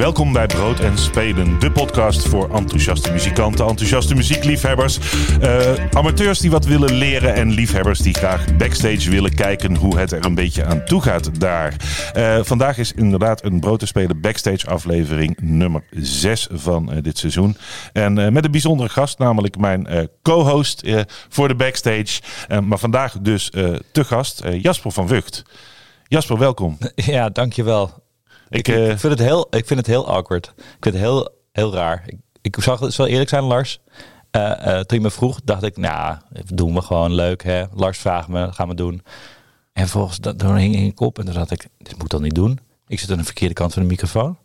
Welkom bij Brood en Spelen, de podcast voor enthousiaste muzikanten, enthousiaste muziekliefhebbers, eh, amateurs die wat willen leren en liefhebbers die graag backstage willen kijken hoe het er een beetje aan toe gaat daar. Eh, vandaag is inderdaad een Brood en Spelen backstage aflevering nummer 6 van eh, dit seizoen. En met een bijzondere gast, namelijk mijn co-host voor de backstage. maar vandaag dus te gast Jasper van Vught. Jasper, welkom. Ja, dankjewel. Ik, ik, ik, vind het heel, ik vind het heel awkward. Ik vind het heel, heel raar. Ik, ik zag het, zal eerlijk zijn, Lars. Uh, uh, toen je me vroeg, dacht ik, nou, doen we gewoon leuk. Hè? Lars vraagt me, gaan we doen. En volgens dat hing in je kop en toen dacht ik, dit moet ik dan niet doen. Ik zit aan de verkeerde kant van de microfoon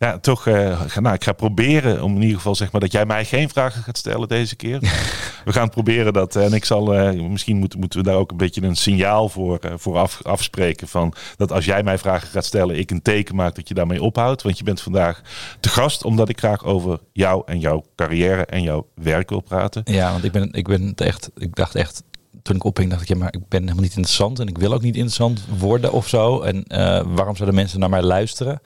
ja, toch, uh, nou, ik ga proberen om in ieder geval zeg maar dat jij mij geen vragen gaat stellen deze keer. we gaan proberen dat. En ik zal, uh, misschien moeten, moeten we daar ook een beetje een signaal voor, uh, voor af, afspreken. Van dat als jij mij vragen gaat stellen, ik een teken maak dat je daarmee ophoudt. Want je bent vandaag te gast, omdat ik graag over jou en jouw carrière en jouw werk wil praten. Ja, want ik ben, ik ben echt, ik dacht echt, toen ik ophing, dacht ik, ja, maar ik ben helemaal niet interessant en ik wil ook niet interessant worden of zo. En waarom zouden mensen naar mij luisteren?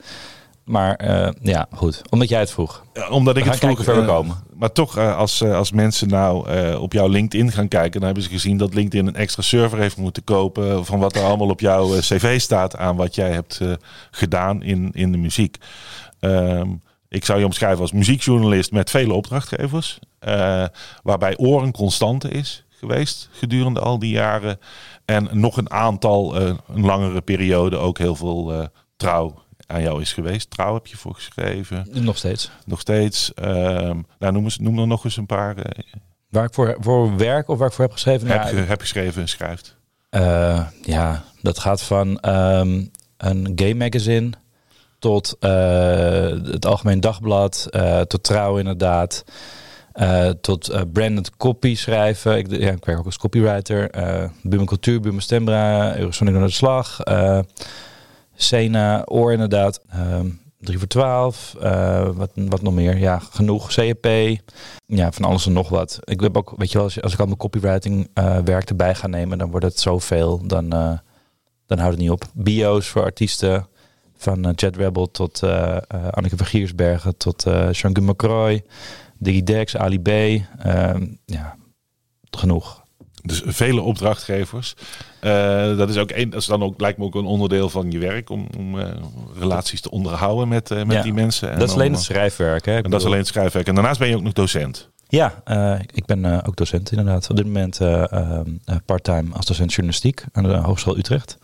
Maar uh, ja, goed. Omdat jij het vroeg. Ja, omdat ik het vroeg. Kijken komen. maar toch, uh, als, uh, als mensen nou op jouw LinkedIn gaan kijken, dan hebben ze gezien dat LinkedIn een extra server heeft moeten kopen van wat er allemaal op jouw cv staat aan wat jij hebt gedaan in, in de muziek. Um, ik zou je omschrijven als muziekjournalist met vele opdrachtgevers, waarbij oor een constante is geweest gedurende al die jaren. En nog een aantal, een langere periode, ook heel veel trouw aan jou is geweest. Trouw heb je voor geschreven. Nog steeds. Nog steeds. Um, nou, noem, eens, noem er nog eens een paar. Uh, waar ik voor, voor werk of waar ik voor heb geschreven? Heb, nou, heb geschreven en schrijft. Uh, ja, dat gaat van um, een gay magazine tot uh, het Algemeen Dagblad, tot Trouw inderdaad. Uh, tot uh, branded copy schrijven. Ik, ja, ik werk ook als copywriter. Uh, Buma Cultuur, Buma Stembra, Eurosonic naar de slag. Sena, Oor inderdaad. Um, 3 voor 12. Uh, wat, wat nog meer? Ja, genoeg. CEP. Ja, van alles en nog wat. Ik heb ook, weet je wel, als, ik al mijn copywriting uh, werk erbij ga nemen, dan wordt het zoveel. Dan, uh, dan houdt het niet op. Bio's voor artiesten. Van Jet Rebel tot Anneke van Giersbergen tot Jean-Guy McCroy. Digidex, Ali B. Ehm, ja, genoeg. Dus vele opdrachtgevers. Uh, dat is ook een, dat is dan ook, lijkt me ook een onderdeel van je werk om, om uh, relaties te onderhouden met, uh, met ja, die mensen. En dat is alleen het schrijfwerk. Hè? En dat is alleen het schrijfwerk. En daarnaast ben je ook nog docent. Ja, ik ben ook docent inderdaad. Op dit moment parttime als docent journalistiek aan de Hogeschool Utrecht.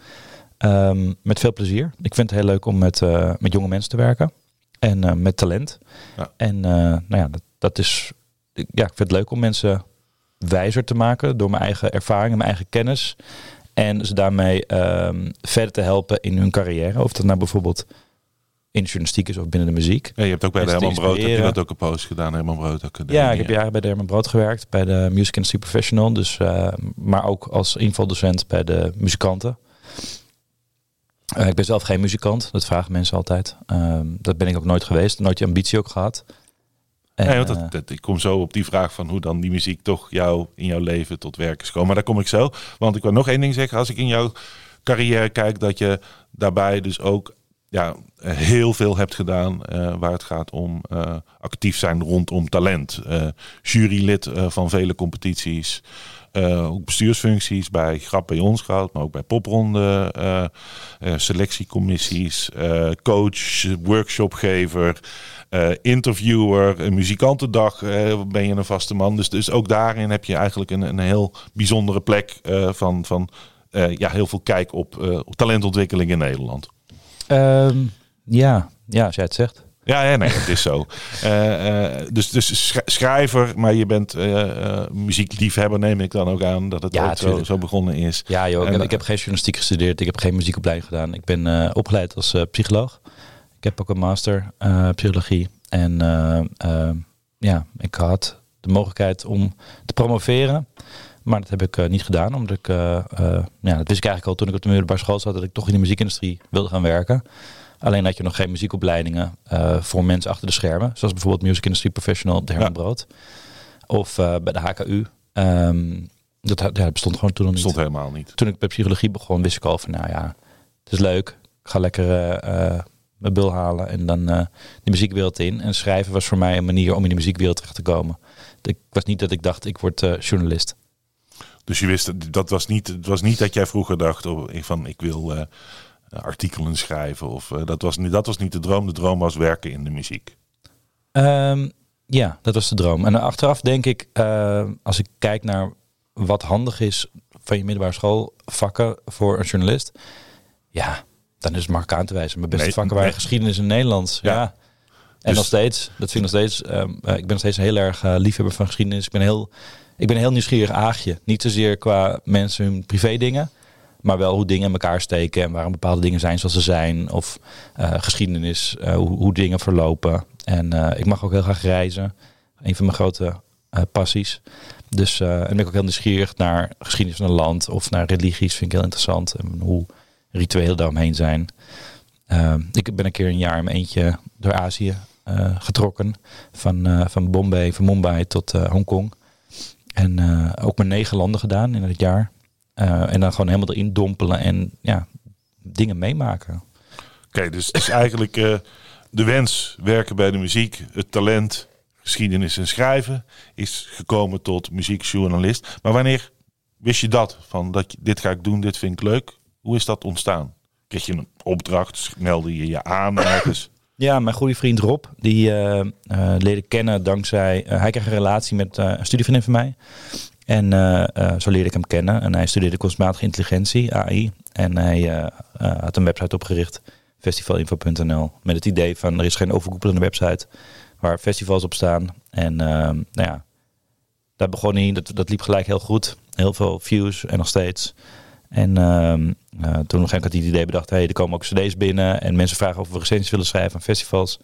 Um, met veel plezier. Ik vind het heel leuk om met, met jonge mensen te werken. En met talent. Ja. En nou ja, dat, dat is. Ja, ik vind het leuk om mensen wijzer te maken door mijn eigen ervaring en mijn eigen kennis. En ze daarmee um, verder te helpen in hun carrière. Of dat nou bijvoorbeeld in de journalistiek is of binnen de muziek. Ja, je hebt ook bij de Herman Brood, heb je dat ook een post gedaan, Herman Brood Academie. Ja, ik heb jaren bij de Herman Brood gewerkt, bij de Music Industry Professional. Dus, uh, maar ook als invaldocent bij de muzikanten. Uh, ik ben zelf geen muzikant, dat vragen mensen altijd. Uh, dat ben ik ook nooit geweest, nooit die ambitie ook gehad. En, nee, dat, dat, ik kom zo op die vraag van hoe dan die muziek toch jou in jouw leven tot werk is gekomen. Maar daar kom ik zo. Want ik wil nog één ding zeggen. Als ik in jouw carrière kijk, dat je daarbij dus ook ja, heel veel hebt gedaan uh, waar het gaat om uh, actief zijn rondom talent. Uh, jurylid van vele competities. ook bestuursfuncties bij Grap bij ons gehad, maar ook bij popronde, selectiecommissies, coach, workshopgever. Uh, interviewer, een muzikantendag uh, ben je een vaste man. Dus, dus ook daarin heb je eigenlijk een, een heel bijzondere plek uh, van, van ja, heel veel kijk op, op talentontwikkeling in Nederland. Um, ja. ja, als jij het zegt. Ja, ja nee, het is zo. dus, dus schrijver, maar je bent muziekliefhebber, neem ik dan ook aan dat het ja, zo, zo, begonnen is. Ja, joh, en, ik heb geen journalistiek gestudeerd, ik heb geen muziekopleiding gedaan. Ik ben opgeleid als psycholoog. Ik heb ook een master uh, psychologie. En uh, ja, ik had de mogelijkheid om te promoveren. Maar dat heb ik eh, niet gedaan, omdat ik, eh, eh, ja, dat wist ik eigenlijk al toen ik op de middelbare school zat, dat ik toch in de muziekindustrie wilde gaan werken. Alleen had je nog geen muziekopleidingen eh, voor mensen achter de schermen. Zoals bijvoorbeeld Music Industry Professional de Herman Ja. Brood. Of eh, bij de HKU. Ehm, dat, ja, dat bestond gewoon toen nog niet. Stond helemaal niet. Toen ik bij psychologie begon, wist ik al van, nou ja, het is leuk. Ik ga lekker eh, eh, mijn bul halen en dan eh de muziekwereld in. En schrijven was voor mij een manier om in de muziekwereld terecht te komen. Ik was niet dat ik dacht, ik word eh, journalist. Dus je wist, dat- dat was niet, het was niet dat jij vroeger dacht oh, van ik wil eh, artikelen schrijven. Of, dat, was niet, dat was niet de droom. De droom was werken in de muziek. Ehm, ja, dat was de droom. En achteraf denk ik, als ik kijk naar wat handig is van je middelbare school vakken voor een journalist. Ja, dan is het makkelijk aan te wijzen. Mijn beste Nee, vakken waren nee. geschiedenis en Nederlands. Ja. Ja. En Dus- nog steeds, dat vind ik nog steeds, ehm, eh, ik ben nog steeds heel erg eh, liefhebber van geschiedenis. Ik ben heel, ik ben een heel nieuwsgierig aagje. Niet zozeer qua mensen hun privé dingen, maar wel hoe dingen in elkaar steken en waarom bepaalde dingen zijn zoals ze zijn. Of eh, geschiedenis, hoe, hoe dingen verlopen. En ik mag ook heel graag reizen. Een van mijn grote passies. Dus en ben ik ook heel nieuwsgierig naar geschiedenis van een land of naar religies. Vind ik heel interessant. En hoe rituelen daaromheen zijn. Eh, ik ben een keer een jaar in mijn eentje door Azië eh, getrokken. Van, eh, van Bombay, van Mumbai tot eh, Hongkong. En ook maar negen landen gedaan in het jaar. En dan gewoon helemaal erin dompelen en ja, dingen meemaken. Oké, dus, dus eigenlijk eh, de wens werken bij de muziek, het talent, geschiedenis en schrijven is gekomen tot muziekjournalist. Maar wanneer wist je dat? Van dat dit ga ik doen, dit vind ik leuk. Hoe is dat ontstaan? Kreeg je een opdracht? Meldde je je aan? Ja, mijn goede vriend Rob, die eh eh, leerde kennen dankzij... eh, hij kreeg een relatie met een studievriendin van mij. En zo leerde ik hem kennen. En hij studeerde kunstmatige intelligentie, AI. En hij had een website opgericht, festivalinfo.nl. Met het idee van, er is geen overkoepelende website waar festivals op staan. En nou ja, daar begon hij, dat, dat liep gelijk heel goed. Heel veel views en nog steeds. En eh, toen heb ik het idee bedacht, hey, er komen ook cd's binnen en mensen vragen of we recensies willen schrijven aan festivals.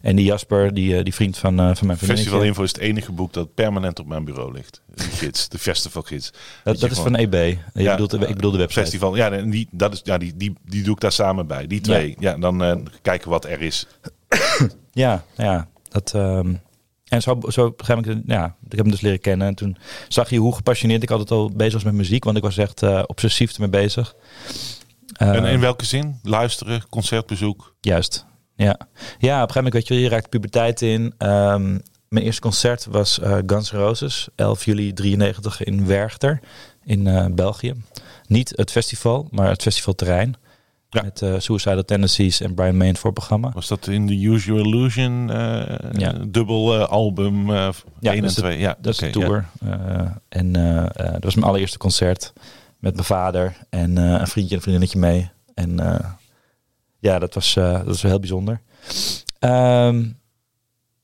En die Jasper, die, eh, die vriend van, eh van mijn vriendin. Festival Info is het enige boek dat permanent op mijn bureau ligt. De gids, de festivalgids. Dat, dat is van EB. Je Ja, bedoelt, ik bedoel de website. Festival, ja, en die, dat is, ja die, die, die doe ik daar samen bij. Die twee. Ja, dan eh, kijken wat er is. Ja, ja. Dat, ehm, en zo, zo begrijp ik, ja, ik heb hem dus leren kennen. En toen zag je hoe gepassioneerd ik altijd al bezig was met muziek. Want ik was echt eh, obsessief ermee bezig. Eh, en in welke zin? Luisteren, concertbezoek. Juist. Ja. ja, op een gegeven moment, weet je, je raakt puberteit in. Ehm, mijn eerste concert was eh, Guns N' Roses, 11 juli 93 in Werchter in België. Niet het festival, maar het festivalterrein. Ja. Met eh Suicidal Tendencies en Brian May in het voorprogramma. Was dat in de Use Your Illusion Ja. dubbel eh, album Ja, 1 dat en is de- 2? Ja, Dat is de tour. En dat was mijn allereerste concert met mijn vader en een vriendje en een vriendinnetje mee. En ja, dat was, dat was wel heel bijzonder. Ehm,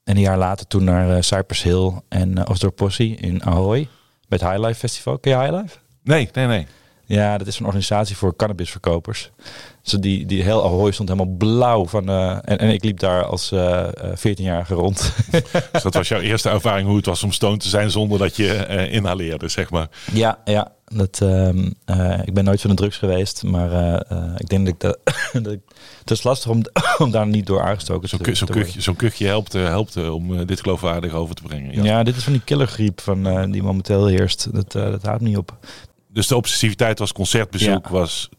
en een jaar later toen naar Cypress Hill en uh, Osdorp Posse in Ahoy. Bij het Highlife Festival. Ken je Highlife? Nee, nee, nee. Ja, dat is een organisatie voor cannabisverkopers. Dus die, die heel Ahoy stond helemaal blauw van. eh, en, en ik liep daar als eh, eh, 14-jarige rond. Dus dat was jouw eerste ervaring hoe het was om stoned te zijn zonder dat je eh, inhaleerde, zeg maar. Ja, ja. Dat, ehm, eh, ik ben nooit van de drugs geweest, maar eh, eh, ik denk dat ik dat, dat ik, het is lastig om, om daar niet door aangestoken Zo'n te, zo'n te kuchje, zo'n kuchje helpt, eh, helpt eh, om eh, dit geloofwaardig over te brengen. Ja. Ja. dit is van die killergriep van, eh, die momenteel heerst. Dat, eh, dat houdt niet op. Dus de obsessiviteit was concertbezoek, Ja. was eh,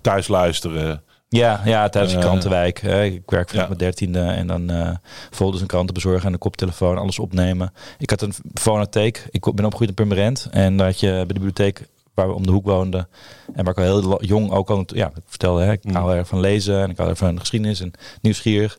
thuis luisteren. Ja, ja tijdens de Eh, krantenwijk. ik werk vanaf ja. mijn dertiende en dan eh folders en kranten bezorgen en de koptelefoon, alles opnemen. Ik had een fonotheek. Ik ben opgegroeid in Purmerend en daar had je bij de bibliotheek waar we om de hoek woonden en waar ik al heel jong ook al, ja, ik vertelde, hè, ik Mm. hou erg van lezen en ik hou erg van geschiedenis en nieuwsgierig.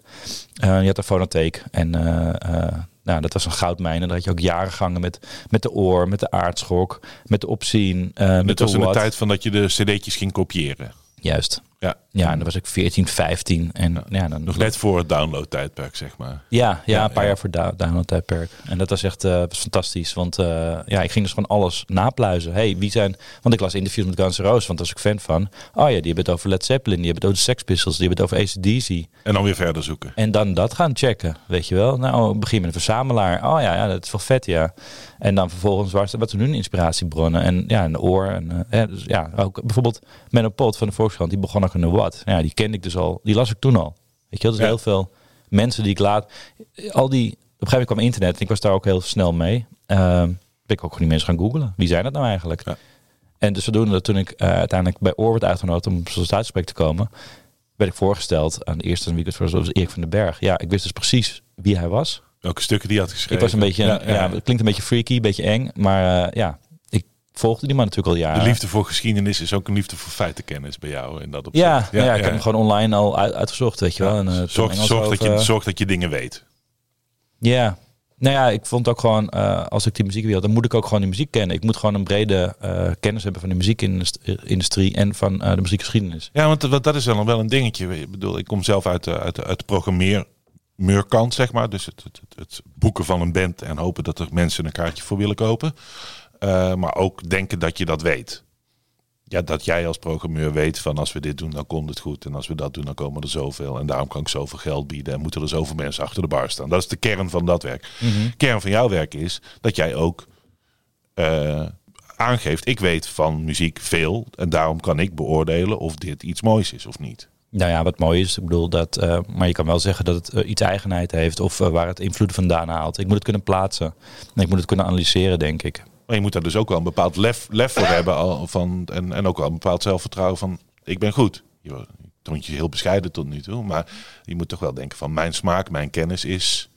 Eh, je had een fonotheek en eh, eh, nou, dat was een goudmijn. En daar had je ook jaren gangen met, met de oor, met de aardschok, met de opzien, eh met Het was in de tijd van dat je de cd'tjes ging kopiëren. Juist. Ja. Ja, en dan was ik 14, 15. En ja, dan Nog net voor het download-tijdperk, zeg maar. Ja, ja, Ja, een paar ja. jaar voor da download-tijdperk. En dat was echt eh, was fantastisch. Want eh, ja, ik ging dus gewoon alles napluizen. hey, wie zijn... Want ik las interviews met Guns N' Roses, want daar was ik fan van. Oh ja, die hebben het over Led Zeppelin, die hebben het over de Sex Pistols, die hebben het over ACDC. En dan weer verder zoeken. En dan dat gaan checken, weet je wel. Nou, begin met een verzamelaar. Oh ja, ja, dat is wel vet, ja. En dan vervolgens, wat zijn nu inspiratiebronnen? En ja, een oor. En, eh, ja, dus, ja, ook bijvoorbeeld Menno Pot van de Volkskrant, die begon de Wat. Ja, die kende ik dus al. Die las ik toen al. Weet je wel, dus Ja. heel veel mensen die ik laat... Al die... Op een gegeven moment kwam internet en ik was daar ook heel snel mee. Ehm ben ik ook gewoon die mensen gaan googlen. Wie zijn dat nou eigenlijk? Ja. En dus zodoende dat toen ik eh, uiteindelijk bij Oor werd uitgenodigd om op sollicitatiegesprek te komen, werd ik voorgesteld aan de eerste weekend voor zoals Erik van den Berg. Ja, ik wist dus precies wie hij was. Welke stukken die had geschreven. Ik was een beetje, Ja, ja, ja. het klinkt een beetje freaky, een beetje eng, maar eh, ja, volgde die man natuurlijk al jaren. De liefde voor geschiedenis is ook een liefde voor feitenkennis bij jou. In dat opzicht. Ja, ja, ja, ik heb hem gewoon online al uit, uitgezocht, weet je wel. En, eh, zorg, zorg, dat je, over- zorg dat je dingen weet. Ja. Nou ja, ik vond ook gewoon, eh, als ik die muziek wil, dan moet ik ook gewoon die muziek kennen. Ik moet gewoon een brede eh, kennis hebben van de muziekindustrie en van eh, de muziekgeschiedenis. Ja, want, want dat is wel, wel een dingetje. Ik bedoel, ik kom zelf uit de, uit uit de programmeerkant, zeg maar. Dus het, het, het boeken van een band en hopen dat er mensen een kaartje voor willen kopen. Eh, maar ook denken dat je dat weet. Ja, dat jij als programmeur weet van als we dit doen, dan komt het goed. En als we dat doen, dan komen er zoveel. En daarom kan ik zoveel geld bieden. En moeten er zoveel mensen achter de bar staan. Dat is de kern van dat werk. De kern van jouw werk is dat jij ook eh, aangeeft. Ik weet van muziek veel. En daarom kan ik beoordelen of dit iets moois is of niet. Nou ja, wat mooi is, ik bedoel dat, eh, maar je kan wel zeggen dat het iets eigenheid heeft of waar het invloed vandaan haalt. Ik moet het kunnen plaatsen en ik moet het kunnen analyseren, denk ik. Maar je moet daar dus ook wel een bepaald lef, lef voor hebben. Al van, en, en ook wel een bepaald zelfvertrouwen van ik ben goed. Je toont je heel bescheiden tot nu toe. Maar je moet toch wel denken van mijn smaak, mijn kennis is.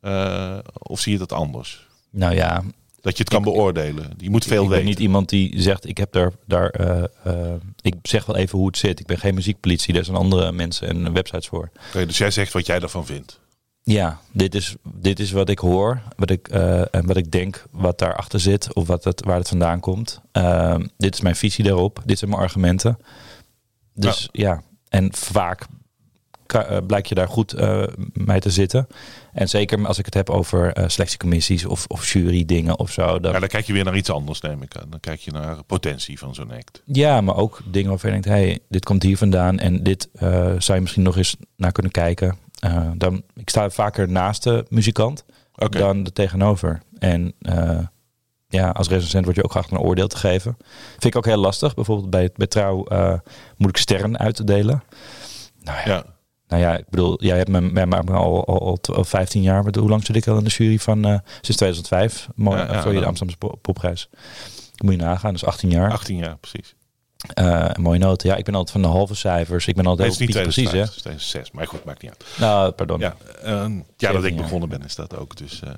eh, of zie je dat anders? Nou ja, Dat je het kan beoordelen. Je moet veel ik ben weten. niet iemand die zegt, ik heb daar, daar eh, eh, ik zeg wel even hoe het zit. Ik ben geen muziekpolitie, daar zijn andere mensen en websites voor. Oké, dus jij zegt wat jij daarvan vindt. Ja, dit is, dit is wat ik hoor, wat ik, eh, en wat ik denk, wat daarachter zit of wat het, waar het vandaan komt. Ehm, dit is mijn visie daarop, dit zijn mijn argumenten. Dus ja, en vaak eh, blijkt je daar goed eh, mee te zitten. En zeker als ik het heb over selectiecommissies of, of jury dingen of zo. Dan, Ja, dan kijk je weer naar iets anders, neem ik aan. Dan kijk je naar potentie van zo'n act. Ja, maar ook dingen waarvan je denkt, hey, dit komt hier vandaan en dit zou je misschien nog eens naar kunnen kijken. Eh, dan, ik sta vaker naast de muzikant dan er tegenover. En eh, ja, als recensent word je ook geacht een oordeel te geven. Vind ik ook heel lastig. Bijvoorbeeld bij, bij Trouw eh, moet ik sterren uit te delen. Nou ja, Ja. nou ja, ik bedoel, jij hebt me, mij maar al, al, al, al 15 jaar. Hoe lang zit ik al in de jury van sinds 2005? Mooi, Ja, ja, sorry, de Amsterdamse pop- popprijs. Moet je nagaan, dus 18 jaar. 18 jaar, precies. Eh, een mooie noten. Ja, ik ben altijd van de halve cijfers. Ik ben altijd is niet heel precies, hè? 2005, het is 2006. Maar goed, maakt niet uit. Nou, pardon. Ja, eh, ja dat ik begonnen ben is dat ook. Dus, eh,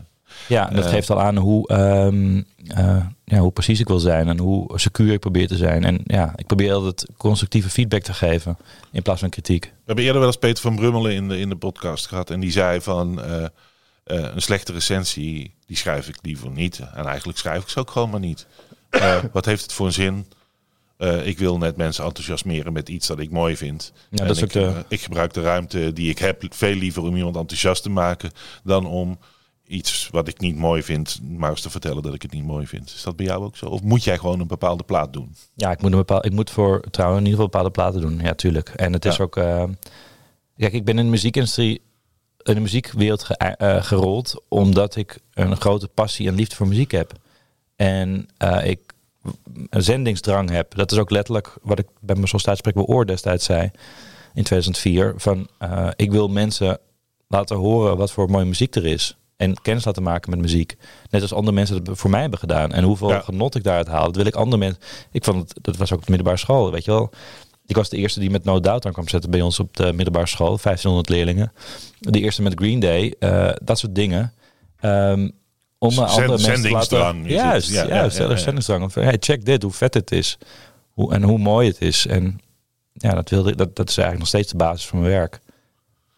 Ja, dat Eh. geeft al aan hoe, ehm, eh, ja, hoe precies ik wil zijn en hoe secuur ik probeer te zijn. En ja, ik probeer altijd constructieve feedback te geven in plaats van kritiek. We hebben eerder wel eens Peter van Brummelen in de, in de podcast gehad. En die zei van eh, eh, een slechte recensie, die schrijf ik liever niet. En eigenlijk schrijf ik ze ook gewoon maar niet. Eh, wat heeft het voor een zin? Eh, ik wil net mensen enthousiasmeren met iets dat ik mooi vind. Ja, En dat is ik, ook de- eh, ik gebruik de ruimte die ik heb veel liever om iemand enthousiast te maken dan om iets wat ik niet mooi vind, maar eens te vertellen dat ik het niet mooi vind. Is dat bij jou ook zo? Of moet jij gewoon een bepaalde plaat doen? Ja, ik moet, een bepaal, ik moet voor trouwen in ieder geval bepaalde platen doen. Ja, tuurlijk. En het is ook... eh, kijk, ik ben in de muziekindustrie, in de muziekwereld ge- gerold... omdat ik een grote passie en liefde voor muziek heb. En eh, ik een zendingsdrang heb. Dat is ook letterlijk wat ik bij mijn sollicitatiesprek bij Oor destijds zei... in 2004. Van, eh, ik wil mensen laten horen wat voor mooie muziek er is... En kennis laten maken met muziek. Net als andere mensen dat voor mij hebben gedaan. En hoeveel Ja. genot ik daaruit haal. Dat wil ik andere mensen. Ik vond het, dat was ook op de middelbare school, weet je wel. Ik was de eerste die met No Doubt aan kwam zetten bij ons op de middelbare school. 1500 leerlingen. De eerste met Green Day. eh, dat soort dingen. Ehm, om Zend- andere mensen te zendingsdrang laten... Juist, Ja, ja, ja, zendingsdrang. Hey, check dit, hoe vet het is. Hoe, en hoe mooi het is. En ja, dat, wilde, dat, dat is eigenlijk nog steeds de basis van mijn werk.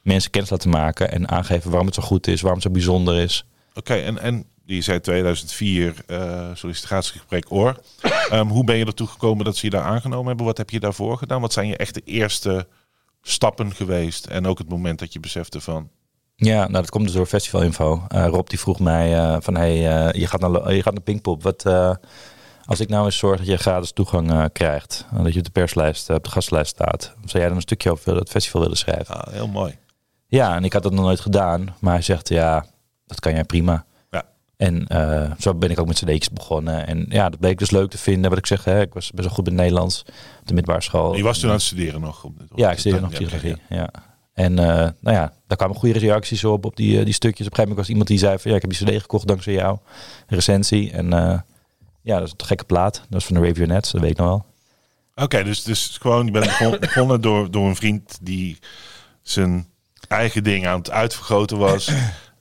Mensen kennis laten maken en aangeven waarom het zo goed is, waarom het zo bijzonder is. Oké, en, en die zei 2004 uh, sollicitatiegesprek OOR. Um, hoe ben je ertoe gekomen dat ze je daar aangenomen hebben? Wat heb je daarvoor gedaan? Wat zijn je echte eerste stappen geweest? En ook het moment dat je besefte van... Ja, nou dat komt dus door festivalinfo. Uh, Rob die vroeg mij uh, van, hey, uh, je, gaat naar, je gaat naar Pinkpop. Wat, als ik nou eens zorg dat je gratis toegang krijgt, dat je op de perslijst, op de gastlijst staat, zou jij dan een stukje over het festival willen schrijven? Ah, heel mooi. Ja, en ik had dat nog nooit gedaan, maar hij zegt, ja, dat kan jij prima. En uh, zo ben ik ook met cd'tjes begonnen. En ja, dat bleek dus leuk te vinden. Wat ik zeg, hè, ik was best wel goed in Nederlands. Op de middelbare school. Je was toen aan het studeren nog? Op, op ja, ik studeerde nog psychologie. Ja. ja. En uh, nou ja, daar kwamen goede reacties op, op die, uh, die stukjes. Op een gegeven moment was iemand die zei van... Ja, ik heb die cd gekocht dankzij jou. Een recensie. En ja, dat is een gekke plaat. Dat is van de Review dat weet ik nog wel. Oké, okay, dus, dus gewoon, je bent begonnen door, door een vriend die zijn eigen ding aan het uitvergroten was.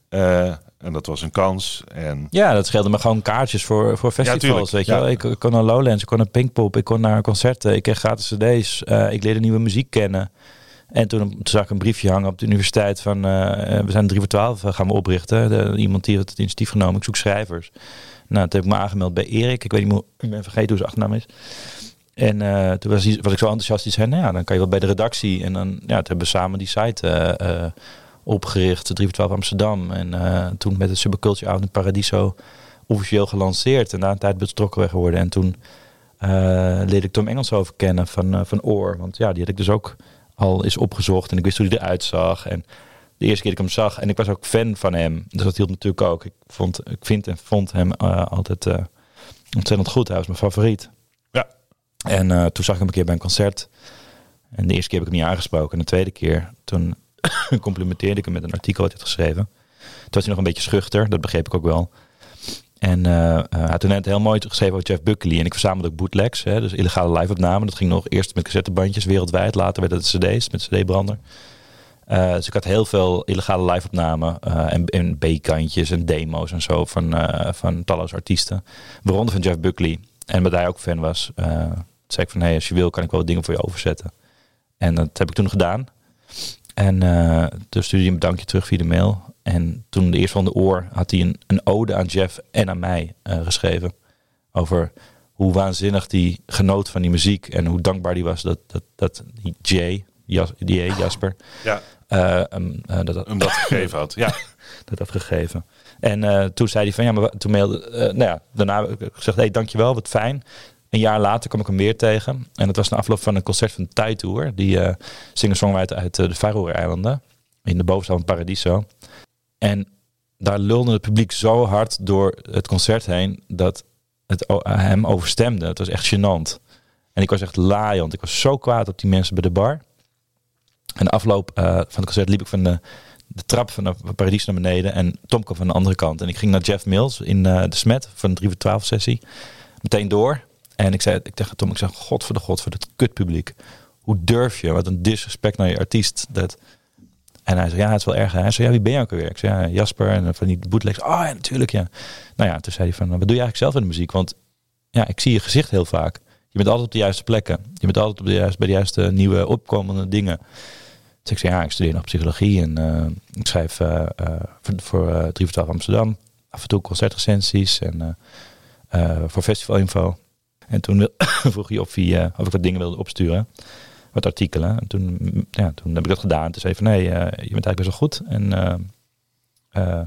En dat was een kans. En... Ja, dat scheelde me gewoon kaartjes voor, voor festivals. weet je wel? Ik, ik, kon naar Lowlands, ik kon naar Pinkpop, ik kon naar concerten. Ik kreeg gratis cd's. Ik leerde nieuwe muziek kennen. En toen, zag ik een briefje hangen op de universiteit van... Uh, we zijn 3 voor 12 gaan we oprichten. Iemand die had het initiatief genomen. Ik zoek schrijvers. Nou, toen heb ik me aangemeld bij Erik. Ik weet niet hoe, ik ben vergeten hoe zijn achternaam is. En toen was, was, ik zo enthousiast. Die zei, nou ja, dan kan je wel bij de redactie. En dan ja, toen hebben we samen die site opgericht, 3 voor 12 Amsterdam. En toen met het Superculture Out in Paradiso officieel gelanceerd. En na een tijd betrokken weg geworden. En toen leerde ik Tom over kennen van, van Oor. Want ja, die had ik dus ook al eens opgezocht. En ik wist hoe hij eruit zag. En de eerste keer dat ik hem zag. En ik was ook fan van hem. Dus dat hield natuurlijk ook. Ik, vond, ik vind en vond hem altijd ontzettend goed. Hij was mijn favoriet. Ja. En toen zag ik hem een keer bij een concert. En de eerste keer heb ik hem niet aangesproken. En de tweede keer, toen complimenteerde ik hem met een artikel wat hij had geschreven. Toen was hij nog een beetje schuchter, dat begreep ik ook wel. En uh, hij had toen net heel mooi geschreven over Jeff Buckley. En ik verzamelde ook bootlegs, hè, dus illegale live-opnamen. Dat ging nog eerst met cassettebandjes wereldwijd. Later werd het cd's met cd-brander. Uh, dus ik had heel veel illegale live-opnamen en, en B-kantjes en demo's en zo van, van talloze artiesten. Waaronder van Jeff Buckley. En omdat hij ook fan was, zei ik van... Hey, als je wil kan ik wel dingen voor je overzetten. En dat heb ik toen gedaan. En toen stuurde hij een bedankje terug via de mail. En toen de eerste van de oor had hij een, een ode aan Jeff en aan mij uh, geschreven. Over hoe waanzinnig die genoot van die muziek. En hoe dankbaar die was dat, dat, dat Jay, Jas, die Jasper, ja. Uh, um, dat, dat, hem dat gegeven had. Ja. dat had gegeven. En toen zei hij van ja, maar toen mailde, nou ja, daarna heb ik gezegd, hey, dankjewel, wat fijn. Een jaar later kwam ik hem weer tegen. En dat was na afloop van een concert van Thai Tour. Die uh, singer-songwriter uit de Faroe-eilanden. In de bovenste van Paradiso. En daar lulde het publiek zo hard door het concert heen... dat het hem overstemde. Het was echt gênant. En ik was echt laaiend. Ik was zo kwaad op die mensen bij de bar. En de afloop uh, van het concert liep ik van de, de trap van de Paradiso naar beneden. En Tom kwam van de andere kant. En ik ging naar Jeff Mills in de Smet van de 3 voor 12 sessie. Meteen door. En ik zei ik tegen Tom, ik zeg, god voor de god voor het kutpubliek. Hoe durf je? Wat een disrespect naar je artiest. Dat... En hij zei, ja, het is wel erg. Hij zei, ja, wie ben je ook alweer? Ik zei, ja, Jasper en van die bootlegs. Oh ja, natuurlijk, ja. Nou ja, toen zei hij van, wat doe je eigenlijk zelf in de muziek? Want ja, ik zie je gezicht heel vaak. Je bent altijd op de juiste plekken. Je bent altijd op de juiste, bij de juiste nieuwe opkomende dingen. Dus ik zei, ja, ik studeer nog psychologie en uh, ik schrijf uh, voor, voor 3 voor 12 Amsterdam. Af en toe concertrecensies en voor festivalinfo. En toen vroeg hij of, hij, of ik wat dingen wilde opsturen. Wat artikelen. En toen, ja, toen heb ik dat gedaan. Toen zei van nee, uh, je bent eigenlijk best wel goed. En uh,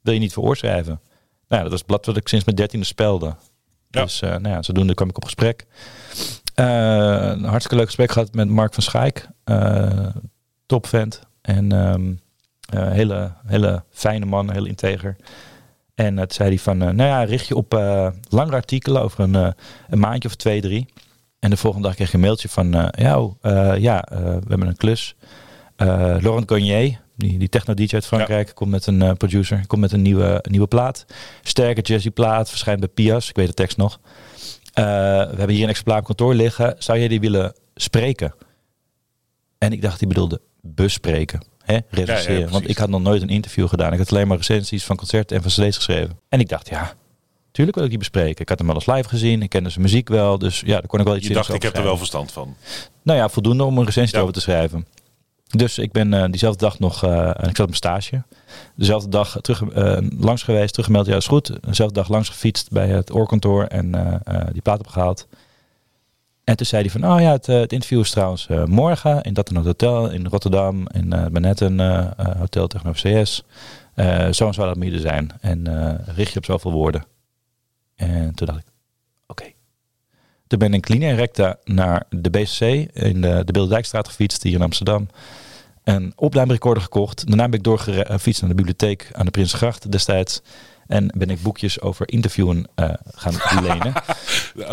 wil je niet voor oorschrijven? Nou dat was het blad wat ik sinds mijn dertiende spelde. Ja. Dus nou ja, zodoende kwam ik op gesprek. een hartstikke leuk gesprek gehad met Mark van Schaik. topvent. En um, hele, hele fijne man, heel integer. En het zei hij van, uh, nou ja, richt je op uh, langere artikelen over een, uh, een maandje of twee, drie. En de volgende dag kreeg je een mailtje van, ja, oh, ja we hebben een klus. Laurent Gagnier, die, die techno-dj uit Frankrijk, komt met een producer, komt met een nieuwe, nieuwe plaat. Sterke jazzy plaat, verschijnt bij Pias, ik weet de tekst nog. we hebben hier een exemplaar op kantoor liggen. Zou jij die willen spreken? En ik dacht, die bedoelde bespreken hè, recenseren. Want ik had nog nooit een interview gedaan. Ik had alleen maar recensies van concerten en van cd's geschreven. En ik dacht, ja, tuurlijk wil ik die bespreken. Ik had hem wel eens live gezien. Ik kende zijn muziek wel. Dus ja, daar kon ik wel iets Je dacht, ik heb er wel verstand van. Nou ja, voldoende om een recensie over te schrijven. Dus ik ben eh, diezelfde dag nog, eh, ik zat op mijn stage. Dezelfde dag terug, eh, langs geweest, teruggemeld, ja is goed. Dezelfde dag langs gefietst bij het oorkantoor en die plaat opgehaald. En toen zei hij van, oh ja, het, het interview is trouwens morgen in dat en dat hotel in Rotterdam. In uh, Manhattan hotel tegenover CS. Zo en zo me hier zijn. En richt je op zoveel woorden. En toen dacht ik, oké. Toen ben ik linea recta naar de BCC in de, de Bilderdijkstraat gefietst hier in Amsterdam. Een opnamerecorder gekocht. Daarna ben ik doorgefietst naar de bibliotheek aan de Prinsgracht destijds. En ben ik boekjes over interviewen eh, gaan lenen.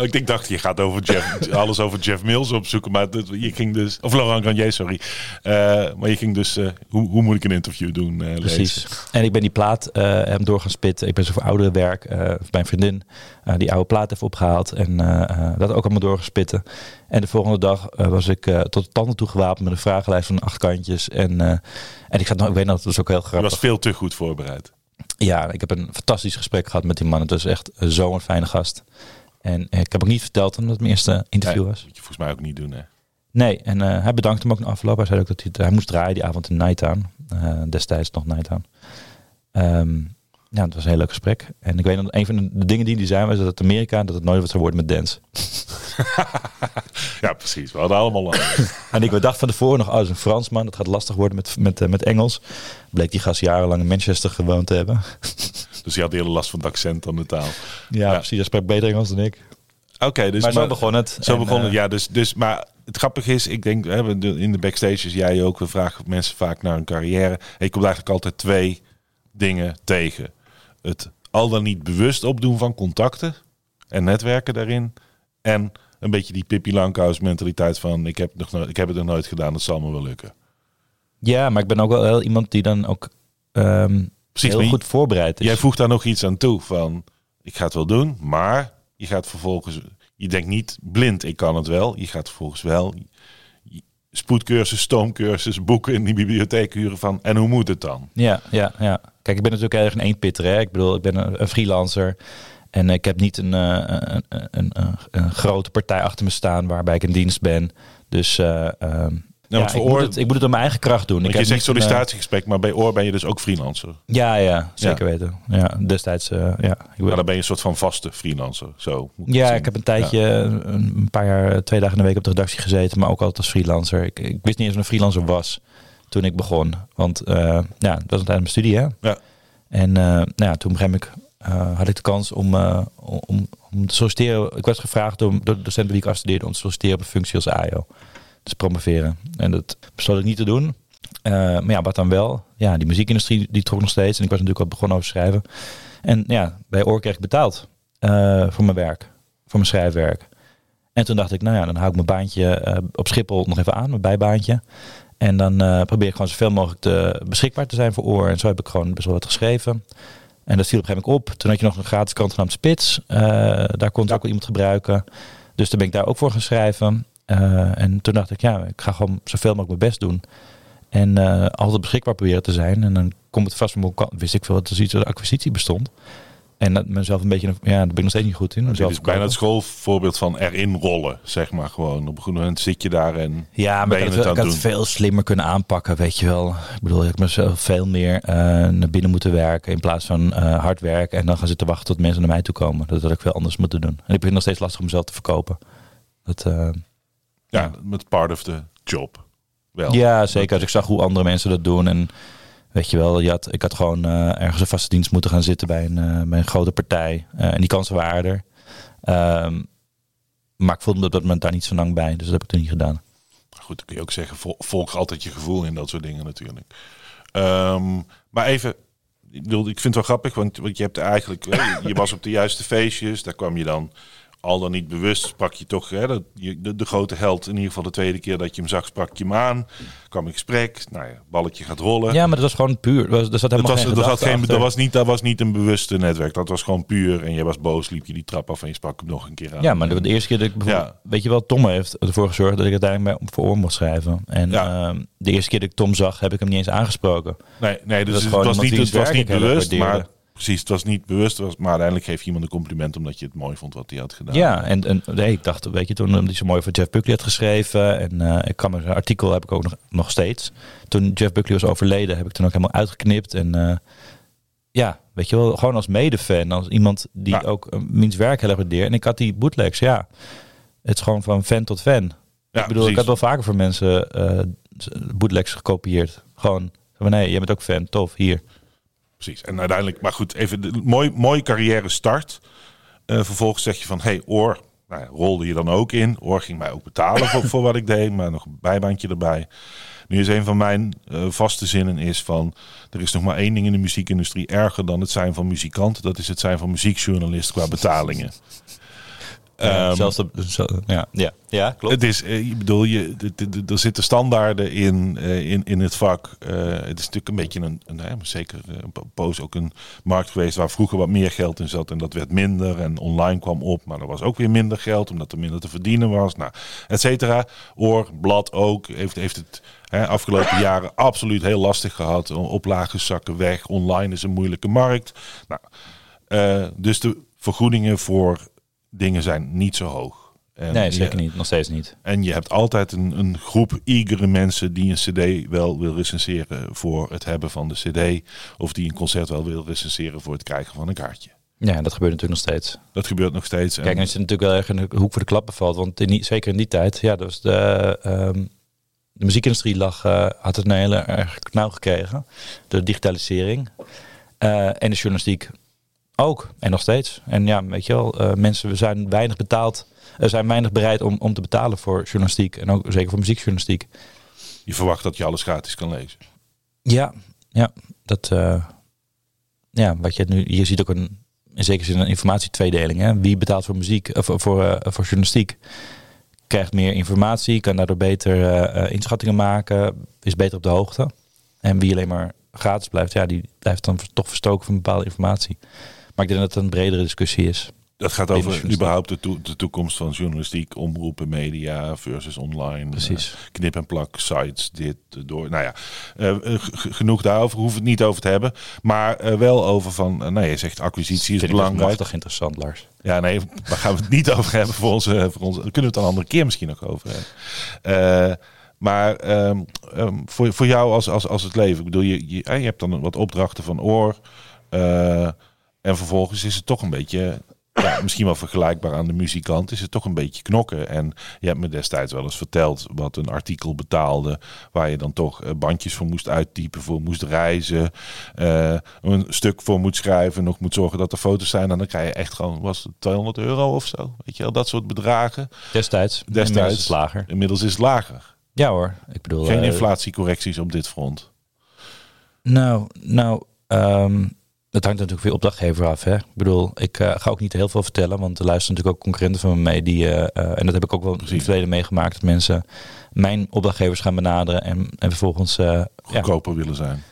Ik denk, dacht, je gaat over Jeff, alles over Jeff Mills opzoeken. Maar dat- je ging dus... Of Laurent Garnier, sorry. Eh, maar je ging dus... eh, hoe, hoe moet ik een interview doen? Precies. lezen. En ik ben die plaat hem door gaan spitten. Ik ben zo voor oudere werk. mijn vriendin die oude plaat heeft opgehaald. En dat ook allemaal doorgespitten. En de volgende dag was ik tot de tanden toe gewapend met een vragenlijst van acht kantjes. En, en ik, zat nog, ik weet nog, dat was ook heel Je grappig. was veel te goed voorbereid. Ja, ik heb een fantastisch gesprek gehad met die man. Het was echt zo'n fijne gast. En eh, ik heb ook niet verteld omdat het mijn eerste interview Nee, was. moet je volgens mij ook niet doen, hè? Nee, en eh, hij bedankte hem ook na afloop. Hij zei ook dat hij, hij moest draaien die avond in Nighttown. Eh destijds nog Nighttown. Ehm ja, het was een heel leuk gesprek. En ik weet dat een van de, de dingen die hij zei was dat het Amerika dat het nooit wat zou worden met dance. Ja, precies. We hadden allemaal lang. En ik dacht van tevoren nog, oh, dat is een Fransman, dat gaat lastig worden met, met, eh, met Engels. Bleek die gast jarenlang in Manchester gewoond te hebben. Dus je had hele last van het accent aan de taal. Ja, Ja. precies. Hij sprak beter Engels dan ik. Oké, dus maar zo begon het. Zo En, begon het, eh, ja. Dus, dus, maar het grappige is, ik denk, in de backstages, jij ook, we vragen mensen vaak naar hun carrière. En je komt eigenlijk altijd twee dingen tegen. Het al dan niet bewust opdoen van contacten en netwerken daarin. En een beetje die Pippi Langkous mentaliteit van, ik heb, nog nooit, ik heb het nog nooit gedaan, het zal me wel lukken. Ja, maar ik ben ook wel heel iemand die dan ook ehm, Precies, heel goed voorbereid is. Jij voegt daar nog iets aan toe van, ik ga het wel doen, maar je gaat vervolgens, je denkt niet blind, ik kan het wel. Je gaat vervolgens wel spoedcursus, stoomcursus, boeken in die bibliotheek huren van, en hoe moet het dan? Ja, ja, ja. Kijk, ik ben natuurlijk erg een eenpitter. Hè? Ik bedoel, ik ben een, een freelancer. En ik heb niet een, eh, een, een, een, een, grote partij achter me staan waarbij ik in dienst ben. Dus ja, want ik, moet het, ik moet het op mijn eigen kracht doen. Ik Want je heb zegt eh, sollicitatiegesprek, maar bij Oor ben je dus ook freelancer. Ja, ja, zeker weten. Ja, destijds, eh, ja. Ik Maar dan ben je een soort van vaste freelancer. Zo moet ja, het ik heb een tijdje, een, een paar jaar, twee dagen in de week op de redactie gezeten, maar ook altijd als freelancer. Ik, ik wist niet eens wat een freelancer was toen ik begon. Want eh, ja, dat was tijdens mijn studie, hè? Ja. En eh, nou ja, toen begreep ik, eh, had ik de kans om, om, om te solliciteren. Ik werd gevraagd door, door de docent bij wie ik afstudeerde om te solliciteren op een functie als AIO. Dus promoveren. En dat besloot ik niet te doen. Maar ja, wat dan wel? Ja, die muziekindustrie die trok nog steeds. En ik was natuurlijk al begonnen over schrijven. En ja, bij Oor kreeg ik betaald voor mijn werk. Voor mijn schrijfwerk. En toen dacht ik, nou ja, dan hou ik mijn baantje op Schiphol nog even aan, mijn bijbaantje. En dan eh, probeer ik gewoon zoveel mogelijk te, beschikbaar te zijn voor Oor. En zo heb ik gewoon best wel wat geschreven. En dat viel op een gegeven moment op. Toen had je nog een gratis krant genaamd Spits. Eh, daar kon ook wel iemand gebruiken. Dus toen ben ik daar ook voor gaan schrijven. Eh, en toen dacht ik, ja, ik ga gewoon zoveel mogelijk mijn best doen. En altijd beschikbaar proberen te zijn. En dan komt het vast van mijn kant. Wist ik veel dat er iets als acquisitie bestond. En dat mezelf een beetje, ja, daar ben ik nog steeds niet goed in. Dit Mezelf is bijna het schoolvoorbeeld van erin rollen, zeg maar gewoon. Op een goed moment zit je daar en Ja, maar ben ik had, het ik had veel slimmer kunnen aanpakken, weet je wel. Ik bedoel, ik heb mezelf veel meer eh, naar binnen moeten werken in plaats van eh, hard werken en dan gaan zitten wachten tot mensen naar mij toe komen. Dat had ik veel anders moeten doen. En ik vind het nog steeds lastig om mezelf te verkopen. Dat, eh, ja, Ja. met part of the job. Wel. ja, zeker. Als ik zag hoe andere mensen dat doen en weet je wel, je had, ik had gewoon eh, ergens een vaste dienst moeten gaan zitten bij een, eh, grote partij. Eh, en die kansen waren er. Ehm, maar ik voelde me dat moment daar niet zo lang bij, dus dat heb ik toen niet gedaan. Goed, dan kun je ook zeggen, vol- volg altijd je gevoel in dat soort dingen natuurlijk. Ehm, maar even, ik, ik vind het wel grappig, want, want je hebt eigenlijk, je was op de juiste feestjes, daar kwam je dan al dan niet bewust, sprak je toch, hè, dat, de, de grote held, in ieder geval de tweede keer dat je hem zag, sprak je hem aan, kwam in gesprek, nou ja, balletje gaat rollen. Ja, maar dat was gewoon puur. Er zat Dat helemaal was, geen dat, had geen, dat, was niet, dat was niet een bewuste netwerk. Dat was gewoon puur. En jij was boos, liep je die trap af en je sprak hem nog een keer aan. Ja, maar de, de eerste keer dat ik bijvoorbeeld, weet je wel, Tom heeft ervoor gezorgd dat ik uiteindelijk bij, voor oor mocht schrijven. En Ja. ehm, de eerste keer dat ik Tom zag, heb ik hem niet eens aangesproken. Nee, nee dus Dat het was niet, het was niet bewust, maar precies. Het was niet bewust, was, maar uiteindelijk geef je iemand een compliment omdat je het mooi vond wat hij had gedaan. Ja, en, en nee, ik dacht, weet je, toen hij zo mooi voor Jeff Buckley had geschreven. En eh, ik kan zijn artikel heb ik ook nog, nog steeds. Toen Jeff Buckley was overleden, heb ik toen ook helemaal uitgeknipt. En eh, ja, weet je wel, gewoon als medefan, als iemand die Ja. ook uh, wiens werk heel erg. En ik had die bootlegs, ja. Het is gewoon van fan tot fan. Ja, ik bedoel, ik had wel vaker voor mensen eh bootlegs gekopieerd. Gewoon van nee, jij bent ook fan, tof, hier. Precies. En uiteindelijk, maar goed, even de mooi, mooie carrière start. Eh, vervolgens zeg je van, hey, Oor, nou ja, rolde je dan ook in. Oor ging mij ook betalen voor, voor wat ik deed, maar nog een bijbaantje erbij. Nu is een van mijn eh, vaste zinnen is van, er is nog maar één ding in de muziekindustrie erger dan het zijn van muzikant. Dat is het zijn van muziekjournalist qua betalingen. Ja, Ehm, zelfs de, ja, ja, ja, klopt. Het is, eh, ik bedoel, je, er zitten standaarden in, eh, in, in het vak. Eh, het is natuurlijk een beetje een, een hè, zeker een po- poos ook een markt geweest waar vroeger wat meer geld in zat en dat werd minder en online kwam op, maar er was ook weer minder geld omdat er minder te verdienen was, nou, et cetera. Oor, blad ook, heeft, heeft het hè, afgelopen jaren absoluut heel lastig gehad. Oplagen zakken weg, online is een moeilijke markt. Nou, dus de vergoedingen voor dingen zijn niet zo hoog. En nee, je- zeker niet. Nog steeds niet. en je hebt altijd een, een groep eagere mensen die een cd wel wil recenseren voor het hebben van de cd. Of die een concert wel wil recenseren voor het krijgen van een kaartje. Ja, dat gebeurt natuurlijk nog steeds. Dat gebeurt nog steeds. Kijk, en natuurlijk wel erg in de hoek voor de klappen valt. Want in die, zeker in die tijd, ja, dus de, ehm, de muziekindustrie lag, eh, had het een hele erg knauw gekregen. De digitalisering. Eh, en de journalistiek ook. En nog steeds. En ja, weet je wel, eh, mensen we zijn weinig betaald. Er zijn weinig bereid om, om te betalen voor journalistiek. En ook zeker voor muziekjournalistiek. je verwacht dat je alles gratis kan lezen. Ja, ja. Dat, eh, ja, wat je nu, je ziet ook een, in zekere zin een informatietweedeling. Hè? Wie betaalt voor muziek, of voor, voor, journalistiek, krijgt meer informatie, kan daardoor beter inschattingen maken, is beter op de hoogte. En wie alleen maar gratis blijft, ja, die blijft dan toch verstoken van bepaalde informatie. Maar ik denk dat het een bredere discussie is. Dat gaat over überhaupt de, toe- de toekomst van journalistiek, omroepen, media versus online. Precies. eh, knip en plak, sites, dit, eh, door. Nou ja, eh, genoeg daarover. Hoeven het niet over te hebben. Maar wel over van, nou je zegt acquisitie is Vind ik belangrijk. machtig interessant, Lars. Ja, nee, daar gaan we het niet over hebben voor onze. Voor onze daar kunnen we het een andere keer misschien nog over hebben. Maar ehm, ehm, voor, voor jou als, als, als het leven, ik bedoel, je, je, je hebt dan wat opdrachten van oor. En vervolgens is het toch een beetje, ja, misschien wel vergelijkbaar aan de muzikant, is het toch een beetje knokken. En je hebt me destijds wel eens verteld wat een artikel betaalde, waar je dan toch eh, bandjes voor moest uittypen, voor moest reizen, eh, een stuk voor moet schrijven, nog moet zorgen dat er foto's zijn. En dan krijg je echt gewoon, was het 200 euro of zo? Weet je wel, dat soort bedragen. Destijds, Destijds. inmiddels is het lager. Inmiddels is het lager. Ja hoor, ik bedoel... Geen eh, inflatiecorrecties op dit front. Nou, nou, ehm dat hangt natuurlijk weer opdrachtgever af. Hè? Ik bedoel, ik eh, ga ook niet heel veel vertellen, want er luisteren natuurlijk ook concurrenten van me mee. Die, eh, eh, en dat heb ik ook wel in het verleden meegemaakt. Dat mensen mijn opdrachtgevers gaan benaderen en, en vervolgens ja, Goedkoper willen zijn.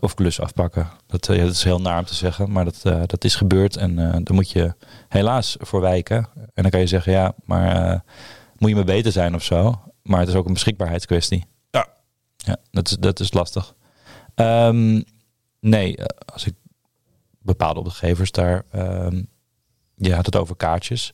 of klus afpakken. Dat, ja, dat is heel naar om te zeggen, maar dat, dat is gebeurd. En daar moet je helaas voor wijken. En dan kan je zeggen, ja, maar moet je me beter zijn of zo. Maar het is ook een beschikbaarheidskwestie. Ja. Ja, dat is, dat is lastig. Ehm, nee, als ik bepaalde opdrachtgevers daar... ehm, je had het over kaartjes.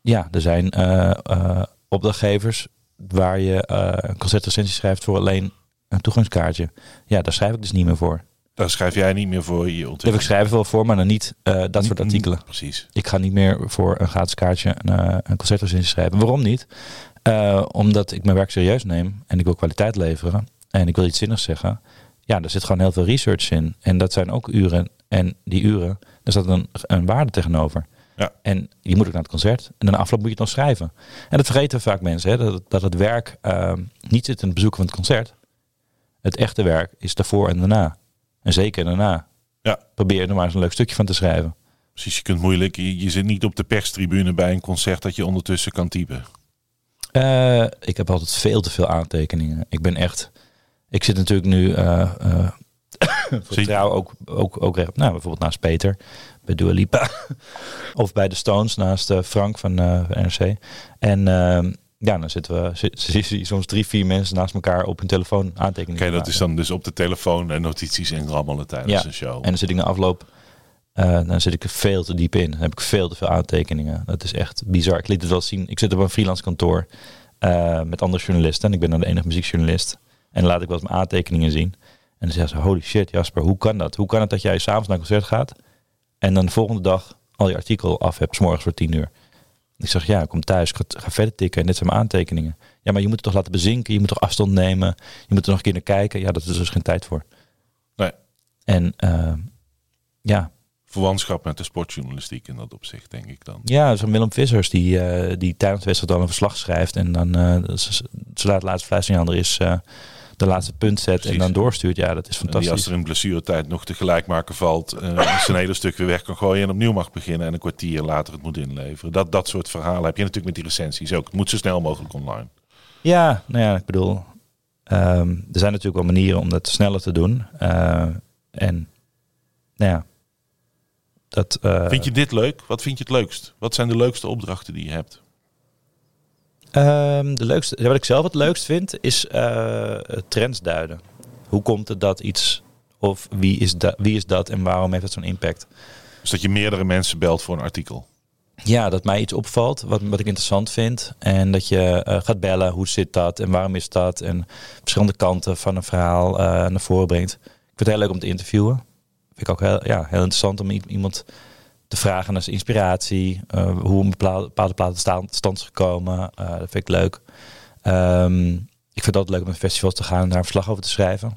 Ja, er zijn eh, eh, opdrachtgevers waar je eh, een concertrecensie schrijft voor alleen een toegangskaartje. Ja, daar schrijf ik dus niet meer voor. Daar schrijf jij niet meer voor je heb ik ontwikkeling. schrijven wel voor, maar dan niet eh, dat soort artikelen. Precies. Ik ga niet meer voor een gratis kaartje een, eh, een concertrecensie schrijven. Waarom niet? Eh, omdat ik mijn werk serieus neem en ik wil kwaliteit leveren en ik wil iets zinnigs zeggen. Ja, er zit gewoon heel veel research in. En dat zijn ook uren. En die uren, daar staat een, een waarde tegenover. Ja. En die moet ook naar het concert. En dan afloop moet je het nog schrijven. En dat vergeten vaak mensen. Hè, dat, dat het werk ehm, niet zit in het bezoeken van het concert. Het echte werk is daarvoor en daarna. En zeker daarna. Ja. Probeer er maar eens een leuk stukje van te schrijven. Precies, je kunt moeilijk. Je, je zit niet op de perstribune bij een concert dat je ondertussen kan typen. Eh, ik heb altijd veel te veel aantekeningen. Ik ben echt. Ik zit natuurlijk nu. eh eh voor trouw ook, ook, ook recht- nou, bijvoorbeeld naast Peter bij Dua Lipa. of bij de Stones naast eh, Frank van NRC. En ehm, Ja, dan zitten we zi- zi- zi- soms drie, vier mensen naast elkaar op hun telefoon aantekeningen Oké, te dat is dan dus op de telefoon en notities inrammelen tijdens Ja, een show. En dan zit ik na afloop, dan zit ik er veel te diep in. Dan heb ik veel te veel aantekeningen. Dat is echt bizar. Ik liet het wel zien. Ik zit op een freelance kantoor met andere journalisten. En ik ben dan de enige muziekjournalist. En laat ik eens mijn aantekeningen zien. En dan zeggen ze, holy shit Jasper, hoe kan dat? Hoe kan het dat jij s'avonds naar een concert gaat en dan de volgende dag al je artikel af hebt, s morgens voor tien uur? Ik zeg, ja, ik kom thuis, ik ga, ga verder tikken en dit zijn mijn aantekeningen. Ja, maar je moet het toch laten bezinken, je moet toch afstand nemen, je moet er nog een keer naar kijken. Ja, dat is dus geen tijd voor. Nee. En eh, ja, Verwantschap met de sportjournalistiek in dat opzicht, denk ik dan. ja, zo'n Willem Vissers die, eh, die tijdens de wedstrijd dan een verslag schrijft en dan eh z- zodra het laatste fluitsignaal er is, eh, de laatste punt zet Precies. en dan doorstuurt. Ja, dat is En die als fantastisch. er in blessuretijd nog de gelijkmaker valt, eh zijn hele stuk weer weg kan gooien en opnieuw mag beginnen en een kwartier later het moet inleveren. Dat, dat soort verhalen heb je natuurlijk met die recensies ook. Het moet zo snel mogelijk online. Ja, nou ja, ik bedoel, ehm, er zijn natuurlijk wel manieren om dat sneller te doen. Eh, en nou ja, dat. eh, Vind je dit leuk? Wat vind je het leukst? Wat zijn de leukste opdrachten die je hebt? Ehm, de leukste, wat ik zelf het leukst vind, is eh, trends duiden. Hoe komt het dat iets, of wie is, da, wie is dat en waarom heeft het zo'n impact? Dus dat je meerdere mensen belt voor een artikel. Ja, dat mij iets opvalt, wat, wat ik interessant vind. En dat je eh, gaat bellen, hoe zit dat en waarom is dat? En verschillende kanten van een verhaal eh, naar voren brengt. Ik vind het heel leuk om te interviewen. Vind ik ook heel, ja, heel interessant om iemand vragen naar zijn inspiratie. eh, hoe een bepaalde, bepaalde plaat tot sta- tot stand is gekomen. Eh, dat vind ik leuk. Ehm, ik vind het altijd leuk om naar festivals te gaan en daar een verslag over te schrijven.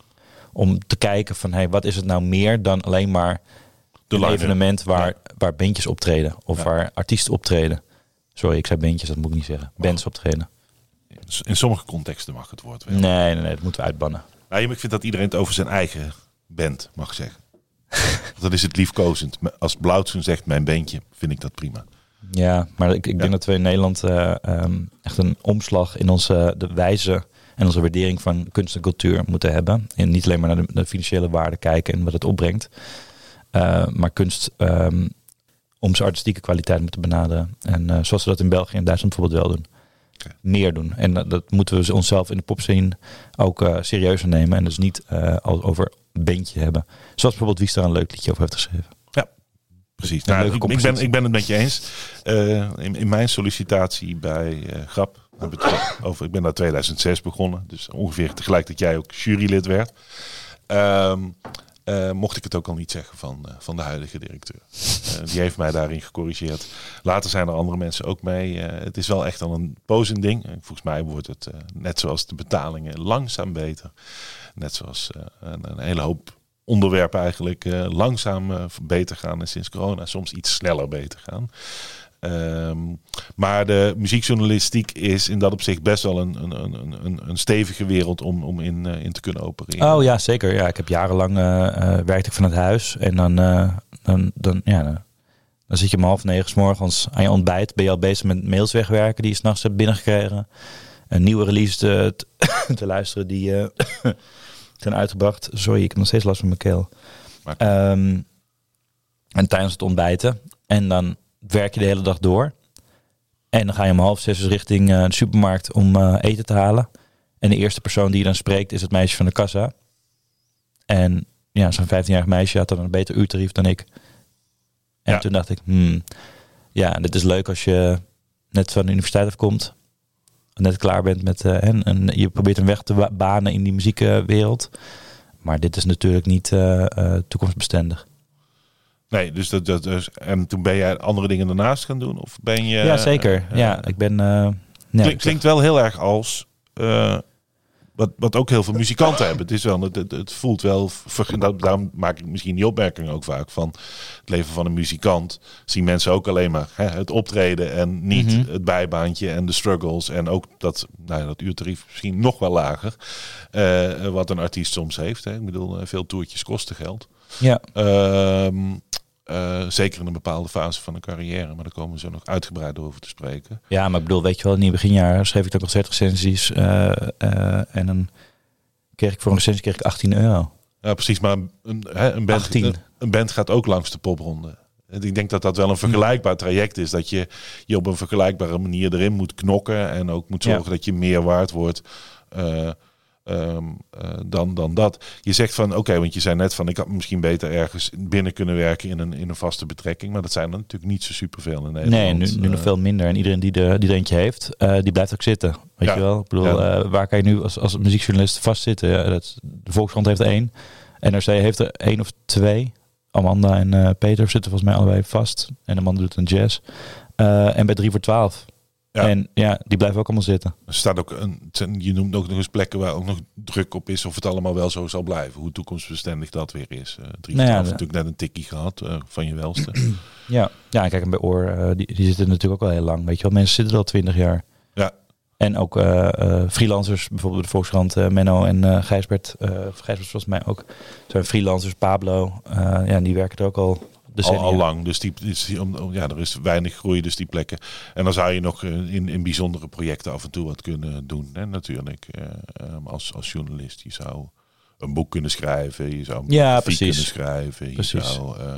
Om te kijken van, hey, wat is het nou meer dan alleen maar De een evenement waar, Ja. waar bandjes optreden. Of Ja. waar artiesten optreden. Sorry, ik zei bandjes, dat moet ik niet zeggen. Bands optreden. In sommige contexten mag het woord. Nee, nee, nee, dat moeten we uitbannen. Nou, ik vind dat iedereen het over zijn eigen band mag zeggen. Dan is het liefkozend. Als Blauwtsoen zegt mijn bandje, vind ik dat prima. Ja, maar ik, ik Ja. denk dat we in Nederland eh, ehm, echt een omslag in onze de wijze en onze waardering van kunst en cultuur moeten hebben. En niet alleen maar naar de, financiële waarde kijken en wat het opbrengt. Eh, maar kunst ehm, om zijn artistieke kwaliteit moeten benaderen. En eh, zoals we dat in België en Duitsland bijvoorbeeld wel doen. Meer doen. En dat, dat moeten we onszelf in de popscene ook eh serieuzer nemen. En dus niet al over een bandje hebben. Zoals bijvoorbeeld Wie daar een leuk liedje over heeft geschreven. Precies. Een Nou, ik, ik, ben, ik ben het met je eens. Eh, in, in mijn sollicitatie bij Grap, over, ik ben daar 2006 begonnen. Dus ongeveer tegelijk dat jij ook jurylid werd. Ehm, eh, mocht ik het ook al niet zeggen van, eh, van de huidige directeur. Eh, die heeft mij daarin gecorrigeerd. Later zijn er andere mensen ook mee. Het is wel echt al een posend ding. En volgens mij wordt het, net zoals de betalingen, langzaam beter. Net zoals een, een hele hoop onderwerpen eigenlijk langzaam beter gaan en sinds corona soms iets sneller beter gaan. Ehm, maar de muziekjournalistiek is in dat opzicht best wel een, een, een, een, een stevige wereld om, om in, eh, in te kunnen opereren. Oh ja, zeker. Ja, ik heb jarenlang eh, werkte ik van het huis. En dan, dan, dan, ja, dan, dan zit je om half negen 's morgens aan je ontbijt. Ben je al bezig met mails wegwerken die je s'nachts hebt binnengekregen. Een nieuwe release te, te, te luisteren die zijn uitgebracht. Sorry, ik heb nog steeds last van mijn keel. Ehm, en tijdens het ontbijten. En dan werk je de hele dag door. En dan ga je om half zes dus richting eh, de supermarkt om eh, eten te halen. En de eerste persoon die je dan spreekt is het meisje van de kassa. En ja, zo'n 15-jarig meisje had dan een beter uurtarief dan ik. En Ja. toen dacht ik, hmm, ja, dit is leuk als je net van de universiteit afkomt. Net klaar bent met, eh, en, en je probeert een weg te banen in die muziekwereld. Maar dit is natuurlijk niet toekomstbestendig. Nee, dus dat, dat dus, en toen ben jij andere dingen daarnaast gaan doen? Of ben je. ja, zeker. eh, ja, ik ben... eh, ja, Klink- ik zeg- klinkt wel heel erg als. eh, wat, wat ook heel veel muzikanten hebben. Het, is wel, het, het, het voelt wel. ver- Daarom maak ik misschien die opmerking ook vaak van. Het leven van een muzikant. Zien mensen ook alleen maar hè, het optreden. En niet Mhm. het bijbaantje en de struggles. En ook dat, nou, ja, dat uurtarief misschien nog wel lager. eh, wat een artiest soms heeft. Hè. Ik bedoel, eh, veel toertjes kosten geld. ja, Ehm, eh, zeker in een bepaalde fase van een carrière. Maar daar komen we zo nog uitgebreid over te spreken. Ja, maar ik bedoel, weet je wel, in die beginjaren schreef ik ook nog steeds recensies. eh, eh, en dan kreeg ik voor een recensie kreeg ik 18 euro. Ja, precies. Maar een, hè, een, band, 18. een, een band gaat ook langs de popronde. Ik denk dat dat wel een vergelijkbaar traject is. Dat je je op een vergelijkbare manier erin moet knokken. En ook moet zorgen dat je meer waard wordt. Uh, um, dan, dan dat. Je zegt van oké, want je zei net van ik had misschien beter ergens binnen kunnen werken in een, in een vaste betrekking. Maar dat zijn er natuurlijk niet zo superveel in Nederland. Nee, nu, nu nog veel minder. En iedereen die, de, die er eentje heeft, uh, die blijft ook zitten. Weet je wel? Ik bedoel, ja. waar kan je nu als, als muziekjournalist vastzitten? Ja, dat, de Volkskrant heeft er één. NRC heeft er één of twee. Amanda en Peter zitten volgens mij allebei vast. En Amanda doet een jazz. En bij 3 voor 12 ja. En ja, die blijven ook allemaal zitten. Er staat ook een, je noemt ook nog eens plekken waar ook nog druk op is of het allemaal wel zo zal blijven. Hoe toekomstbestendig dat weer is. Uh, drie nou ja, natuurlijk net een tikkie gehad uh, van je welste. ja, ja, kijk, en bij Oor, uh, die, die zitten natuurlijk ook al heel lang. Weet je wel, mensen zitten er al twintig jaar. Ja. En ook freelancers, bijvoorbeeld de Volkskrant, Menno en Gijsbert. Gijsbert volgens mij ook. Zijn freelancers, Pablo. ja, die werken er ook al al, al, lang. Dus die, die, om, ja, er is weinig groei, dus die plekken. En dan zou je nog eh, in, in bijzondere projecten af en toe wat kunnen doen. Hè, natuurlijk, uh, als, als journalist. Je zou een boek kunnen schrijven, je zou een ja, precies. kunnen schrijven. Je zou, uh,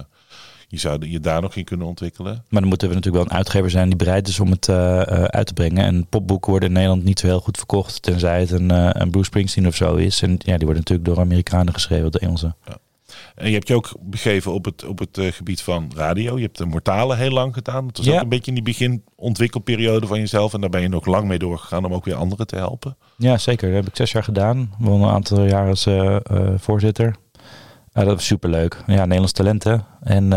je zou je daar nog in kunnen ontwikkelen. Maar dan moeten we natuurlijk wel een uitgever zijn die bereid is om het uh, uit te brengen. En popboeken worden in Nederland niet zo heel goed verkocht, tenzij het een, uh, een Bruce Springsteen of zo is. En ja, die worden natuurlijk door Amerikanen geschreven, de Engelsen. Ja. En je hebt je ook begeven op het, op het uh, gebied van radio. Je hebt de Mortale heel lang gedaan. Dat was ja. ook een beetje in die begin ontwikkelperiode van jezelf. En daar ben je nog lang mee doorgegaan om ook weer anderen te helpen. Ja, zeker. Dat heb ik zes jaar gedaan. Won een aantal jaar als uh, uh, voorzitter. dat was superleuk. Ja, Nederlands talenten. En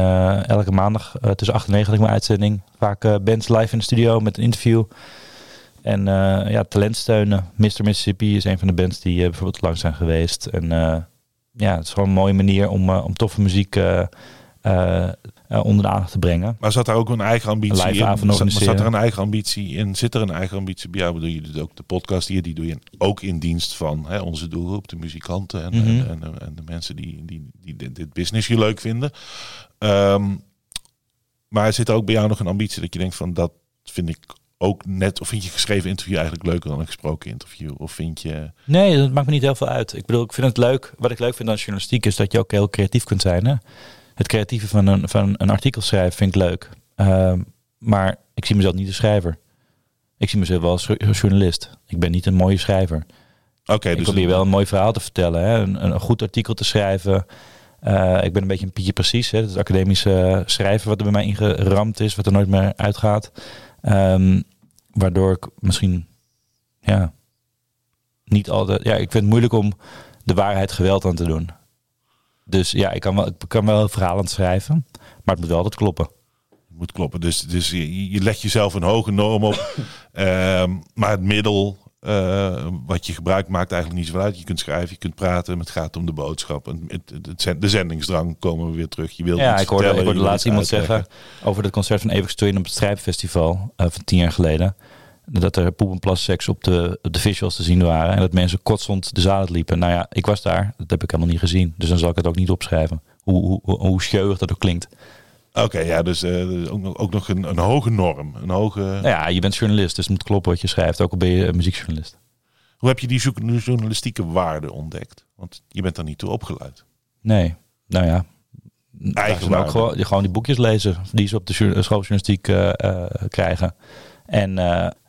elke maandag tussen 8 en 9 had ik mijn uitzending. Vaak bands live in de studio met een interview. En ja, talent steunen. Mr. Mississippi is een van de bands die bijvoorbeeld lang zijn geweest. En ja, het is gewoon een mooie manier om, uh, om toffe muziek uh, uh, onder de aandacht te brengen. Maar zat daar ook een eigen ambitie in? Zat, zat er een eigen ambitie in? Zit er een eigen ambitie bij jou? Bedoel je doet ook de podcast hier, die doe je ook in dienst van hè, onze doelgroep, de muzikanten en, mm -hmm. en, en, en, de mensen die, die, die dit business je leuk vinden. Um, maar zit er ook bij jou nog een ambitie dat je denkt van dat vind ik ook net, of vind je geschreven interview eigenlijk leuker dan een gesproken interview? Of vind je... Nee, dat maakt me niet heel veel uit. Ik bedoel, ik vind het leuk. Wat ik leuk vind aan journalistiek is dat je ook heel creatief kunt zijn. Hè? Het creatieve van een, van een artikel schrijven vind ik leuk. Uh, maar ik zie mezelf niet als schrijver. Ik zie mezelf wel als journalist. Ik ben niet een mooie schrijver. Oké, okay, ik dus probeer wel een mooi verhaal te vertellen. Hè? Een, een goed artikel te schrijven. Uh, ik ben een beetje een Pietje Precies. Hè? Het academische schrijven wat er bij mij ingeramd is. Wat er nooit meer uitgaat. Um, waardoor ik misschien ja, niet altijd. Ja, ik vind het moeilijk om de waarheid geweld aan te doen. Dus ja, ik kan wel, ik kan wel verhalen schrijven, maar het moet wel altijd kloppen. Het moet kloppen. Dus, dus je, je legt jezelf een hoge norm op. um, maar het middel uh, wat je gebruikt maakt eigenlijk niet zoveel uit. Je kunt schrijven, je kunt praten, het gaat om de boodschap. En het, het, de zendingsdrang komen we weer terug. Je wilt ja, ik hoorde, ik hoorde laatst iemand zeggen over het concert van Evex Twin op het Strijpfestival uh, van tien jaar geleden. Dat er poep en plasseks op de, op de visuals te zien waren. En dat mensen kotsend de zaal liepen. Nou ja, ik was daar. Dat heb ik helemaal niet gezien. Dus dan zal ik het ook niet opschrijven. Hoe, hoe, hoe, hoe scheurig dat ook klinkt. Oké, ja, dus uh, ook, ook, nog een, een, hoge norm. Een hoge... Nou ja, je bent journalist, dus het moet kloppen wat je schrijft. Ook al ben je muziekjournalist. Hoe heb je die journalistieke waarde ontdekt? Want je bent er niet toe opgeleid. Nee, nou ja. Eigenlijk ook gewoon, gewoon die boekjes lezen die ze op de schooljournalistiek uh, uh, krijgen. En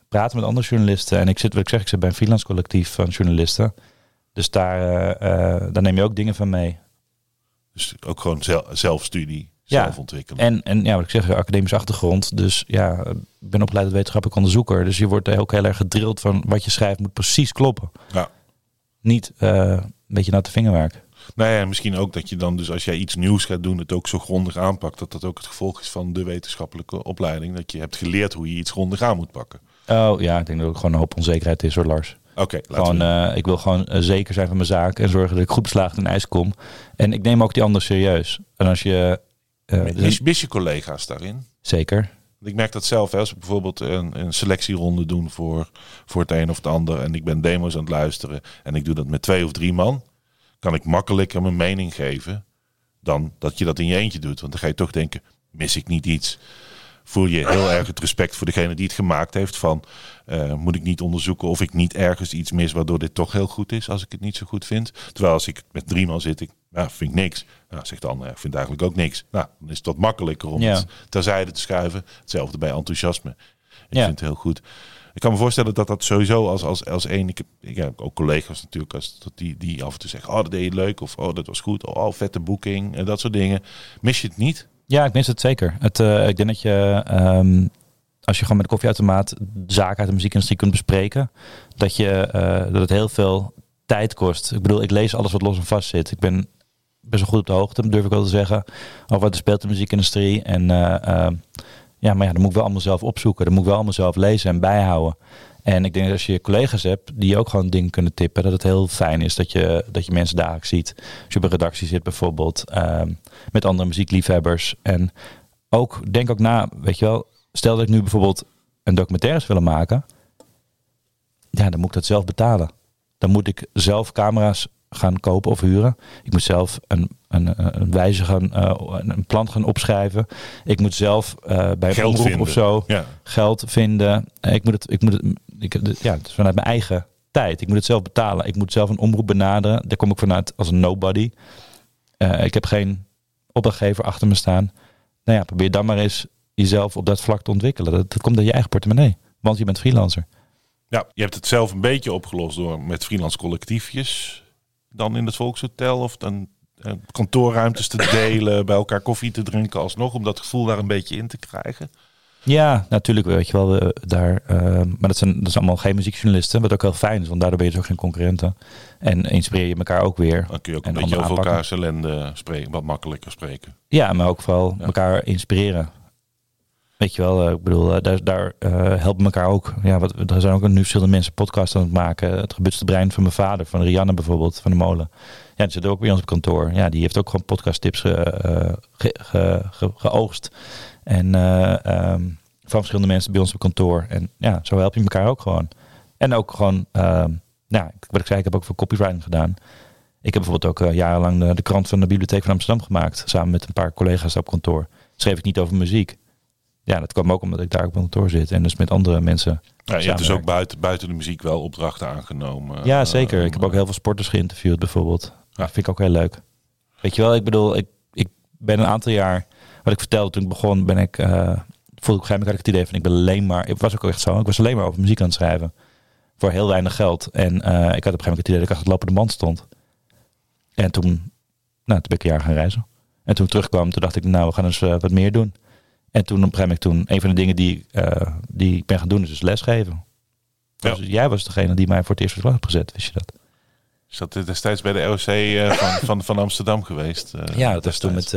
praten met andere journalisten. En ik zit, wat ik zeg, ik zit bij een freelance collectief van journalisten. Dus daar, daar neem je ook dingen van mee. Dus ook gewoon zelfstudie zelf ontwikkelen. En, en ja, wat ik zeg, academische achtergrond. Dus ja, ik ben opgeleid als wetenschappelijk onderzoeker. Dus je wordt ook heel erg gedrild van wat je schrijft moet precies kloppen. Ja. Niet uh, een beetje naar de vingerwerk. Nou ja, misschien ook dat je dan dus als jij iets nieuws gaat doen, het ook zo grondig aanpakt. Dat dat ook het gevolg is van de wetenschappelijke opleiding. Dat je hebt geleerd hoe je iets grondig aan moet pakken. Oh ja, ik denk dat ook gewoon een hoop onzekerheid is hoor, Lars. Oké. gewoon, uh, ik wil gewoon uh, zeker zijn van mijn zaak en zorgen dat ik goed beslaagd in ijs kom. En ik neem ook die ander serieus. En als je mis, mis je collega's daarin? Zeker. Ik merk dat zelf, hè, als we bijvoorbeeld een, een, selectieronde doen voor, voor het een of het ander. En ik ben demo's aan het luisteren. En ik doe dat met twee of drie man. Kan ik makkelijker mijn mening geven. Dan dat je dat in je eentje doet. Want dan ga je toch denken, mis ik niet iets? Voel je heel erg het respect voor degene die het gemaakt heeft. Van eh, moet ik niet onderzoeken of ik niet ergens iets mis waardoor dit toch heel goed is als ik het niet zo goed vind. Terwijl als ik met drie man zit, ik nou, vind ik niks. Nou, zegt de ander, ik vind eigenlijk ook niks. Nou, dan is het wat makkelijker om Ja. het terzijde te schuiven. Hetzelfde bij enthousiasme. Ik Ja. vind het heel goed. Ik kan me voorstellen dat dat sowieso als, als, als één... Ik heb, ik heb ook collega's natuurlijk als, dat die, die af en toe zeggen... Oh, dat deed je leuk. Of oh, dat was goed. Oh, vette boeking. En dat soort dingen. Mis je het niet? Ja, ik mis het zeker. Het, eh, ik denk dat je, ehm, als je gewoon met de koffieautomaat zaken uit de muziekindustrie kunt bespreken, dat, je, eh, dat het heel veel tijd kost. Ik bedoel, ik lees alles wat los en vast zit. Ik ben best wel goed op de hoogte, durf ik wel te zeggen, over wat er speelt in de muziekindustrie. En eh, ehm, ja, maar ja, dat moet ik wel allemaal zelf opzoeken. Dat moet ik wel allemaal zelf lezen en bijhouden. En ik denk dat als je collega's hebt die ook gewoon dingen kunnen tippen, dat het heel fijn is dat je, dat je mensen dagelijks ziet. Als je op een redactie zit bijvoorbeeld, ehm, met andere muziekliefhebbers. En ook, denk ook na, weet je wel, stel dat ik nu bijvoorbeeld een documentaire zou willen maken. Ja, dan moet ik dat zelf betalen. Dan moet ik zelf camera's gaan kopen of huren. Ik moet zelf een, een, een wijze gaan, eh, een plan gaan opschrijven. Ik moet zelf eh, bij een Geld omroep vinden. of zo Ja. geld vinden. Ik moet het, ik moet het, ik, ja, het is vanuit mijn eigen tijd. Ik moet het zelf betalen. Ik moet zelf een omroep benaderen. Daar kom ik vanuit als nobody. Eh, ik heb geen opdrachtgever achter me staan. Nou ja, probeer dan maar eens jezelf op dat vlak te ontwikkelen. Dat, dat komt uit je eigen portemonnee. Want je bent freelancer. Ja, je hebt het zelf een beetje opgelost door met freelance collectiefjes dan in het Volkshotel of dan eh, kantoorruimtes te delen, bij elkaar koffie te drinken alsnog, om dat gevoel daar een beetje in te krijgen. Ja, natuurlijk weet je wel. we- daar, eh, maar dat zijn, dat zijn allemaal geen muziekjournalisten. Wat ook heel fijn is, want daardoor ben je dus ook geen concurrenten. En inspireer je elkaar ook weer. Dan kun je ook En een beetje over aanpakken. elkaars ellende spreken, wat makkelijker spreken. Ja, maar ook vooral Ja. elkaar inspireren. Weet je wel, eh, ik bedoel, eh, daar, daar eh, helpen elkaar ook. Ja, wat, er zijn ook nu verschillende mensen podcasts aan het maken. Het gebutste brein van mijn vader, van Rianne bijvoorbeeld, van de molen. Ja, die zit ook bij ons op kantoor. Ja, die heeft ook gewoon podcasttips eh, ge, ge, ge- geoogst. En eh, ehm, van verschillende mensen bij ons op kantoor. En ja, zo help je elkaar ook gewoon. En ook gewoon, ehm, nou, wat ik zei, ik heb ook voor copywriting gedaan. Ik heb bijvoorbeeld ook eh, jarenlang de, de krant van de Bibliotheek van Amsterdam gemaakt. Samen met een paar collega's op kantoor. Schreef ik niet over muziek. Ja, dat kwam ook omdat ik daar op kantoor zit. En dus met andere mensen. Ja, je hebt dus ook buiten, buiten de muziek wel opdrachten aangenomen. Ja, Eh, zeker. Ik heb ook heel veel sporters geïnterviewd bijvoorbeeld. Ja. Dat vind ik ook heel leuk. Weet je wel, ik bedoel, ik, ik ben een aantal jaar... Wat ik vertelde toen ik begon, ben ik... eh voelde ik op een gegeven moment had ik het idee van... Ik ben alleen maar... Het was ook echt zo. Ik was alleen maar over muziek aan het schrijven. Voor heel weinig geld. En eh, ik had op een gegeven moment het idee dat ik achter het lopende band stond. En toen... Nou, toen ben ik een jaar gaan reizen. En toen ik terugkwam, toen dacht ik... Nou, we gaan eens eh, wat meer doen. En toen op een gegeven moment toen... Een van de dingen die, die ik ben gaan doen is dus lesgeven. Ja. Dus jij was degene die mij voor het eerst klas hebt gezet. Wist je dat? Is dat destijds bij de ROC eh, van, van, van Amsterdam geweest? eh, Ja, dat was toen met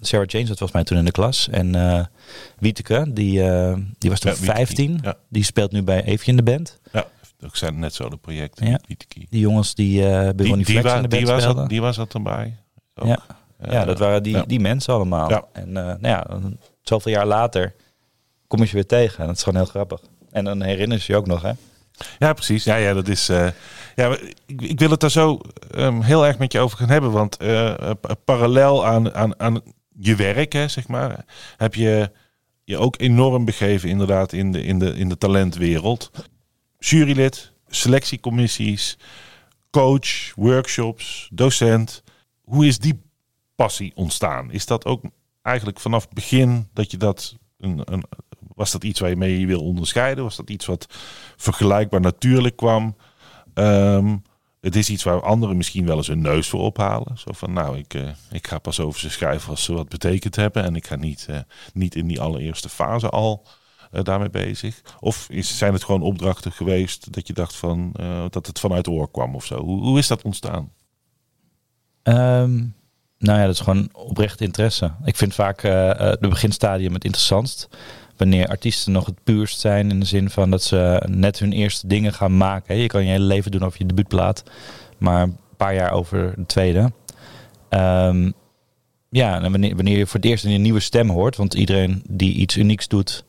Sarah James, dat was mij toen in de klas. En eh Wieteke, die, eh, die was toen Ja, Wieteke, 15. Ja, Die speelt nu bij Eefje in de band. ja, ook zijn net zo de projecten. Ja. Wieteke. Die jongens die eh bij Die, Ronnie die, Flex in de die, band was speelden. dat, die was dat erbij. Ook. Ja. Eh, ja, dat waren die, die mensen allemaal. En eh, nou ja, dan- zoveel jaar later kom je ze weer tegen. En dat is gewoon heel grappig. En dan herinner je je ook nog, hè? Ja, precies. Ja, ja dat is. eh, ja, ik, wil het daar zo ehm, heel erg met je over gaan hebben. Want eh, eh, pa- parallel aan, aan, aan je werk, hè, zeg maar, heb je je ook enorm begeven, inderdaad, in de, in de, in de talentwereld. Jurylid, selectiecommissies, coach, workshops, docent. Hoe is die passie ontstaan? Is dat ook eigenlijk vanaf het begin dat je dat een, een, was dat iets waar je mee wil onderscheiden? Was dat iets wat vergelijkbaar natuurlijk kwam? Ehm, het is iets waar anderen misschien wel eens een neus voor ophalen. Zo van, nou, ik, eh, ik ga pas over ze schrijven als ze wat betekend hebben. En ik ga niet, eh, niet in die allereerste fase al eh, daarmee bezig. Of is, zijn het gewoon opdrachten geweest dat je dacht van, dat het vanuit de oor kwam of zo? Hoe, hoe is dat ontstaan? Ehm, nou ja, dat is gewoon oprecht interesse. Ik vind vaak de beginstadium het interessantst. Wanneer artiesten nog het puurst zijn in de zin van dat ze net hun eerste dingen gaan maken. Je kan je hele leven doen over je debuutplaat, maar een paar jaar over de tweede. Ehm, ja, wanneer, wanneer je voor het eerst een nieuwe stem hoort, want iedereen die iets unieks doet,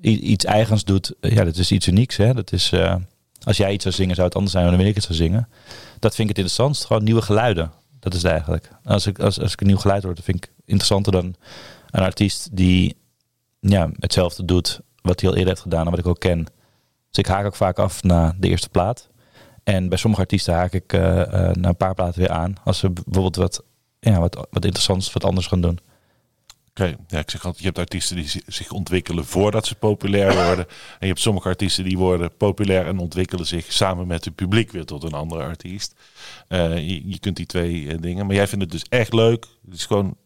iets eigens doet, eh, ja, dat is iets unieks. Hè? Dat is, eh, als jij iets zou zingen, zou het anders zijn dan wanneer ik het zou zingen. Dat vind ik het interessantst. Gewoon nieuwe geluiden. Dat is het eigenlijk. Als ik, als, als ik een nieuw geluid hoor, dat vind ik interessanter dan een artiest die ja, hetzelfde doet wat hij al eerder heeft gedaan en wat ik ook ken. Dus ik haak ook vaak af na de eerste plaat. En bij sommige artiesten haak ik uh, na een paar platen weer aan. Als ze bijvoorbeeld wat, ja, wat, wat interessants, wat anders gaan doen. Oké, ja, ik zeg altijd, je hebt artiesten die zich ontwikkelen voordat ze populair worden. En je hebt sommige artiesten die worden populair en ontwikkelen zich samen met het publiek weer tot een andere artiest. Uh, je, je, kunt die twee dingen. Maar jij vindt het dus echt leuk. Het is gewoon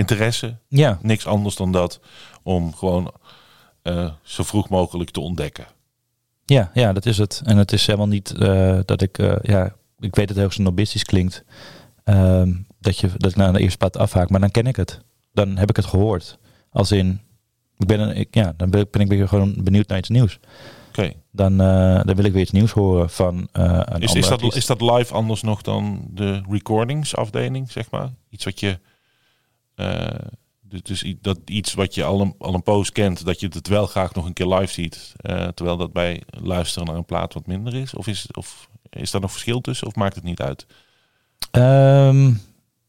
interesse. Ja. Niks anders dan dat. Om gewoon uh, zo vroeg mogelijk te ontdekken. Ja, ja, dat is het. En het is helemaal niet dat ik, ja, ik weet dat het heel snobistisch klinkt. Ehm, dat, je, dat ik naar de eerste plaat afhaak, maar dan ken ik het dan heb ik het gehoord. Als in, ik ben, een, ik, ja, dan ben ik weer gewoon benieuwd naar iets nieuws. Oké. Dan, dan wil ik weer iets nieuws horen van een is, is, dat, is dat live anders nog dan de recordingsafdeling, zeg maar? Iets wat je... Dus dat iets wat je al een, al een poos kent, dat je het wel graag nog een keer live ziet. terwijl dat bij luisteren naar een plaat wat minder is? Of is, of is daar nog verschil tussen? Of maakt het niet uit? Um,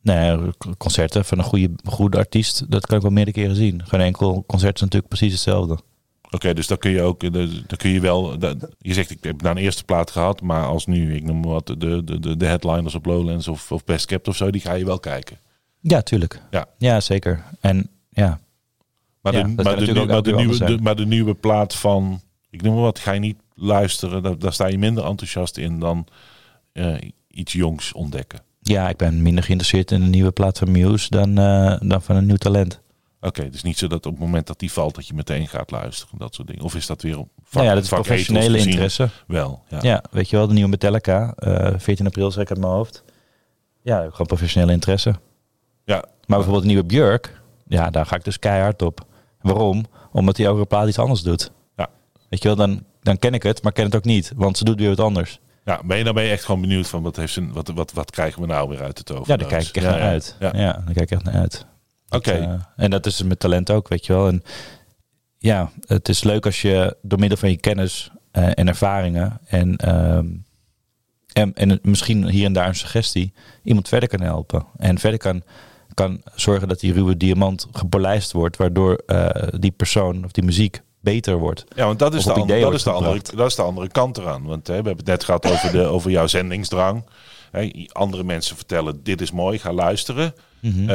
Nee, concerten van een goede, goede artiest, dat kan ik wel meerdere keren zien. Geen enkel concert is natuurlijk precies hetzelfde. Oké, dus dan kun je ook, dan kun je wel, je zegt ik heb naar een eerste plaat gehad, maar als nu, ik noem wat, de, de, de headliners op Lowlands of, of Best Kept of zo, die ga je wel kijken. Ja, tuurlijk. Ja, ja zeker. En ja. Maar, de, maar, de, maar, de, nieuwe, de, maar de nieuwe plaat van, ik noem maar wat, ga je niet luisteren, daar, daar sta je minder enthousiast in dan uh, iets jongs ontdekken. Ja, ik ben minder geïnteresseerd in een nieuwe plaat van Muse dan, uh, dan van een nieuw talent. Oké, dus niet zo dat op het moment dat die valt dat je meteen gaat luisteren, dat soort dingen. Of is dat weer op vak, ja, dat is professionele interesse. Wel, ja. ja. weet je wel, de nieuwe Metallica, uh, eh, 14 april zeg ik uit mijn hoofd. Ja, gewoon professionele interesse. Ja. Maar bijvoorbeeld de nieuwe Björk, ja, daar ga ik dus keihard op. Waarom? Omdat hij elke plaat iets anders doet. Ja. Weet je wel, dan, dan ken ik het, maar ken het ook niet, want ze doet weer wat anders. Ja, ben je, dan ben je echt gewoon benieuwd van wat, heeft ze, wat, wat, wat krijgen we nou weer uit het over? Ja, daar kijk ik echt naar uit. Ja. ja, daar kijk ik echt naar uit. Oké. Uh, en dat is met talent ook, weet je wel. En ja, het is leuk als je door middel van je kennis uh, en ervaringen en, uh, en, en misschien hier en daar een suggestie iemand verder kan helpen. En verder kan, kan zorgen dat die ruwe diamant gepolijst wordt, waardoor uh, die persoon of die muziek beter wordt. Ja, want dat is, de, dat, is de andere, dat is de andere kant eraan. Want hè, we hebben het net gehad over, de, over jouw zendingsdrang. Hè, andere mensen vertellen, dit is mooi, ga luisteren. Mm -hmm. uh,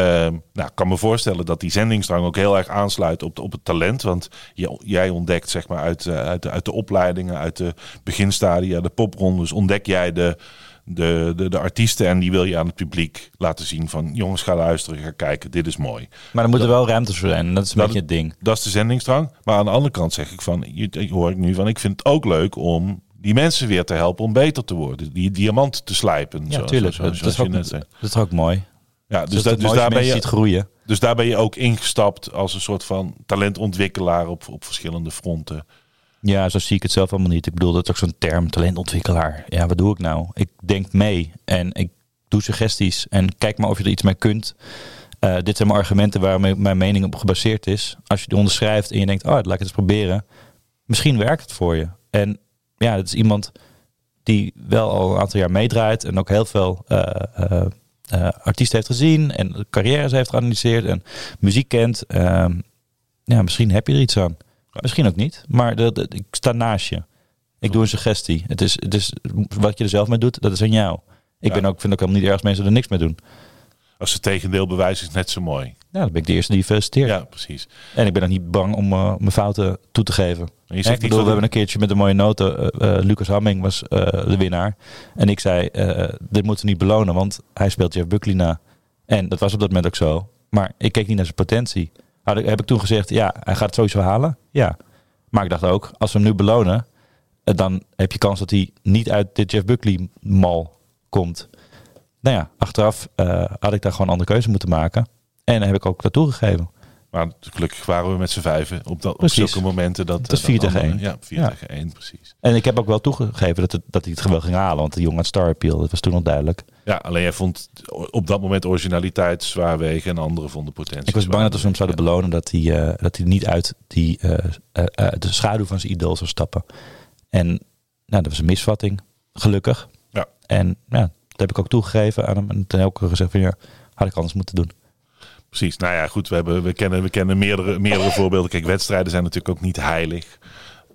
nou, ik kan me voorstellen dat die zendingsdrang ook heel erg aansluit op, de, op het talent. Want je, jij ontdekt zeg maar uit, uh, uit, de, uit de opleidingen, uit de beginstadia, de poprondes, ontdek jij de, de, de, de artiesten en die wil je aan het publiek laten zien van jongens ga luisteren, ga kijken, dit is mooi. Maar er wel ruimte voor zijn, dat is een beetje het ding. Dat is de zendingsdrang. Maar aan de andere kant zeg ik van, je, hoor ik nu van, ik vind het ook leuk om die mensen weer te helpen om beter te worden, die diamant te slijpen. Ja, tuurlijk. Zo, dat, is ook, dat is ook mooi. Ja, dus, dat, dus daar ben je groeien. Dus daar ben je ook ingestapt als een soort van talentontwikkelaar op, op verschillende fronten. Ja, zo zie ik het zelf allemaal niet. Ik bedoel, dat is ook zo'n term, talentontwikkelaar. Ja, wat doe ik nou? Ik denk mee en ik doe suggesties en kijk maar of je er iets mee kunt. Uh, dit zijn mijn argumenten waar mijn mening op gebaseerd is. Als je die onderschrijft en je denkt, oh, laat ik het eens proberen. Misschien werkt het voor je. En ja, dat is iemand die wel al een aantal jaar meedraait en ook heel veel uh, uh, artiesten heeft gezien en carrières heeft geanalyseerd en muziek kent. Ehm, ja, misschien heb je er iets aan. Misschien ook niet, maar ik sta naast je. Ik doe een suggestie. Het is, het is wat je er zelf mee doet, dat is aan jou. Ik ben ook, vind ook helemaal niet erg als mensen er niks mee doen. Als het tegendeel bewijs is net zo mooi. Ja, dan ben ik de eerste die feliciteert. Ja, precies. En ik ben ook niet bang om uh, mijn fouten toe te geven. Je zegt ik bedoel, we hebben een keertje met een mooie noten. Uh, uh, Lucas Hamming was de winnaar. En ik zei, dit moeten we niet belonen, want hij speelt Jeff Buckley na. En dat was op dat moment ook zo. Maar ik keek niet naar zijn potentie ik, heb ik toen gezegd, ja, hij gaat het sowieso halen. Ja. Maar ik dacht ook, als we hem nu belonen, eh, dan heb je kans dat hij niet uit dit Jeff Buckley mal komt. Nou ja, achteraf uh, had ik daar gewoon andere keuze moeten maken. En heb ik ook dat toegegeven. Maar gelukkig waren we met z'n vijven op, dat, op zulke momenten. Dat, het is 4 tegen 1. Ja, 4 ja. tegen 1, precies. En ik heb ook wel toegegeven dat, het, dat hij het wel ging halen. Want de jongen had Star Appeal, dat was toen al duidelijk. Ja, alleen jij vond op dat moment originaliteit zwaar wegen en anderen vonden potentie. Ik was bang dat we hem zouden belonen dat hij, uh, dat hij niet uit die, uh, uh, de schaduw van zijn idool zou stappen. En nou, dat was een misvatting, gelukkig. Ja. En ja, dat heb ik ook toegegeven aan hem. En toen heb ik gezegd van ja, had ik anders moeten doen. Precies. Nou ja, goed. We, hebben, we kennen, we kennen meerdere, meerdere voorbeelden. Kijk, wedstrijden zijn natuurlijk ook niet heilig.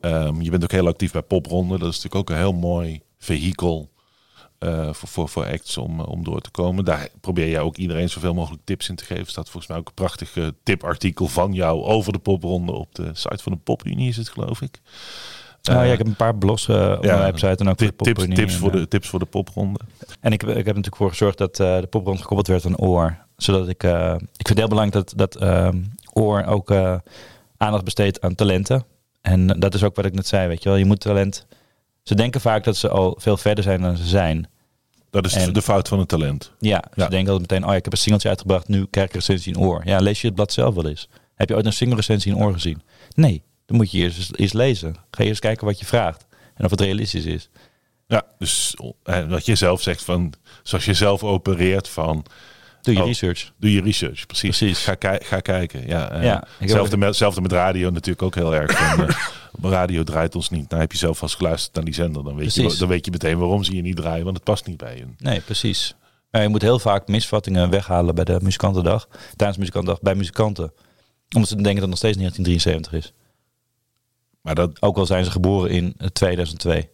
Ehm, je bent ook heel actief bij popronden. Dat is natuurlijk ook een heel mooi vehikel uh, voor, voor, voor acts om, om door te komen. Daar probeer je ook iedereen zoveel mogelijk tips in te geven. Staat volgens mij ook een prachtig tipartikel van jou over de popronde op de site van de Popunie is het geloof ik. Uh, ja, ik heb een paar blogs uh, op ja, mijn website en ook tip, tips, tips, voor de, tips voor de popronde. En ik, ik heb natuurlijk voor gezorgd dat uh, de popronde gekoppeld werd aan oor. Zodat ik, ik vind het heel belangrijk dat, dat oor ook aandacht besteedt aan talenten. En dat is ook wat ik net zei, weet je wel. Je moet talent... Ze denken vaak dat ze al veel verder zijn dan ze zijn. Dat is en, de fout van het talent. Ja, ze denken altijd meteen, oh ja, ik heb een singeltje uitgebracht, nu krijg ik recensie in oor. Ja, lees je het blad zelf wel eens? Heb je ooit een single recensie in oor gezien? Nee, dan moet je eerst eens lezen. Ga eerst kijken wat je vraagt en of het realistisch is. Ja, dus eh, wat je zelf zegt van, zoals je zelf opereert van... Doe je oh, research. Doe je research, precies. precies. Ga, ga kijken. Ja, uh, ja hetzelfde, met, met radio natuurlijk ook heel erg. Van, uh, radio draait ons niet. Dan heb je zelf vast geluisterd naar die zender. Dan weet, je, dan weet je meteen waarom ze je niet draaien, want het past niet bij je. Nee, precies. je moet heel vaak misvattingen weghalen bij de muzikantendag. Tijdens muzikantendag bij muzikanten. Omdat ze denken dat het nog steeds 1973 is. Maar dat... Ook al zijn ze geboren in 2002.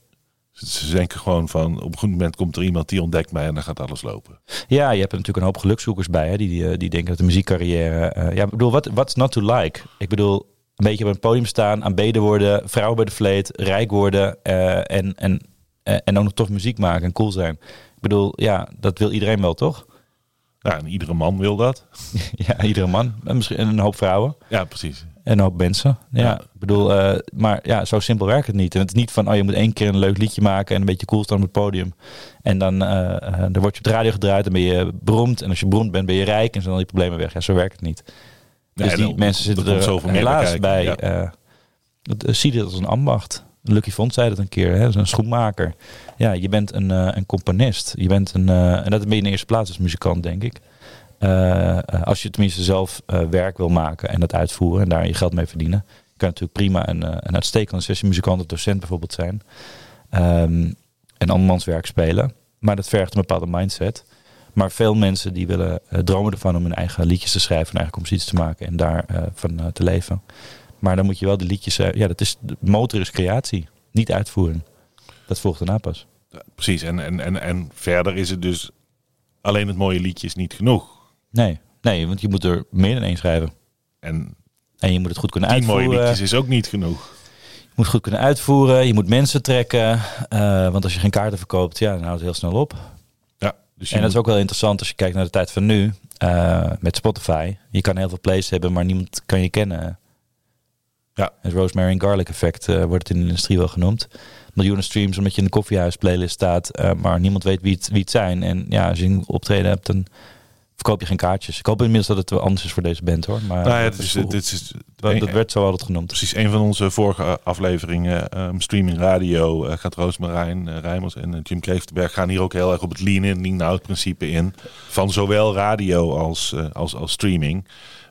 Ze denken gewoon van, op een goed moment komt er iemand die ontdekt mij en dan gaat alles lopen. Ja, je hebt er natuurlijk een hoop gelukzoekers bij, hè, die, die, eh, die denken dat de muziekcarrière... Uh, ja, ik bedoel, wat what's not to like? Ik bedoel, een beetje op een podium staan, aanbeden worden, vrouw bij de vleet, rijk worden uh, en, en, en ook nog tof muziek maken en cool zijn. Ik bedoel, ja, dat wil iedereen wel, toch? Ja, en iedere man wil dat. ja, iedere man. En misschien een hoop vrouwen. Ja, precies. En ook mensen. Ja, ik bedoel, uh, maar ja, zo simpel werkt het niet. En het is niet van, oh, je moet één keer een leuk liedje maken en een beetje cool staan op het podium. En dan, uh, dan word je op de radio gedraaid en ben je beroemd. En als je beroemd bent, ben je rijk en zijn al die problemen weg. Ja, zo werkt het niet. Dus die mensen zitten er helaas bij. Ja. Uh, dat, zie je dat als een ambacht. Lucky Font zei dat een keer, hè? een schoenmaker. Ja, je bent een, een componist. Je bent een, en dat ben je in de eerste plaats als muzikant, denk ik. Uh, als je tenminste zelf uh, werk wil maken en dat uitvoeren en daar je geld mee verdienen. Je kan natuurlijk prima een, een uitstekende sessiemuzikant of docent bijvoorbeeld zijn. Um, en andermans werk spelen. Maar dat vergt een bepaalde mindset. Maar veel mensen die willen dromen ervan om hun eigen liedjes te schrijven, hun eigen composities te maken en daarvan van te leven. Maar dan moet je wel de liedjes. ja, dat is, de motor is creatie, niet uitvoeren. Dat volgt daarna pas. precies. En, en, en, en verder is het dus alleen het mooie liedje is niet genoeg. Nee, nee, want je moet er meer dan één schrijven. En, en je moet het goed kunnen uitvoeren. mooie liedjes is ook niet genoeg. Je moet goed kunnen uitvoeren, je moet mensen trekken. Uh, want als je geen kaarten verkoopt, ja, dan houdt het heel snel op. Ja, dus en dat is ook wel interessant als je kijkt naar de tijd van nu. Uh, met Spotify. Je kan heel veel plays hebben, maar niemand kan je kennen. Ja. Het Rosemary and Garlic effect uh, wordt in de industrie wel genoemd. Miljoenen streams omdat je in de koffiehuis playlist staat, maar niemand weet wie het, wie het zijn. En ja, als je een optreden hebt, dan verkoop je geen kaartjes. Ik hoop inmiddels dat het wel anders is voor deze band hoor. Maar nou ja, het is, dit is, dat, werd zo altijd genoemd. Precies, een van onze vorige afleveringen, um, streaming radio, uh, gaat Roosmarijn uh, Rijmers en Jim Kreeftenberg gaan hier ook heel erg op het lean in, lean out principe in. Van zowel radio als, als, als streaming.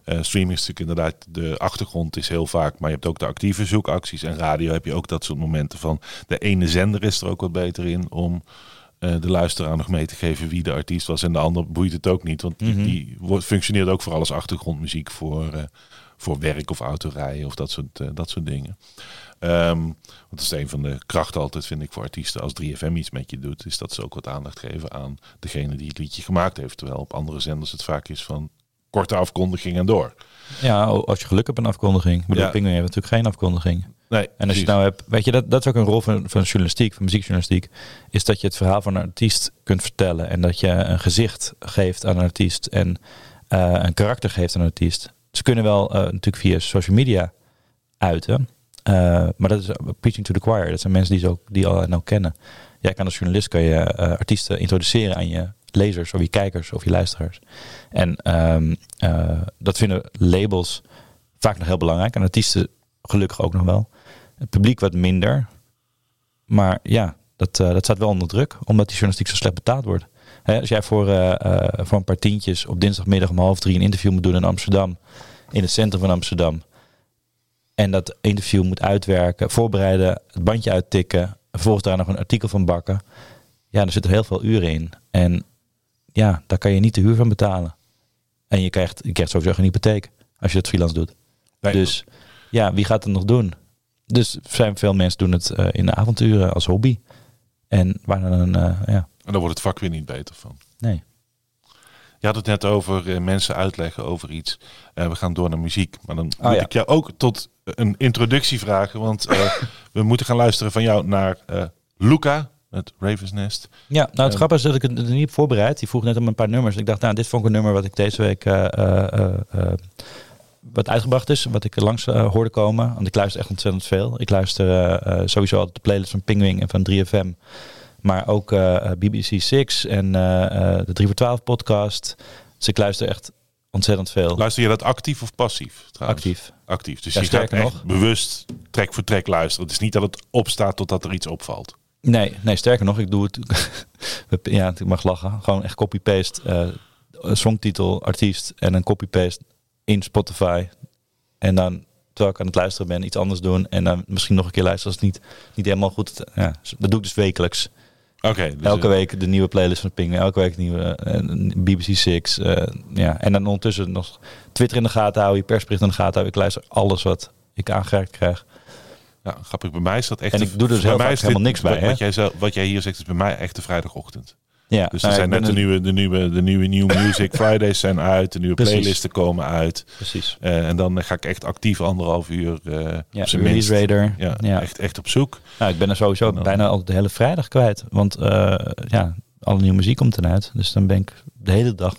streaming is natuurlijk inderdaad, de achtergrond is heel vaak, maar je hebt ook de actieve zoekacties. En radio heb je ook dat soort momenten van, de ene zender is er ook wat beter in om de luisteraar nog mee te geven wie de artiest was. En de ander boeit het ook niet. Want die, mm -hmm. die functioneert ook vooral als achtergrondmuziek voor, uh, voor werk of autorijden of dat soort, uh, dat soort dingen. Um, want dat is een van de krachten altijd, vind ik, voor artiesten. Als 3FM iets met je doet, is dat ze ook wat aandacht geven aan degene die het liedje gemaakt heeft. Terwijl op andere zenders het vaak is van korte afkondiging en door. Ja, als je geluk hebt een afkondiging. Bedoel, ja. Penguin heeft natuurlijk geen afkondiging. Nee, en als je nou hebt, weet je, dat, dat is ook een rol van, van journalistiek, van muziekjournalistiek, is dat je het verhaal van een artiest kunt vertellen en dat je een gezicht geeft aan een artiest en uh, een karakter geeft aan een artiest. Ze kunnen wel uh, natuurlijk via social media uiten, uh, maar dat is preaching to the choir. Dat zijn mensen die ze ook die al nou kennen. Jij kan als journalist kan je artiesten introduceren aan je lezers of je kijkers of je luisteraars. En um, dat vinden labels vaak nog heel belangrijk en artiesten gelukkig ook nog wel. Het publiek wat minder. Maar ja, dat, uh, dat staat wel onder druk, omdat die journalistiek zo slecht betaald wordt. Hè, als jij voor, uh, uh, voor een paar tientjes op dinsdagmiddag om half drie een interview moet doen in Amsterdam, in het centrum van Amsterdam, en dat interview moet uitwerken, voorbereiden, het bandje uittikken, vervolgens daar nog een artikel van bakken, ja, er zitten heel veel uren in. En ja, daar kan je niet de huur van betalen. En je krijgt, je krijgt sowieso geen hypotheek als je het freelance doet. Nee, Dus ja, wie gaat het nog doen? Dus zijn veel mensen doen het eh, in de avonturen als hobby. En waar dan, eh, ja, En daar wordt het vak weer niet beter van. nee. Je had het net over eh, mensen uitleggen over iets. We gaan door naar muziek. Maar dan Ah, moet ja. ik jou ook tot een introductie vragen. Want we moeten gaan luisteren van jou naar Luca, het Ravens Nest. Ja, nou het grappige is dat ik het er niet heb voorbereid. Die vroeg net om een paar nummers. Ik dacht, nou, dit vond ik een nummer wat ik deze week wat uitgebracht is, wat ik er langs eh, hoorde komen. Want ik luister echt ontzettend veel. Ik luister eh, eh, sowieso altijd de playlist van Pingwing en van 3FM. Maar ook BBC Six en de 3 voor 12 podcast. Dus ik luister echt ontzettend veel. Luister je dat actief of passief? Trouwens? Actief. Actief. Dus Ja, je gaat sterker echt nog. bewust trek voor trek luisteren. Het is niet dat het opstaat totdat er iets opvalt. Nee, nee, sterker nog, ik doe het. ja, ik mag lachen. Gewoon echt copy-paste. eh, songtitel, artiest en een copy-paste in Spotify. En dan, terwijl ik aan het luisteren ben, iets anders doen. En dan misschien nog een keer luisteren als het niet, niet helemaal goed. Ja, dat doe ik dus wekelijks. Oké. dus, Elke eh, week de nieuwe playlist van Ping. Elke week de nieuwe eh, BBC Six. eh, ja. En dan ondertussen nog Twitter in de gaten houden, je persbericht in de gaten houden. Ik luister alles wat ik aangereikt krijg. Ja, grappig. Bij mij is dat echt... En ik doe dus heel vaak helemaal niks bij, Wat, hè? wat jij, wat jij hier zegt is bij mij echt de vrijdagochtend. Ja, Dus nou, er zijn net de een- nieuwe, de, nieuwe, de nieuwe New Music Fridays zijn uit. De nieuwe Precies. playlisten komen uit. Precies. Eh, en dan ga ik echt actief anderhalf uur eh Ja, op zijn minst. Release Radar. Ja, ja. Echt, echt op zoek. Nou, ik ben er sowieso dan- bijna altijd de hele vrijdag kwijt. Want eh, ja, alle nieuwe muziek komt dan uit. Dus dan ben ik de hele dag.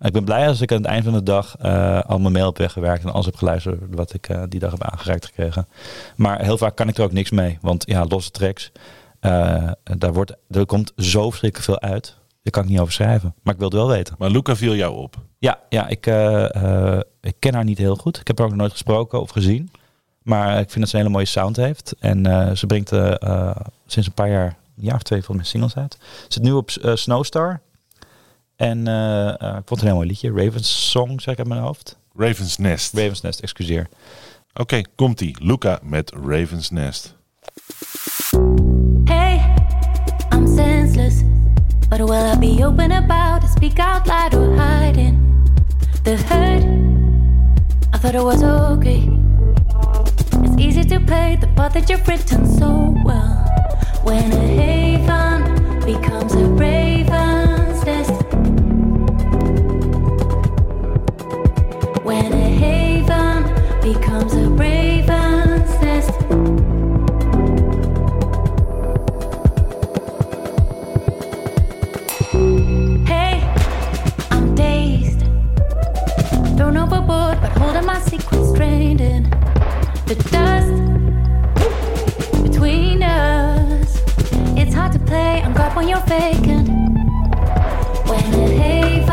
Ik ben blij als ik aan het eind van de dag eh, al mijn mail heb weggewerkt en alles heb geluisterd wat ik eh, die dag heb aangereikt gekregen. Maar heel vaak kan ik er ook niks mee. Want ja, losse tracks, eh, daar wordt, er komt zo verschrikkelijk veel uit. Daar kan ik niet over schrijven. Maar ik wil het wel weten. Maar Luca viel jou op. Ja, ja ik, eh, eh, ik ken haar niet heel goed. Ik heb haar ook nog nooit gesproken of gezien. Maar ik vind dat ze een hele mooie sound heeft. En ze brengt sinds een paar jaar, een jaar of twee mij singles uit. Ze zit nu op Snowstar. En ik vond het een heel mooi liedje. Raven's Song, zeg ik uit mijn hoofd. Raven's Nest. Oké, Raven's Nest, excuseer. komt-ie. Luca met Raven's Nest. But will I be open about it? Speak out loud or hiding? The hurt, I thought it was okay. It's easy to play the part that you've written so well. When a haven becomes a raven's the dust between us. It's hard to play when you're vacant. When a haven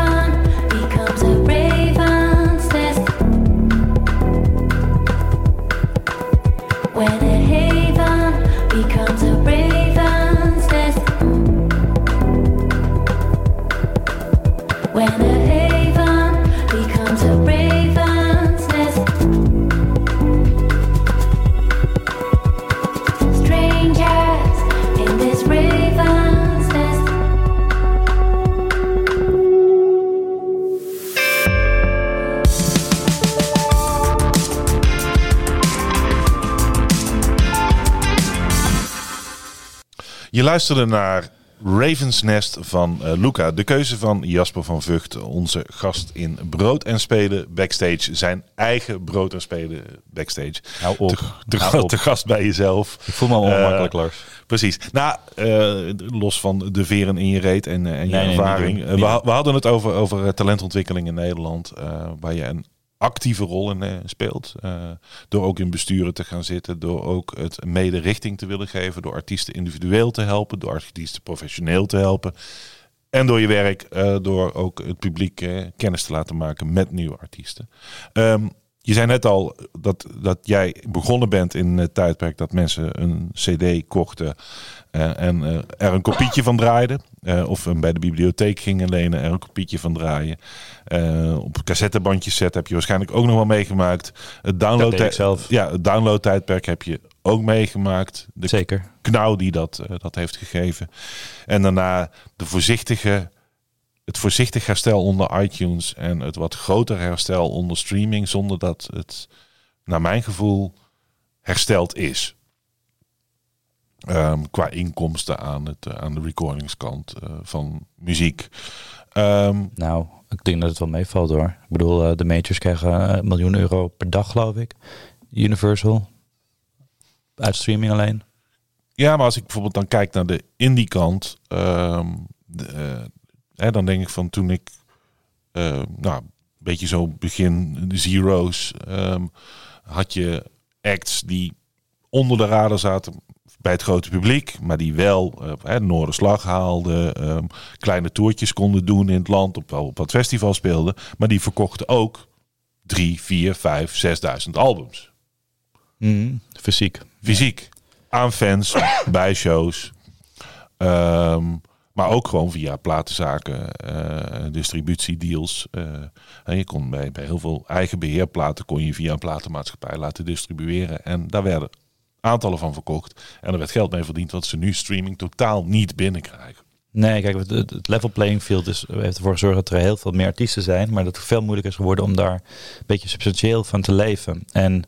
Je luisterde naar Raven's Nest van eh, Luca. De keuze van Jasper van Vught, onze gast in Brood en Spelen backstage. Zijn eigen Brood en Spelen backstage. Hou op. Te, te, Hou op. te gast bij jezelf. Ik voel me al Eh, ongemakkelijk, Lars. Precies. Nou, eh, los van de veren in je reet en, eh, en je Nee, ervaring. Eh, we, hadden het over, over eh, talentontwikkeling in Nederland. eh, waar je een actieve rol in eh, speelt. Eh, door ook in besturen te gaan zitten. Door ook het mede richting te willen geven. Door artiesten individueel te helpen. Door artiesten professioneel te helpen. En door je werk, eh, door ook het publiek kennis te laten maken met nieuwe artiesten. Ehm, je zei net al dat, dat jij begonnen bent in het tijdperk dat mensen een CD kochten en er een kopietje van draaiden. Eh, of hem bij de bibliotheek gingen lenen, er een kopietje van draaien. Eh, op cassettebandjes zetten heb je waarschijnlijk ook nog wel meegemaakt. Het download zelf. Ja, het downloadtijdperk heb je ook meegemaakt. De Zeker. knauw die dat, eh, dat heeft gegeven. En daarna de voorzichtige het voorzichtig herstel onder iTunes en het wat groter herstel onder streaming, zonder dat het, naar mijn gevoel, hersteld is. Ehm, qua inkomsten aan, het, eh, aan de recordingskant uh, van muziek. Ehm, nou, ik denk dat het wel meevalt hoor. Ik bedoel, uh, de majors krijgen een miljoen euro per dag, geloof ik. Universal. Uit streaming alleen. Ja, maar als ik bijvoorbeeld dan kijk naar de indie kant, um, hè, dan denk ik van toen ik, uh, nou, een beetje zo begin de zeros, um, had je acts die onder de radar zaten bij het grote publiek, maar die wel uh, Noorderslag haalden, um, kleine toertjes konden doen in het land, op, op wat festival speelden, maar die verkochten ook drie, vier, vijf, zesduizend albums. Mm, fysiek. Fysiek. Aan fans, bij shows. Um, maar ook gewoon via platenzaken, uh, distributiedeals. Uh, je kon bij, bij heel veel eigen beheerplaten kon je via een platenmaatschappij laten distribueren. En daar werden aantallen van verkocht. En er werd geld mee verdiend, wat ze nu streaming totaal niet binnenkrijgen. Nee, kijk, het, het level playing field is, heeft ervoor gezorgd dat er heel veel meer artiesten zijn. Maar dat het veel moeilijker is geworden om daar een beetje substantieel van te leven. En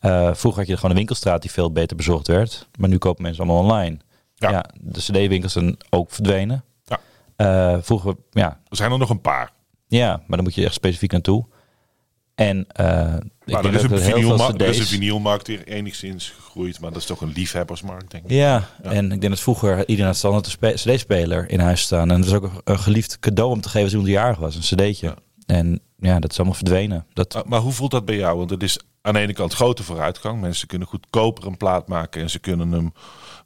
uh, vroeger had je gewoon een winkelstraat die veel beter bezorgd werd. Maar nu kopen mensen allemaal online. Ja. ja de CD-winkels zijn ook verdwenen. Ja. Uh, vroeger, ja. Er zijn er nog een paar. Ja, maar dan moet je echt specifiek naartoe. En uh, maar er is, een vinylmarkt, er is een vinylmarkt weer enigszins gegroeid, maar dat is toch een liefhebbersmarkt, denk ik. Ja, ja. en ik denk dat vroeger iedereen had standaard een CD-speler in huis staan. En dat was ook een geliefd cadeau om te geven als iemand jarig was, een cd'tje. Ja. En ja, dat is allemaal verdwenen. Dat... Maar, maar, hoe voelt dat bij jou? Want het is aan de ene kant grote vooruitgang. Mensen kunnen goedkoper een plaat maken en ze kunnen hem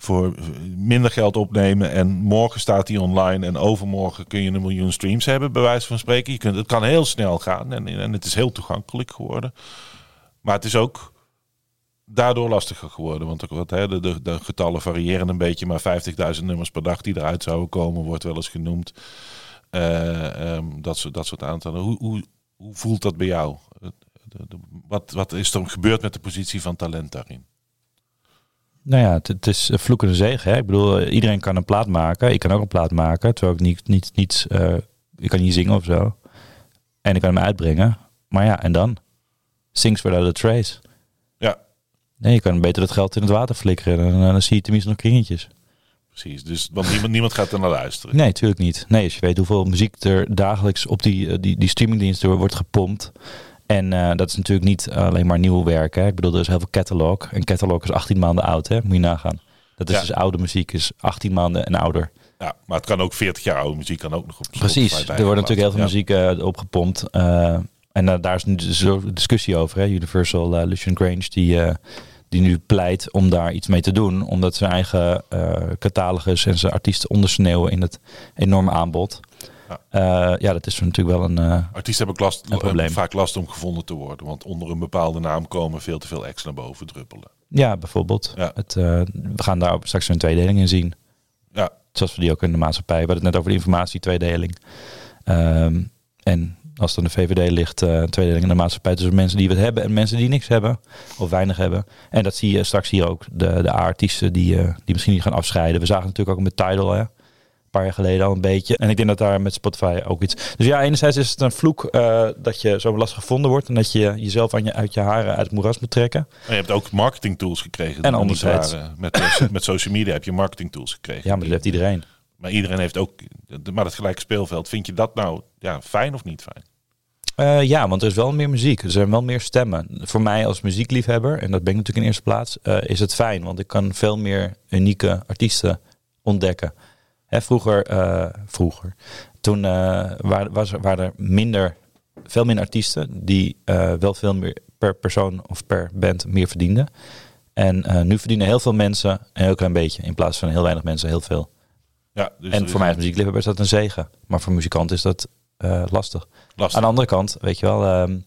voor minder geld opnemen. En morgen staat hij online en overmorgen kun je een miljoen streams hebben, bij wijze van spreken. Je kunt, het kan heel snel gaan en, en het is heel toegankelijk geworden. Maar het is ook daardoor lastiger geworden. Want wat, hè, de, de, de, getallen variëren een beetje, maar 50.000 nummers per dag die eruit zouden komen, wordt wel eens genoemd. Uh, um, dat, soort, dat soort aantallen. Hoe, hoe, hoe voelt dat bij jou? wat, wat is er gebeurd met de positie van talent daarin? Nou ja, het, het is vloekende zegen. Hè? Ik bedoel, iedereen kan een plaat maken. Ik kan ook een plaat maken, terwijl ik niet, niet, niet uh, ik kan niet zingen of zo. En ik kan hem uitbrengen. Maar ja, en dan? Sings without a trace. Ja. Nee, je kan beter dat geld in het water flikkeren. Dan, dan zie je tenminste nog kringetjes. Precies, dus, want niemand, niemand gaat er naar luisteren. Nee, natuurlijk niet. Nee, als je weet hoeveel muziek er dagelijks op die, die, die streamingdiensten wordt gepompt. En uh, dat is natuurlijk niet alleen maar nieuw werk. Hè. Ik bedoel, er is heel veel catalog. En catalog is 18 maanden oud, hè? moet je nagaan. Dat is ja. dus oude muziek, is 18 maanden en ouder. Ja, maar het kan ook 40 jaar oude muziek kan ook nog op Precies, er wordt natuurlijk heel veel ja. muziek uh, opgepompt. Uh, en daar is nu zo discussie over. Hè? Universal, Lucian Grange, die, die nu pleit om daar iets mee te doen. Omdat zijn eigen catalogus en zijn artiesten ondersneeuwen in het enorme aanbod. Ja. Uh, ja, dat is natuurlijk wel een. Uh, Artiesten hebben last, probleem. vaak last om gevonden te worden, want onder een bepaalde naam komen veel te veel acts naar boven druppelen. Ja, bijvoorbeeld. Ja. Het, uh, we gaan daar straks een tweedeling in zien. Ja. Zoals we die ook in de maatschappij. We hadden het net over de informatie-tweedeling. Um, en als er een VVD ligt, uh, tweedeling in de maatschappij tussen mensen die wat hebben en mensen die niks hebben of weinig hebben. En dat zie je straks hier ook, de, de artiesten die, uh, die misschien niet gaan afscheiden. We zagen natuurlijk ook met Tidal, hè paar jaar geleden al een beetje. En ik denk dat daar met Spotify ook iets. Dus ja, enerzijds is het een vloek uh, dat je zo lastig gevonden wordt en dat je jezelf aan je, uit je haren uit het moeras moet trekken. En je hebt ook marketing tools gekregen. En anderzijds. Met, met social media heb je marketing tools gekregen. Ja, maar dat heeft iedereen. Maar iedereen heeft ook maar het gelijke speelveld. Vind je dat nou ja, fijn of niet fijn? Uh, ja, want er is wel meer muziek. Er zijn wel meer stemmen. Voor mij als muziekliefhebber, en dat ben ik natuurlijk in eerste plaats, uh, is het fijn. Want ik kan veel meer unieke artiesten ontdekken. Hè, vroeger, uh, vroeger, toen uh, waren, was, waren er minder, veel minder artiesten die uh, wel veel meer per persoon of per band meer verdienden. En nu verdienen heel veel mensen een heel klein beetje, in plaats van heel weinig mensen heel veel. Ja, dus en voor mij als muziekliefhebber is dat een zegen. Maar voor muzikanten is dat lastig. lastig. Aan de andere kant, weet je wel, um,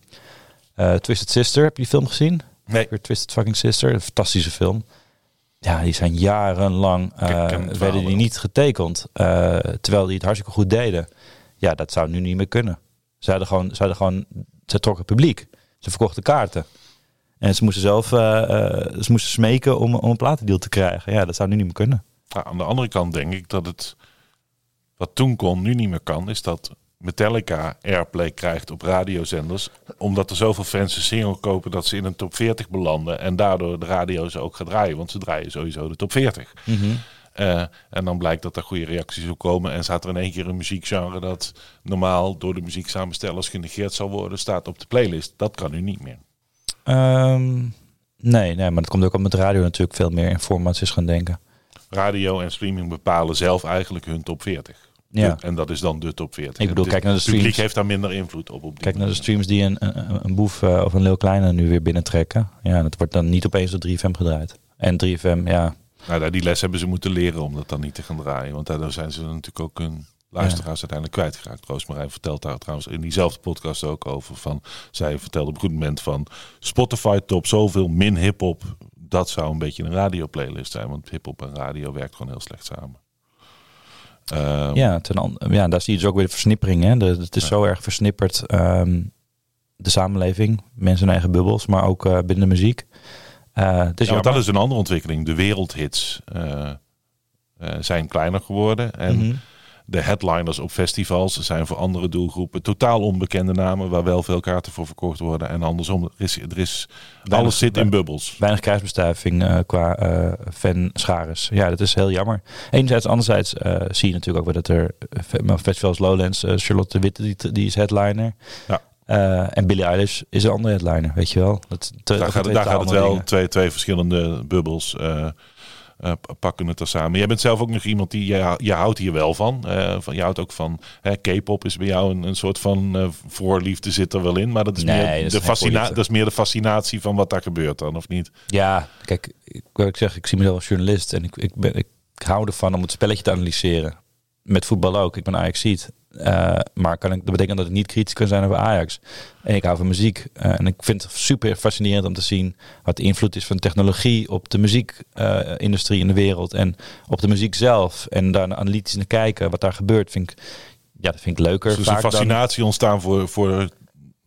Twisted Sister, heb je die film gezien? Nee. Twisted Fucking Sister, een fantastische film. Ja, die zijn jarenlang uh, werden die niet getekend. Uh, terwijl die het hartstikke goed deden. Ja, dat zou nu niet meer kunnen. Ze hadden gewoon, ze hadden gewoon, ze trokken publiek. Ze verkochten kaarten. En ze moesten zelf, uh, ze moesten smeken om, om een platendeal te krijgen. Ja, dat zou nu niet meer kunnen. Ja, aan de andere kant denk ik dat het, wat toen kon, nu niet meer kan, is dat Metallica airplay krijgt op radiozenders. Omdat er zoveel fans een single kopen dat ze in een top 40 belanden. En daardoor de radio ze ook gaat draaien. Want ze draaien sowieso de top 40. Eh, en dan blijkt dat er goede reacties op komen. En staat er in één keer een muziekgenre dat normaal door de muzieksamenstellers genegeerd zal worden, staat op de playlist. Dat kan nu niet meer. Ehm, nee, nee, maar dat komt ook omdat radio natuurlijk veel meer in formats is gaan denken. Radio en streaming bepalen zelf eigenlijk hun top 40. Ja. En dat is dan de top 40. Ik bedoel, kijk naar de Het publiek streams. heeft daar minder invloed op. op Kijk naar de streams die een, een, een boef eh, of een Leeuw Kleine nu weer binnentrekken. Ja, dat wordt dan niet opeens door 3FM gedraaid. En 3FM, ja, Nou, die les hebben ze moeten leren om dat dan niet te gaan draaien. Want daardoor zijn ze natuurlijk ook hun luisteraars uiteindelijk kwijtgeraakt. Roosmarijn vertelt daar trouwens in diezelfde podcast ook over. Van, zij vertelde op een goed moment van Spotify top zoveel min hip-hop. Dat zou een beetje een radioplaylist zijn. Want hip-hop en radio werkt gewoon heel slecht samen. Ehm, ja, ten ja, daar zie je dus ook weer de versnippering. Hè? De, het is Ja. zo erg versnipperd, ehm, de samenleving, mensen hun eigen bubbels, maar ook eh, binnen de muziek. Eh het is Ja, dat is een andere ontwikkeling. De wereldhits eh, zijn kleiner geworden. En Mhm. De headliners op festivals zijn voor andere doelgroepen totaal onbekende namen waar wel veel kaarten voor verkocht worden. En andersom, er is, er is alles zit in bubbels. Weinig kruisbestuiving eh, qua eh fanschares. Ja, dat is heel jammer. Enerzijds, anderzijds eh, zie je natuurlijk ook wel dat er fe- festivals Lowlands, Charlotte de Witte, die, die is headliner. Ja. En Billie Eilish is een andere headliner, weet je wel. Dat, te- Daar gaat, daar gaat het wel dingen. twee, twee verschillende bubbels. Pakken het er samen. Jij bent zelf ook nog iemand die, je, je houdt hier wel van. Eh, van je houdt ook van, hè, K-pop is bij jou een, een soort van eh, voorliefde zit er wel in. Maar dat is, Nee, meer dat is de fascina dat is meer de fascinatie van wat daar gebeurt dan, of niet? Ja, kijk, ik, ik zeg, ik zie mezelf als journalist en ik, ik, ben, ik hou ervan om het spelletje te analyseren. Met voetbal ook. Ik ben Ajax-ziet. Eh, maar kan ik, dat betekent dat ik niet kritisch kan zijn over Ajax. En ik hou van muziek. Eh, en ik vind het super fascinerend om te zien wat de invloed is van technologie op de muziekindustrie in de wereld. En op de muziek zelf. En daar analytisch naar kijken, wat daar gebeurt, vind ik, ja, dat vind ik leuker. Dus er is een dan- fascinatie ontstaan voor, voor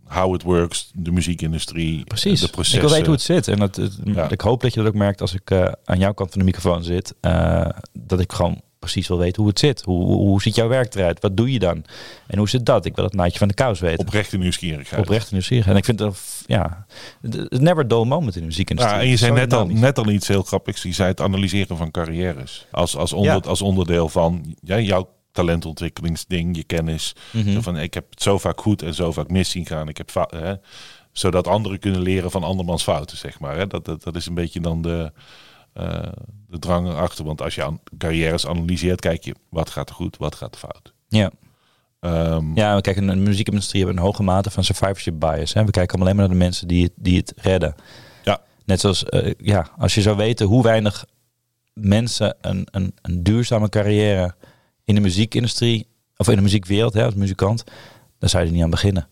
how it works, de muziekindustrie, Precies. de Ik processen. wil weten hoe het zit. En dat, Ja. ik hoop dat je dat ook merkt als ik eh, aan jouw kant van de microfoon zit. eh, dat ik gewoon precies wil weten hoe het zit. Hoe, hoe, hoe ziet jouw werk eruit? Wat doe je dan? En hoe zit dat? Ik wil het naadje van de kous weten. Oprechte nieuwsgierigheid. Oprecht nieuwsgierig. En ik vind dat, ja, het never dull moment in de muziekindustrie. Ja, en je zei net al, net al iets heel grappigs. Je zei het analyseren van carrières. Als, als, onder, Ja. als onderdeel van ja, jouw talentontwikkelingsding, je kennis. Mhm. Van, ik heb het zo vaak goed en zo vaak mis zien gaan. Ik heb hè, zodat anderen kunnen leren van andermans fouten, zeg maar. Hè. Dat, dat, dat is een beetje dan de, de drang erachter. Want als je aan carrières analyseert, kijk je wat gaat er goed, wat gaat er fout. Ja. Ehm, Ja, we kijken in de muziekindustrie hebben een hoge mate van survivorship bias. Hè? We kijken alleen maar naar de mensen die het, die het redden. Ja. Net zoals, eh, ja, als je zou weten hoe weinig mensen een, een, een duurzame carrière in de muziekindustrie, of in de muziekwereld, hè, als muzikant, dan zou je er niet aan beginnen.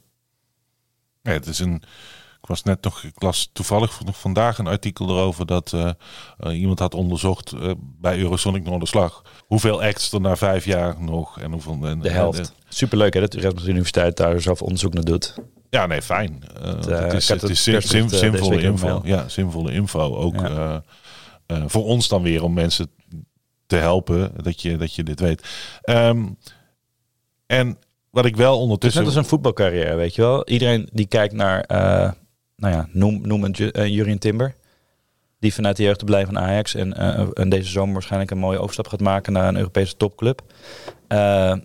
Ja, het is een. Ik was net nog, ik las toevallig nog vandaag een artikel erover dat eh, eh, iemand had onderzocht eh, bij Eurosonic Noorderslag hoeveel acts er na vijf jaar nog en hoeveel. En, De en- helft. Superleuk hè, dat de Erasmus Universiteit daar zelf onderzoek naar doet. ja, nee, fijn. Het is, het is sim- sim- zinvolle info. Ja, zinvolle info. Ook Ja. voor ons dan weer om mensen te helpen dat je, dat je dit weet. Ehm, en wat ik wel Het is ondertussen. net als een voetbalcarrière, weet je wel. Iedereen die kijkt naar, nou ja, noem, noem een eh, Jurien Timber. Die vanuit de jeugd blijven van Ajax. En, eh, en deze zomer waarschijnlijk een mooie overstap gaat maken naar een Europese topclub. Eh,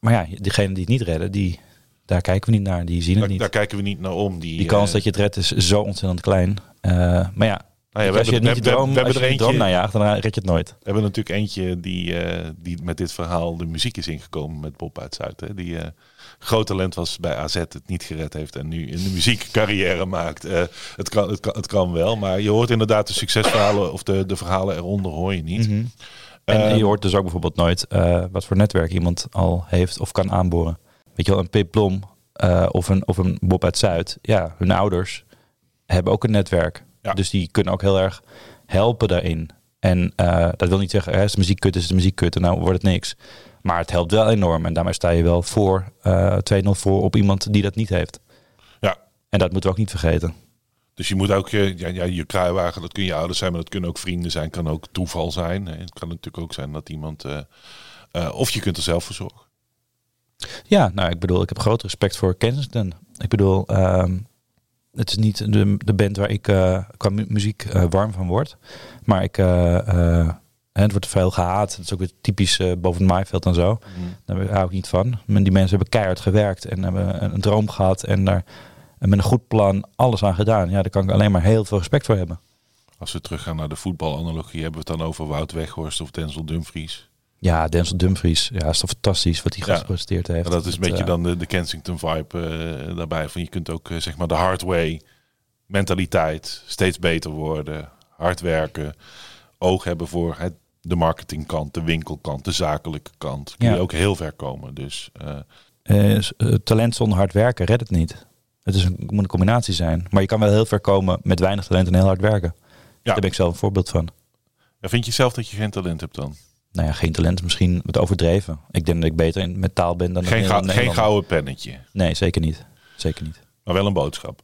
maar ja, diegenen die het niet redden, die, daar kijken we niet naar. Die zien het daar, niet. daar kijken we niet naar om. Die, Die kans eh, dat je het redt is zo ontzettend klein. Eh, maar ja, nou ja, we als je hebben, het niet we, droom, we hebben er droom najaagt, dan red je het nooit. We hebben natuurlijk eentje die, eh, die met dit verhaal de muziek is ingekomen met Bob uit Zuid. Hè? Die eh, groot talent was bij AZ, het niet gered heeft en nu in de muziek carrière maakt. Eh, het, kan, het, kan, het kan wel, maar je hoort inderdaad de succesverhalen of de, de verhalen eronder hoor je niet. Mhm. En Ehm, je hoort dus ook bijvoorbeeld nooit eh, wat voor netwerk iemand al heeft of kan aanboren. Weet je wel, een Pip Blom eh, of, een, of een Bob uit Zuid. Ja, hun ouders hebben ook een netwerk. Ja. Dus die kunnen ook heel erg helpen daarin. En eh, dat wil niet zeggen, hè, is de muziek kut, is de muziek kut en nou wordt het niks. Maar het helpt wel enorm. En daarmee sta je wel voor eh 2-0 voor op iemand die dat niet heeft. Ja. En dat moeten we ook niet vergeten. Dus je moet ook je, ja, ja, je kruiwagen, dat kun je ouders zijn, maar dat kunnen ook vrienden zijn, kan ook toeval zijn. hè. Het kan natuurlijk ook zijn dat iemand, eh, eh, of je kunt er zelf voor zorgen. Ja, nou, ik bedoel, ik heb groot respect voor Kensington. Ik bedoel, ehm, het is niet de, de band waar ik uh, qua muziek uh, warm van word. Maar ik, uh, het wordt veel gehaat. Het is ook weer typisch boven het maaiveld en zo. Mm. Daar hou ik niet van. Maar die mensen hebben keihard gewerkt en hebben een, een droom gehad. En daar met een goed plan alles aan gedaan. Ja, daar kan ik alleen maar heel veel respect voor hebben. Als we teruggaan naar de voetbalanalogie, hebben we het dan over Wout Weghorst of Denzel Dumfries? Ja, Denzel Dumfries. Ja, is toch fantastisch wat hij ja. gepresteerd heeft. Ja, dat is een beetje dan de, de Kensington vibe uh, daarbij. Van je kunt ook uh, zeg maar de hard way mentaliteit, steeds beter worden, hard werken, oog hebben voor het, de marketingkant, de winkelkant, de zakelijke kant. Kun je ook heel ver komen. Dus talent zonder hard werken redt het niet. Het is een, moet een combinatie zijn. Maar je kan wel heel ver komen met weinig talent en heel hard werken. Ja. Daar ben ik zelf een voorbeeld van. Ja, vind je zelf dat je geen talent hebt dan? Nou ja, geen talent misschien wat overdreven. Ik denk dat ik beter in, met taal ben dan geen, ga, geen gouden pennetje. Nee, zeker niet. Zeker niet. Maar wel een boodschap.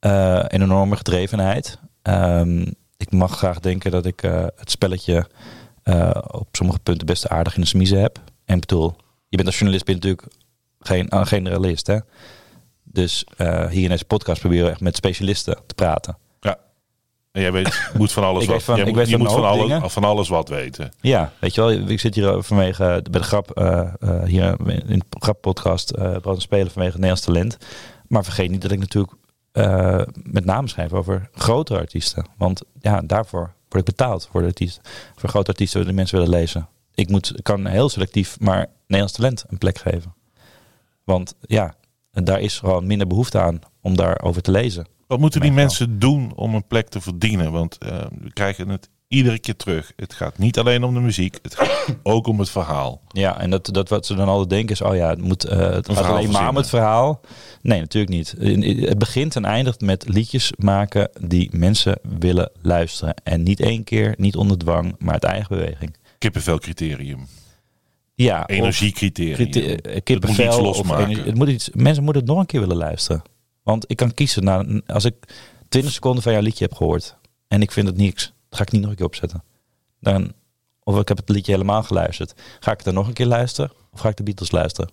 Uh, een enorme gedrevenheid. Um, ik mag graag denken dat ik uh, het spelletje uh, op sommige punten best aardig in de smiezen heb. En bedoel, je bent als journalist ben natuurlijk geen generalist. Hè? Dus hier in deze podcast proberen we echt met specialisten te praten. En jij weet, moet van alles wat. Van, jij moet, je moet van, alles, van alles wat weten. Ja, weet je wel. Ik zit hier vanwege bij de grap uh, uh, hier in de grappodcast uh, spelen vanwege Nederlands talent. Maar vergeet niet dat ik natuurlijk met name schrijf over grote artiesten. Want ja, daarvoor word ik betaald voor de. Voor grote artiesten die mensen willen lezen. Ik moet, kan heel selectief maar Nederlands talent een plek geven. Want ja, daar is gewoon minder behoefte aan om daarover te lezen. Wat moeten die mensen doen om een plek te verdienen? Want uh, we krijgen het iedere keer terug. Het gaat niet alleen om de muziek, het gaat ook om het verhaal. Ja, en dat, dat wat ze dan altijd denken is, oh ja, het, moet, uh, het gaat alleen maar om het verhaal. Nee, natuurlijk niet. Het begint en eindigt met liedjes maken die mensen willen luisteren. En niet één keer, niet onder dwang, maar uit eigen beweging. Kippenvel criterium. Ja, energiecriterium. Kippenvel. Het moet iets losmaken. het moet iets, mensen moeten het nog een keer willen luisteren. Want ik kan kiezen, nou, als ik 20 seconden van jouw liedje heb gehoord en ik vind het niks, dan ga ik niet nog een keer opzetten. Dan, of ik heb het liedje helemaal geluisterd. Ga ik het dan nog een keer luisteren of ga ik de Beatles luisteren?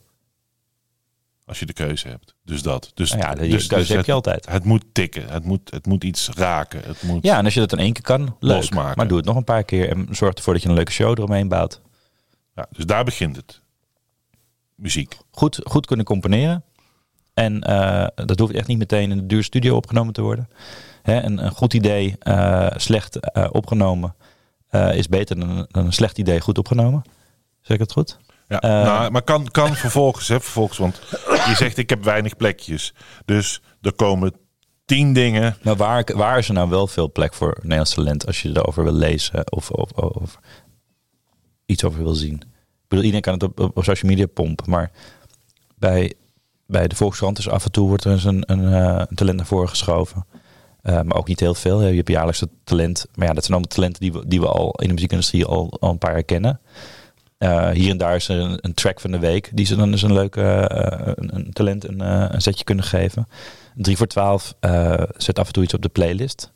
Als je de keuze hebt. Dus dat. Dus, nou ja, de dus, keuze heb het, je altijd. Het moet tikken. Het moet, het moet iets raken. Het moet ja, en als je dat in één keer kan, leuk. Losmaken. Maar doe het nog een paar keer en zorg ervoor dat je een leuke show eromheen bouwt. Ja, dus daar begint het. Muziek. Goed, goed kunnen componeren. En uh, dat hoeft echt niet meteen in de duur studio opgenomen te worden. Hè, een, een, goed idee, uh, slecht uh, opgenomen, is beter dan, dan, een slecht idee goed opgenomen. Zeg ik het goed? Ja, nou, maar kan, kan vervolgens, hè, vervolgens, want je zegt ik heb weinig plekjes. Dus er komen tien dingen. Nou, waar, waar is er nou wel veel plek voor Nederlands talent als je erover wil lezen of, of, of iets over wil zien? Ik bedoel, iedereen kan het op, op social media pompen, maar bij bij de Volkskrant is af en toe wordt er eens een, een, eh, een talent naar voren geschoven. Uh, maar ook niet heel veel. Je hebt jaarlijks het talent. Maar ja, dat zijn allemaal talenten die we, die we al in de muziekindustrie al, al een paar jaar kennen. Uh, hier en daar is er een, een, track van de week. Die ze dan eens een leuke een, een, talent een, een zetje kunnen geven. 3 voor 12 zet af en toe iets op de playlist.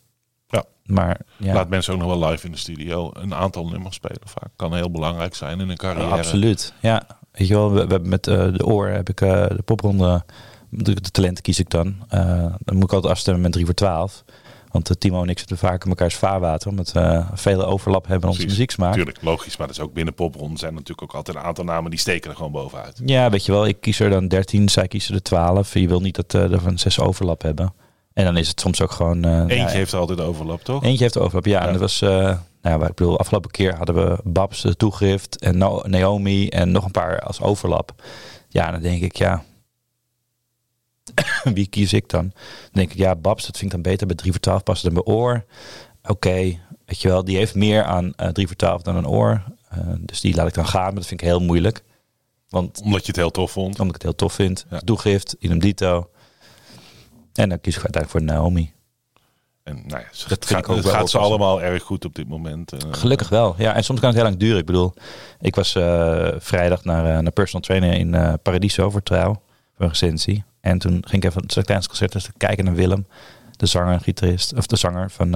Ja. Maar ja. laat mensen ook nog wel live in de studio een aantal nummers spelen. Vaak kan heel belangrijk zijn in een carrière. absoluut. Ja, Weet je wel, we, hebben met uh, de oor heb ik uh, de popronde, de, de, talenten kies ik dan. Uh, dan moet ik altijd afstemmen met 3 voor 12. Want Timo en ik zitten vaak in elkaars vaarwater. Omdat we vele overlap hebben in onze muzieksmaak. Tuurlijk, logisch. Maar dat is ook binnen popronde zijn natuurlijk ook altijd een aantal namen die steken er gewoon bovenuit. Ja, weet je wel. Ik kies er dan 13, zij kiezen er 12. Je wil niet dat er van zes overlap hebben. En dan is het soms ook gewoon... Eentje heeft altijd overlap, toch? Eentje heeft overlap, ja. En dat was nou, ik bedoel, afgelopen keer hadden we Babs, de toegift en Naomi en nog een paar als overlap. Ja, dan denk ik, ja, wie kies ik dan? Dan denk ik, ja, Babs, dat vind ik dan beter bij 3 voor 12 passen dan bij oor. Oké, weet je wel, die heeft meer aan uh, eh, 3 voor 12 dan een oor. Uh, dus die laat ik dan gaan, maar dat vind ik heel moeilijk. Want, omdat je het heel tof vond? Omdat ik het heel tof vind. Ja. Toegift, idem dito. En dan kies ik uiteindelijk voor Naomi. En nou ja, dat gaat, het gaat ze allemaal erg goed op dit moment. Eh, Gelukkig wel. Ja, en soms kan het heel lang duren. Ik bedoel, ik was uh, vrijdag naar, uh, naar personal trainer in uh, Paradiso voor trouw, voor een recensie. En toen ging ik even een tijdens concert kijken naar Willem, de zanger en gitarist, of de zanger van.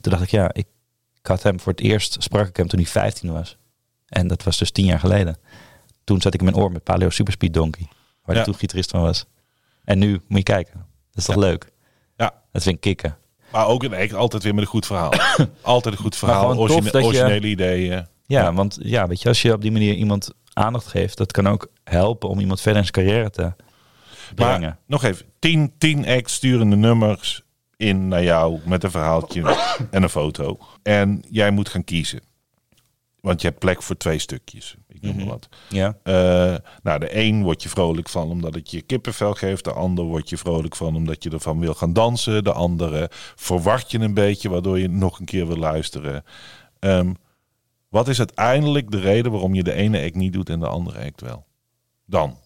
toen dacht ik, ja, ik, ik, had hem voor het eerst sprak ik hem toen hij 15 was. En dat was dus tien jaar geleden. toen zat ik in mijn oor met Paleo Superspeed Donkey. Waar Ja. toen gitarist van was. En nu moet je kijken. Dat is toch Ja. leuk? Ja. Dat vind ik kicken. Maar ook echt altijd weer met een goed verhaal. altijd een goed verhaal, origine- dat je- originele ideeën. Ja, want ja, weet je, als je op die manier iemand aandacht geeft, dat kan ook helpen om iemand verder in zijn carrière te brengen. Maar nog even, 10, 10 acts sturen de nummers in naar jou met een verhaaltje en een foto. En jij moet gaan kiezen. Want je hebt plek voor twee stukjes. Ik noem maar wat. ja. Eh, nou, de een word je vrolijk van omdat het je kippenvel geeft. De ander word je vrolijk van omdat je ervan wil gaan dansen. De andere verwart je een beetje waardoor je nog een keer wil luisteren. Ehm, wat is uiteindelijk de reden waarom je de ene act niet doet en de andere act wel? Dan.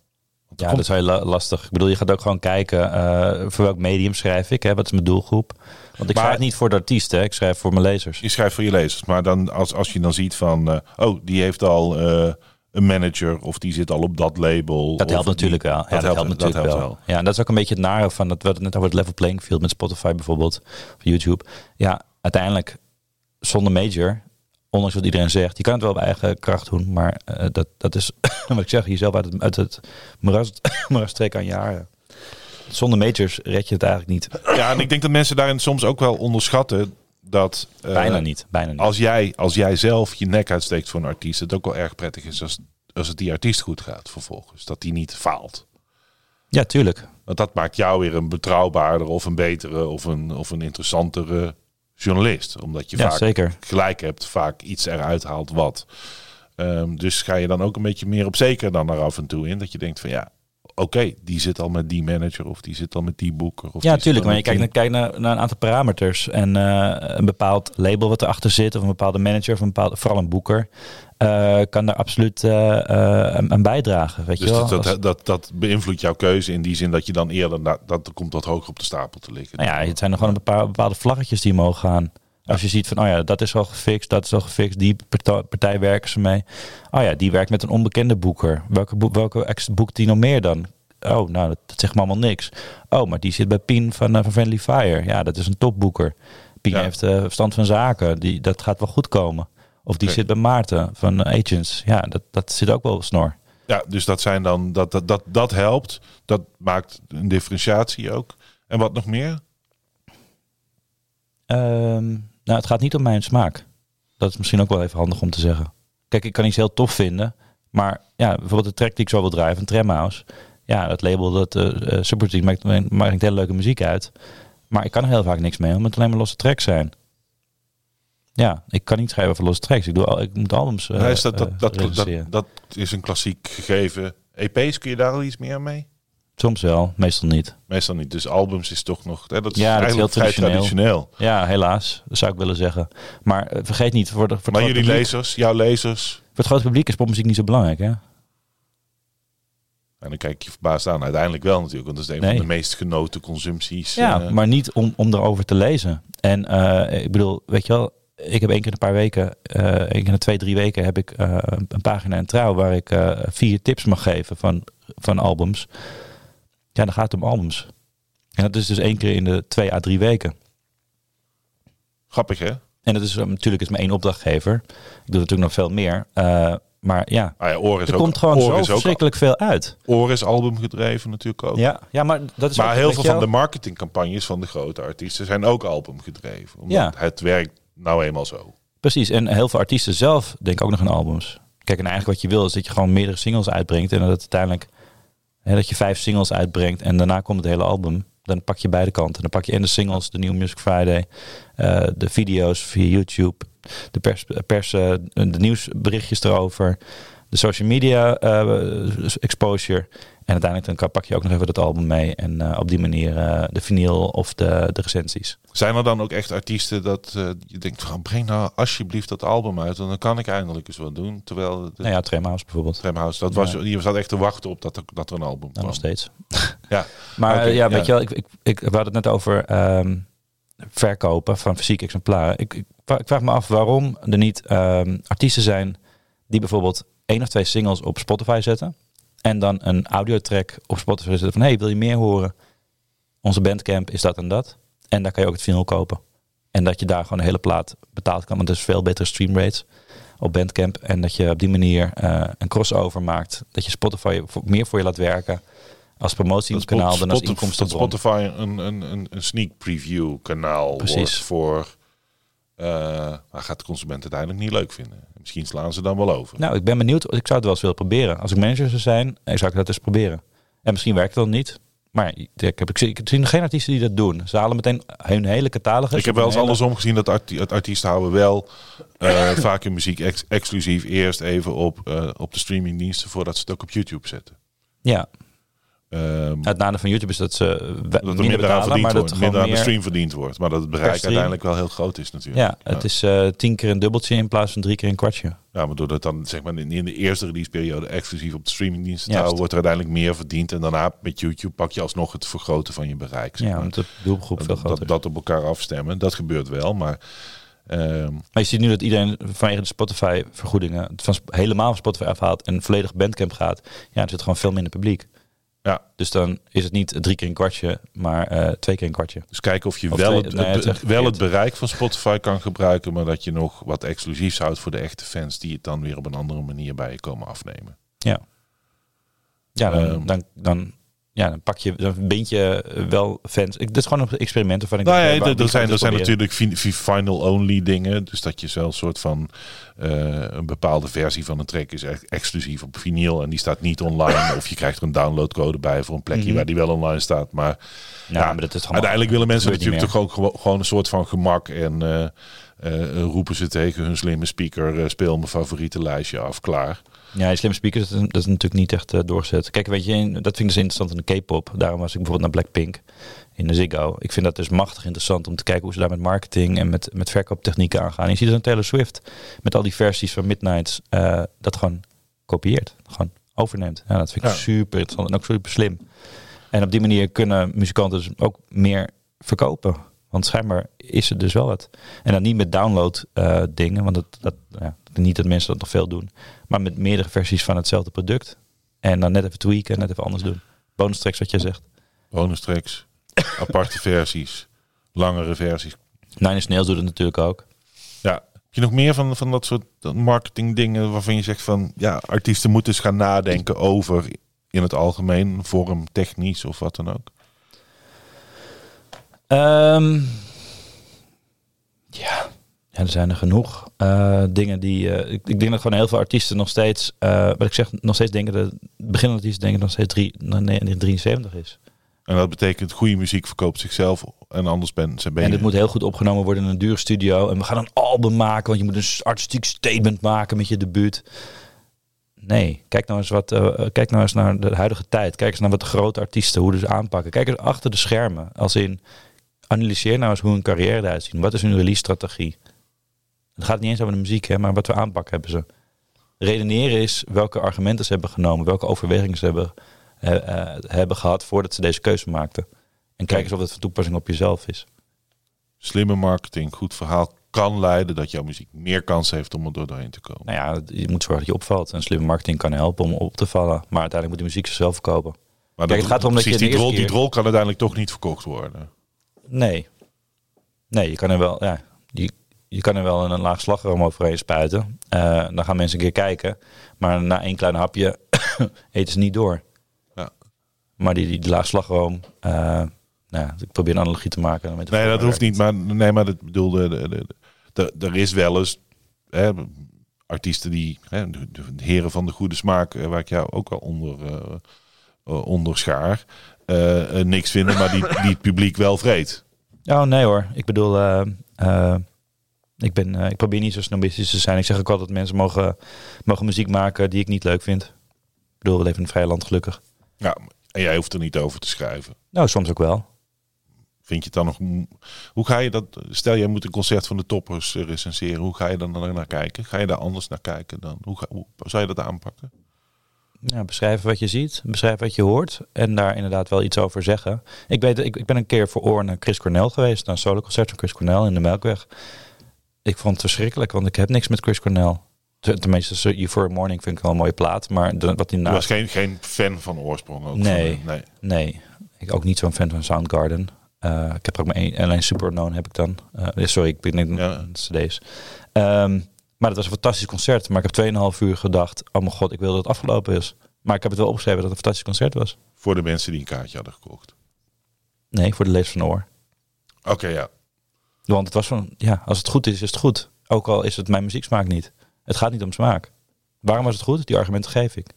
Want Ja, komt- dat is heel la- lastig. Ik bedoel, je gaat ook gewoon kijken eh, voor welk medium schrijf ik. Hè? Wat is mijn doelgroep? Want ik Maar- schrijf niet voor de artiesten, ik schrijf voor mijn lezers. Je schrijft voor je lezers. Maar dan als, als je dan ziet van... eh, oh, die heeft al eh, een manager of die zit al op dat label. Dat helpt die- natuurlijk wel. Ja, dat, helpt, dat natuurlijk helpt wel. Ja, en dat is ook een beetje het nare van dat we het net over het level playing field met Spotify bijvoorbeeld, of YouTube. Ja, uiteindelijk zonder major, ondanks wat iedereen zegt, je kan het wel op eigen kracht doen, maar eh, dat, dat is wat ik zeg, jezelf uit het, uit het moeras, moeras trekken aan je haren. Zonder majors red je het eigenlijk niet. Ja, en ik denk dat mensen daarin soms ook wel onderschatten dat... eh, Bijna niet. Bijna niet. Als jij, als jij zelf je nek uitsteekt voor een artiest, het ook wel erg prettig is als, als het die artiest goed gaat vervolgens. Dat die niet faalt. Ja, tuurlijk. Want dat maakt jou weer een betrouwbaarder of een betere of een, of een interessantere journalist. Omdat je Ja, vaak zeker. gelijk hebt, vaak iets eruit haalt wat. Ehm, dus ga je dan ook een beetje meer op zeker dan er af en toe in. Dat je denkt van ja, oké, die zit al met die manager of die zit al met die boeker. Of Ja, die zit tuurlijk. al Maar je kijkt, naar, kijkt naar, naar een aantal parameters. En eh, een bepaald label wat erachter zit, of een bepaalde manager, of een bepaalde, vooral een boeker, eh, kan daar absoluut eh, eh, aan- bijdragen. Weet Dus je wel? dat, dat, dat, dat beïnvloedt jouw keuze in die zin dat je dan eerder, na- dat komt wat hoger op de stapel te liggen. nou ja, het zijn er gewoon een bepaalde, bepaalde vlaggetjes die mogen gaan. Als je ziet van, oh ja, dat is al gefixt, dat is al gefixt, die partij, werken ze mee. Oh ja, die werkt met een onbekende boeker. Welke, boek, welke ex boekt die nog meer dan? Oh, nou, dat, dat zegt me allemaal niks. Oh, maar die zit bij Pien van, eh, van Friendly Fire. Ja, dat is een topboeker. Pien Ja. heeft eh, verstand van zaken. Die, dat gaat wel goed komen. Of die zit bij Maarten van eh, Agents. Ja, dat, dat zit ook wel snor. Ja, dus dat zijn dan dat, dat, dat, dat helpt. Dat maakt een differentiatie ook. En wat nog meer? Ehm, nou, het gaat niet om mijn smaak. Dat is misschien ook wel even handig om te zeggen. Kijk, ik kan iets heel tof vinden. Maar ja, bijvoorbeeld de track die ik zo wil draaien van Tremhouse. Ja, dat label, dat uh, Superteam maakt, maakt hele leuke muziek uit. Maar ik kan er heel vaak niks mee, omdat het alleen maar losse tracks zijn. Ja, ik kan niet schrijven voor losse tracks. Ik, doe al, ik moet albums uh, is dat, dat, dat, dat, dat is een klassiek gegeven. EP's, kun je daar al iets meer mee? Soms wel, meestal niet. Meestal niet. Dus albums is toch nog... Hè, dat is Ja, dat is heel traditioneel. traditioneel. Ja, helaas. Dat zou ik willen zeggen. Maar uh, vergeet niet, voor, de, voor Maar jullie publiek, lezers, jouw lezers... Voor het grote publiek is popmuziek niet zo belangrijk, hè? En dan kijk je verbaasd aan. Uiteindelijk wel natuurlijk. Want dat is een Nee. van de meest genoten consumpties. Ja, eh. maar niet om, om erover te lezen. En eh, ik bedoel, weet je wel, ik heb één keer in een paar weken, eh één keer in de twee, drie weken heb ik eh, een pagina in trouw waar ik eh, vier tips mag geven van, van albums. Ja, dan gaat het om albums. En dat is dus één keer in de twee à drie weken. Grappig hè? En dat is eh, natuurlijk is maar één opdrachtgever. Ik doe natuurlijk nog veel meer. Eh, maar ja, Ah ja, Oor is er ook, komt gewoon Oor zo is ook, verschrikkelijk veel uit. Oor is album gedreven natuurlijk ook. Ja, ja, maar dat is Maar ook, heel veel van de marketingcampagnes van de grote artiesten zijn ook album gedreven. Omdat Ja. het werkt nou eenmaal zo. Precies, en heel veel artiesten zelf denken ook nog aan albums. Kijk, en eigenlijk wat je wil is dat je gewoon meerdere singles uitbrengt. En dat het uiteindelijk dat je vijf singles uitbrengt en daarna komt het hele album. Dan pak je beide kanten. Dan pak je en de singles, de New Music Friday, eh, de video's via YouTube, de pers, pers eh, de nieuwsberichtjes erover, de social media eh, exposure. En uiteindelijk dan pak je ook nog even dat album mee. En eh, op die manier eh, de vinyl of de, de recensies. Zijn er dan ook echt artiesten dat eh, je denkt van breng nou alsjeblieft dat album uit. Want dan kan ik eindelijk eens wat doen. Terwijl de Nou ja, Tremhouse bijvoorbeeld. Tramhouse, dat Ja. was, je zat echt te wachten op dat er, dat er een album Nou, kwam. nog steeds. Ja. Maar ja, ja. weet je wel, ik, ik, ik, we hadden het net over ehm, verkopen van fysieke exemplaren. Ik, ik, vra- ik vraag me af waarom er niet ehm, artiesten zijn die bijvoorbeeld één of twee singles op Spotify zetten. En dan een audiotrack op Spotify zetten van hey, wil je meer horen? Onze bandcamp is dat en dat. En daar kan je ook het vinyl kopen. En dat je daar gewoon een hele plaat betaald kan, want dat is veel betere streamrates. op Bandcamp. En dat je op die manier eh, een crossover maakt. Dat je Spotify meer voor je laat werken als promotiekanaal dan als inkomstenbron. dat Spotify een, een, een, sneak preview kanaal Precies. wordt voor... eh maar gaat de consument uiteindelijk niet leuk vinden. Misschien slaan ze dan wel over. Nou, ik ben benieuwd. Ik zou het wel eens willen proberen. Als ik manager zou zijn, eh, zou ik dat eens proberen. En misschien werkt het dan niet. Maar ik heb, ik zie, nog geen artiesten die dat doen. Ze halen meteen hun hele catalogus. Ik heb wel eens Een hele- andersom gezien dat arti het artiesten houden wel eh, vaak hun muziek ex- exclusief eerst even op, eh, op de streamingdiensten voordat ze het ook op YouTube zetten. Ja, Ehm, het nadeel van YouTube is dat ze dat er minder betalen, maar dat minder aan de stream verdiend wordt. Maar dat het bereik uiteindelijk wel heel groot is natuurlijk. Ja, het is eh, tien keer een dubbeltje in plaats van drie keer een kwartje. Ja, maar doordat dan zeg maar in in de eerste releaseperiode exclusief op de streamingdiensten te Juist. houden, wordt er uiteindelijk meer verdiend. En daarna met YouTube pak je alsnog het vergroten van je bereik. zeg Ja, maar. want de doelgroep veel dat, groter dat, dat op elkaar afstemmen, dat gebeurt wel. Maar ehm, Maar je ziet nu dat iedereen vanwege de Spotify-vergoedingen van helemaal van Spotify afhaalt en volledig Bandcamp gaat. Ja, er zit gewoon veel minder publiek. Ja, Dus dan is het niet drie keer een kwartje, maar eh, twee keer een kwartje. Dus kijken of je Of wel, twee- het, nee, het is het- echt wel het bereik van Spotify kan gebruiken, maar dat je nog wat exclusiefs houdt voor de echte fans die het dan weer op een andere manier bij je komen afnemen. Ja, ja dan, Ehm. dan, dan, ja, dan pak je, dan bind je eh, wel fans. Ik, dit is gewoon een experiment waarvan ik Nou denk, ja, eh, waar- er, zijn, er zijn natuurlijk fi- fi- final-only dingen. Dus dat je zelf een soort van eh, een bepaalde versie van een track is echt exclusief op vinyl en die staat niet online. of je krijgt er een downloadcode bij voor een plekje Mhm. waar die wel online staat. Maar Ja, maar dat is uiteindelijk willen mensen niet natuurlijk toch ook gewo- gewoon een soort van gemak en roepen ze tegen hun slimme speaker, speel mijn favoriete lijstje af, klaar. Ja, die slimme speakers, dat is, dat is natuurlijk niet echt eh, doorgezet. Kijk, weet je, in- dat vind ik dus interessant in de K-pop. Daarom was ik bijvoorbeeld naar Blackpink in de Ziggo. Ik vind dat dus machtig interessant om te kijken hoe ze daar met marketing en met, met verkooptechnieken aangaan. Je ziet dan Taylor Swift met al die versies van Midnights eh, dat gewoon kopieert. Gewoon overneemt. Ja, dat vind ik Ja. super interessant en ook super slim. En op die manier kunnen muzikanten dus ook meer verkopen. Want schijnbaar is het dus wel wat. En dan niet met download eh, dingen, want dat, dat, ja, niet dat mensen dat nog veel doen. Maar met meerdere versies van hetzelfde product. En dan net even tweaken, net even anders doen. Bonus tracks wat jij zegt. Bonus tracks, aparte versies, langere versies. Nine Inch Nails doet het natuurlijk ook. Ja, heb je nog meer van, van dat soort marketing dingen waarvan je zegt van ja, artiesten moeten eens gaan nadenken over in het algemeen, vorm, technisch of wat dan ook? Ehm, ja. ja, er zijn er genoeg eh, dingen die... eh, ik, ik denk dat gewoon heel veel artiesten nog steeds... eh, wat ik zeg, nog steeds denken... dat beginnende artiesten denken dat nog steeds drie, nee, nee, 73 is. En dat betekent goede muziek verkoopt zichzelf en anders ben, ze ben En dit moet heel goed opgenomen worden in een dure studio. En we gaan een album maken, want je moet een artistiek statement maken met je debuut. Nee, kijk nou eens, wat, eh, kijk nou eens naar de huidige tijd. Kijk eens naar wat de grote artiesten, hoe ze aanpakken. Kijk eens achter de schermen. Als in, analyseer nou eens hoe hun carrière eruit ziet. Wat is hun release-strategie? Het gaat niet eens over de muziek, hè, maar wat voor aanpak hebben ze. Redeneren is welke argumenten ze hebben genomen, welke overwegingen ze hebben, eh, eh, hebben gehad voordat ze deze keuze maakten. En kijk eens of het van toepassing op jezelf is. slimme marketing, goed verhaal kan leiden dat jouw muziek meer kans heeft om er door doorheen te komen. Nou ja, je moet zorgen dat je opvalt. En slimme marketing kan helpen om op te vallen. Maar uiteindelijk moet de muziek zichzelf verkopen. Maar Kijk, het gaat erom dat je die, rol, die rol kan uiteindelijk toch niet verkocht worden. Nee. Nee, je kan er wel, ja, je, je kan er wel een laag slagroom overheen spuiten. Eh, dan gaan mensen een keer kijken. Maar na één klein hapje eten ze niet door. Ja. Maar die, die laag slagroom, eh, nou, ik probeer een analogie te maken. Met Nee, dat hoeft niet. Maar nee, maar dat bedoelde. De, de, de, de- er is wel eens hè, artiesten die hè, de, heren van de goede smaak, eh, waar ik jou ook wel onder, onder schaar, niks vinden, maar die, die het publiek wel vreet. Oh nee hoor, ik bedoel, eh, eh, ik, ben, eh, ik probeer niet zo snobistisch te zijn. Ik zeg ook altijd dat mensen mogen, mogen muziek maken die ik niet leuk vind. Ik bedoel, we leven in een vrij land gelukkig. Ja, en jij hoeft er niet over te schrijven. Nou, soms ook wel. Vind je het dan nog... Hoe ga je dat... Stel, jij moet een concert van de toppers recenseren. Hoe ga je dan naar naar kijken? Ga je daar anders naar kijken dan? Hoe, ga, hoe zou je dat aanpakken? Ja, beschrijven wat je ziet, beschrijven wat je hoort en daar inderdaad wel iets over zeggen. Ik, weet, ik, ik ben een keer voor oor naar Chris Cornell geweest, naar een solo-concert van Chris Cornell in de Melkweg. Ik vond het verschrikkelijk, want ik heb niks met Chris Cornell. Ten- Tenminste, so You for a Morning vind ik wel een mooie plaat, maar de, wat hij Je na... was geen, geen fan van oorsprong ook. Nee. Van, nee. Nee, ik ook niet zo'n fan van Soundgarden. Eh, ik heb er ook maar één, alleen Super Unknown heb ik dan. Eh, sorry, ik ben niet Ja. cd's. Maar het was een fantastisch concert. Maar ik heb 2,5 uur gedacht, oh mijn god, ik wil dat het afgelopen is. Maar ik heb het wel opgeschreven dat het een fantastisch concert was. Voor de mensen die een kaartje hadden gekocht. Nee, voor de lezers van Oor. Oké, ja. Want het was van, ja, als het goed is, is het goed. Ook al is het mijn muzieksmaak niet. Het gaat niet om smaak. Waarom was het goed? Die argumenten geef ik.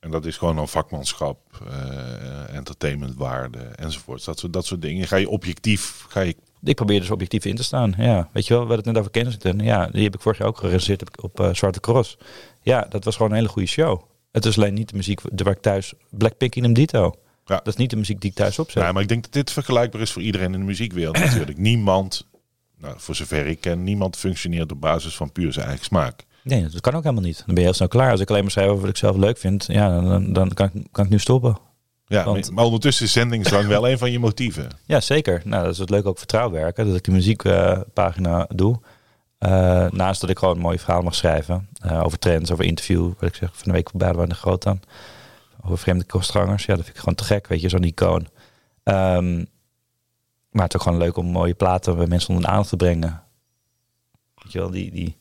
En dat is gewoon een vakmanschap, eh entertainmentwaarde enzovoort. Dat soort, dat soort dingen. Ga je objectief, ga je... Ik probeer dus objectief in te staan. Ja, weet je wel, we hadden het net over Kensington. Ja, die heb ik vorig jaar ook gerecenseerd op, op eh, Zwarte Cross. Ja, dat was gewoon een hele goede show. Het is alleen niet de muziek waar ik thuis... Blackpink in hem dito. Ja. Dat is niet de muziek die ik thuis opzet. Ja, maar ik denk dat dit vergelijkbaar is voor iedereen in de muziekwereld natuurlijk. Niemand, nou, voor zover ik ken, niemand functioneert op basis van puur zijn eigen smaak. Nee, dat kan ook helemaal niet. Dan ben je heel snel klaar. Als ik alleen maar schrijf over wat ik zelf leuk vind, ja, dan, dan kan, ik, kan ik nu stoppen. Ja, Want- maar ondertussen is zendingsdrang wel een van je motieven. Ja, zeker. Nou, dat is het leuk ook voor trouwwerken, dat ik de muziekpagina doe. Eh, naast dat ik gewoon een mooie verhaal mag schrijven eh, over trends, over interview, wat ik zeg, van de week bij de Groot dan. Over vreemde kostgangers. Ja, dat vind ik gewoon te gek, weet je, zo'n icoon. Ehm, maar het is ook gewoon leuk om mooie platen bij mensen onder de aandacht te brengen. Weet je wel, die, die,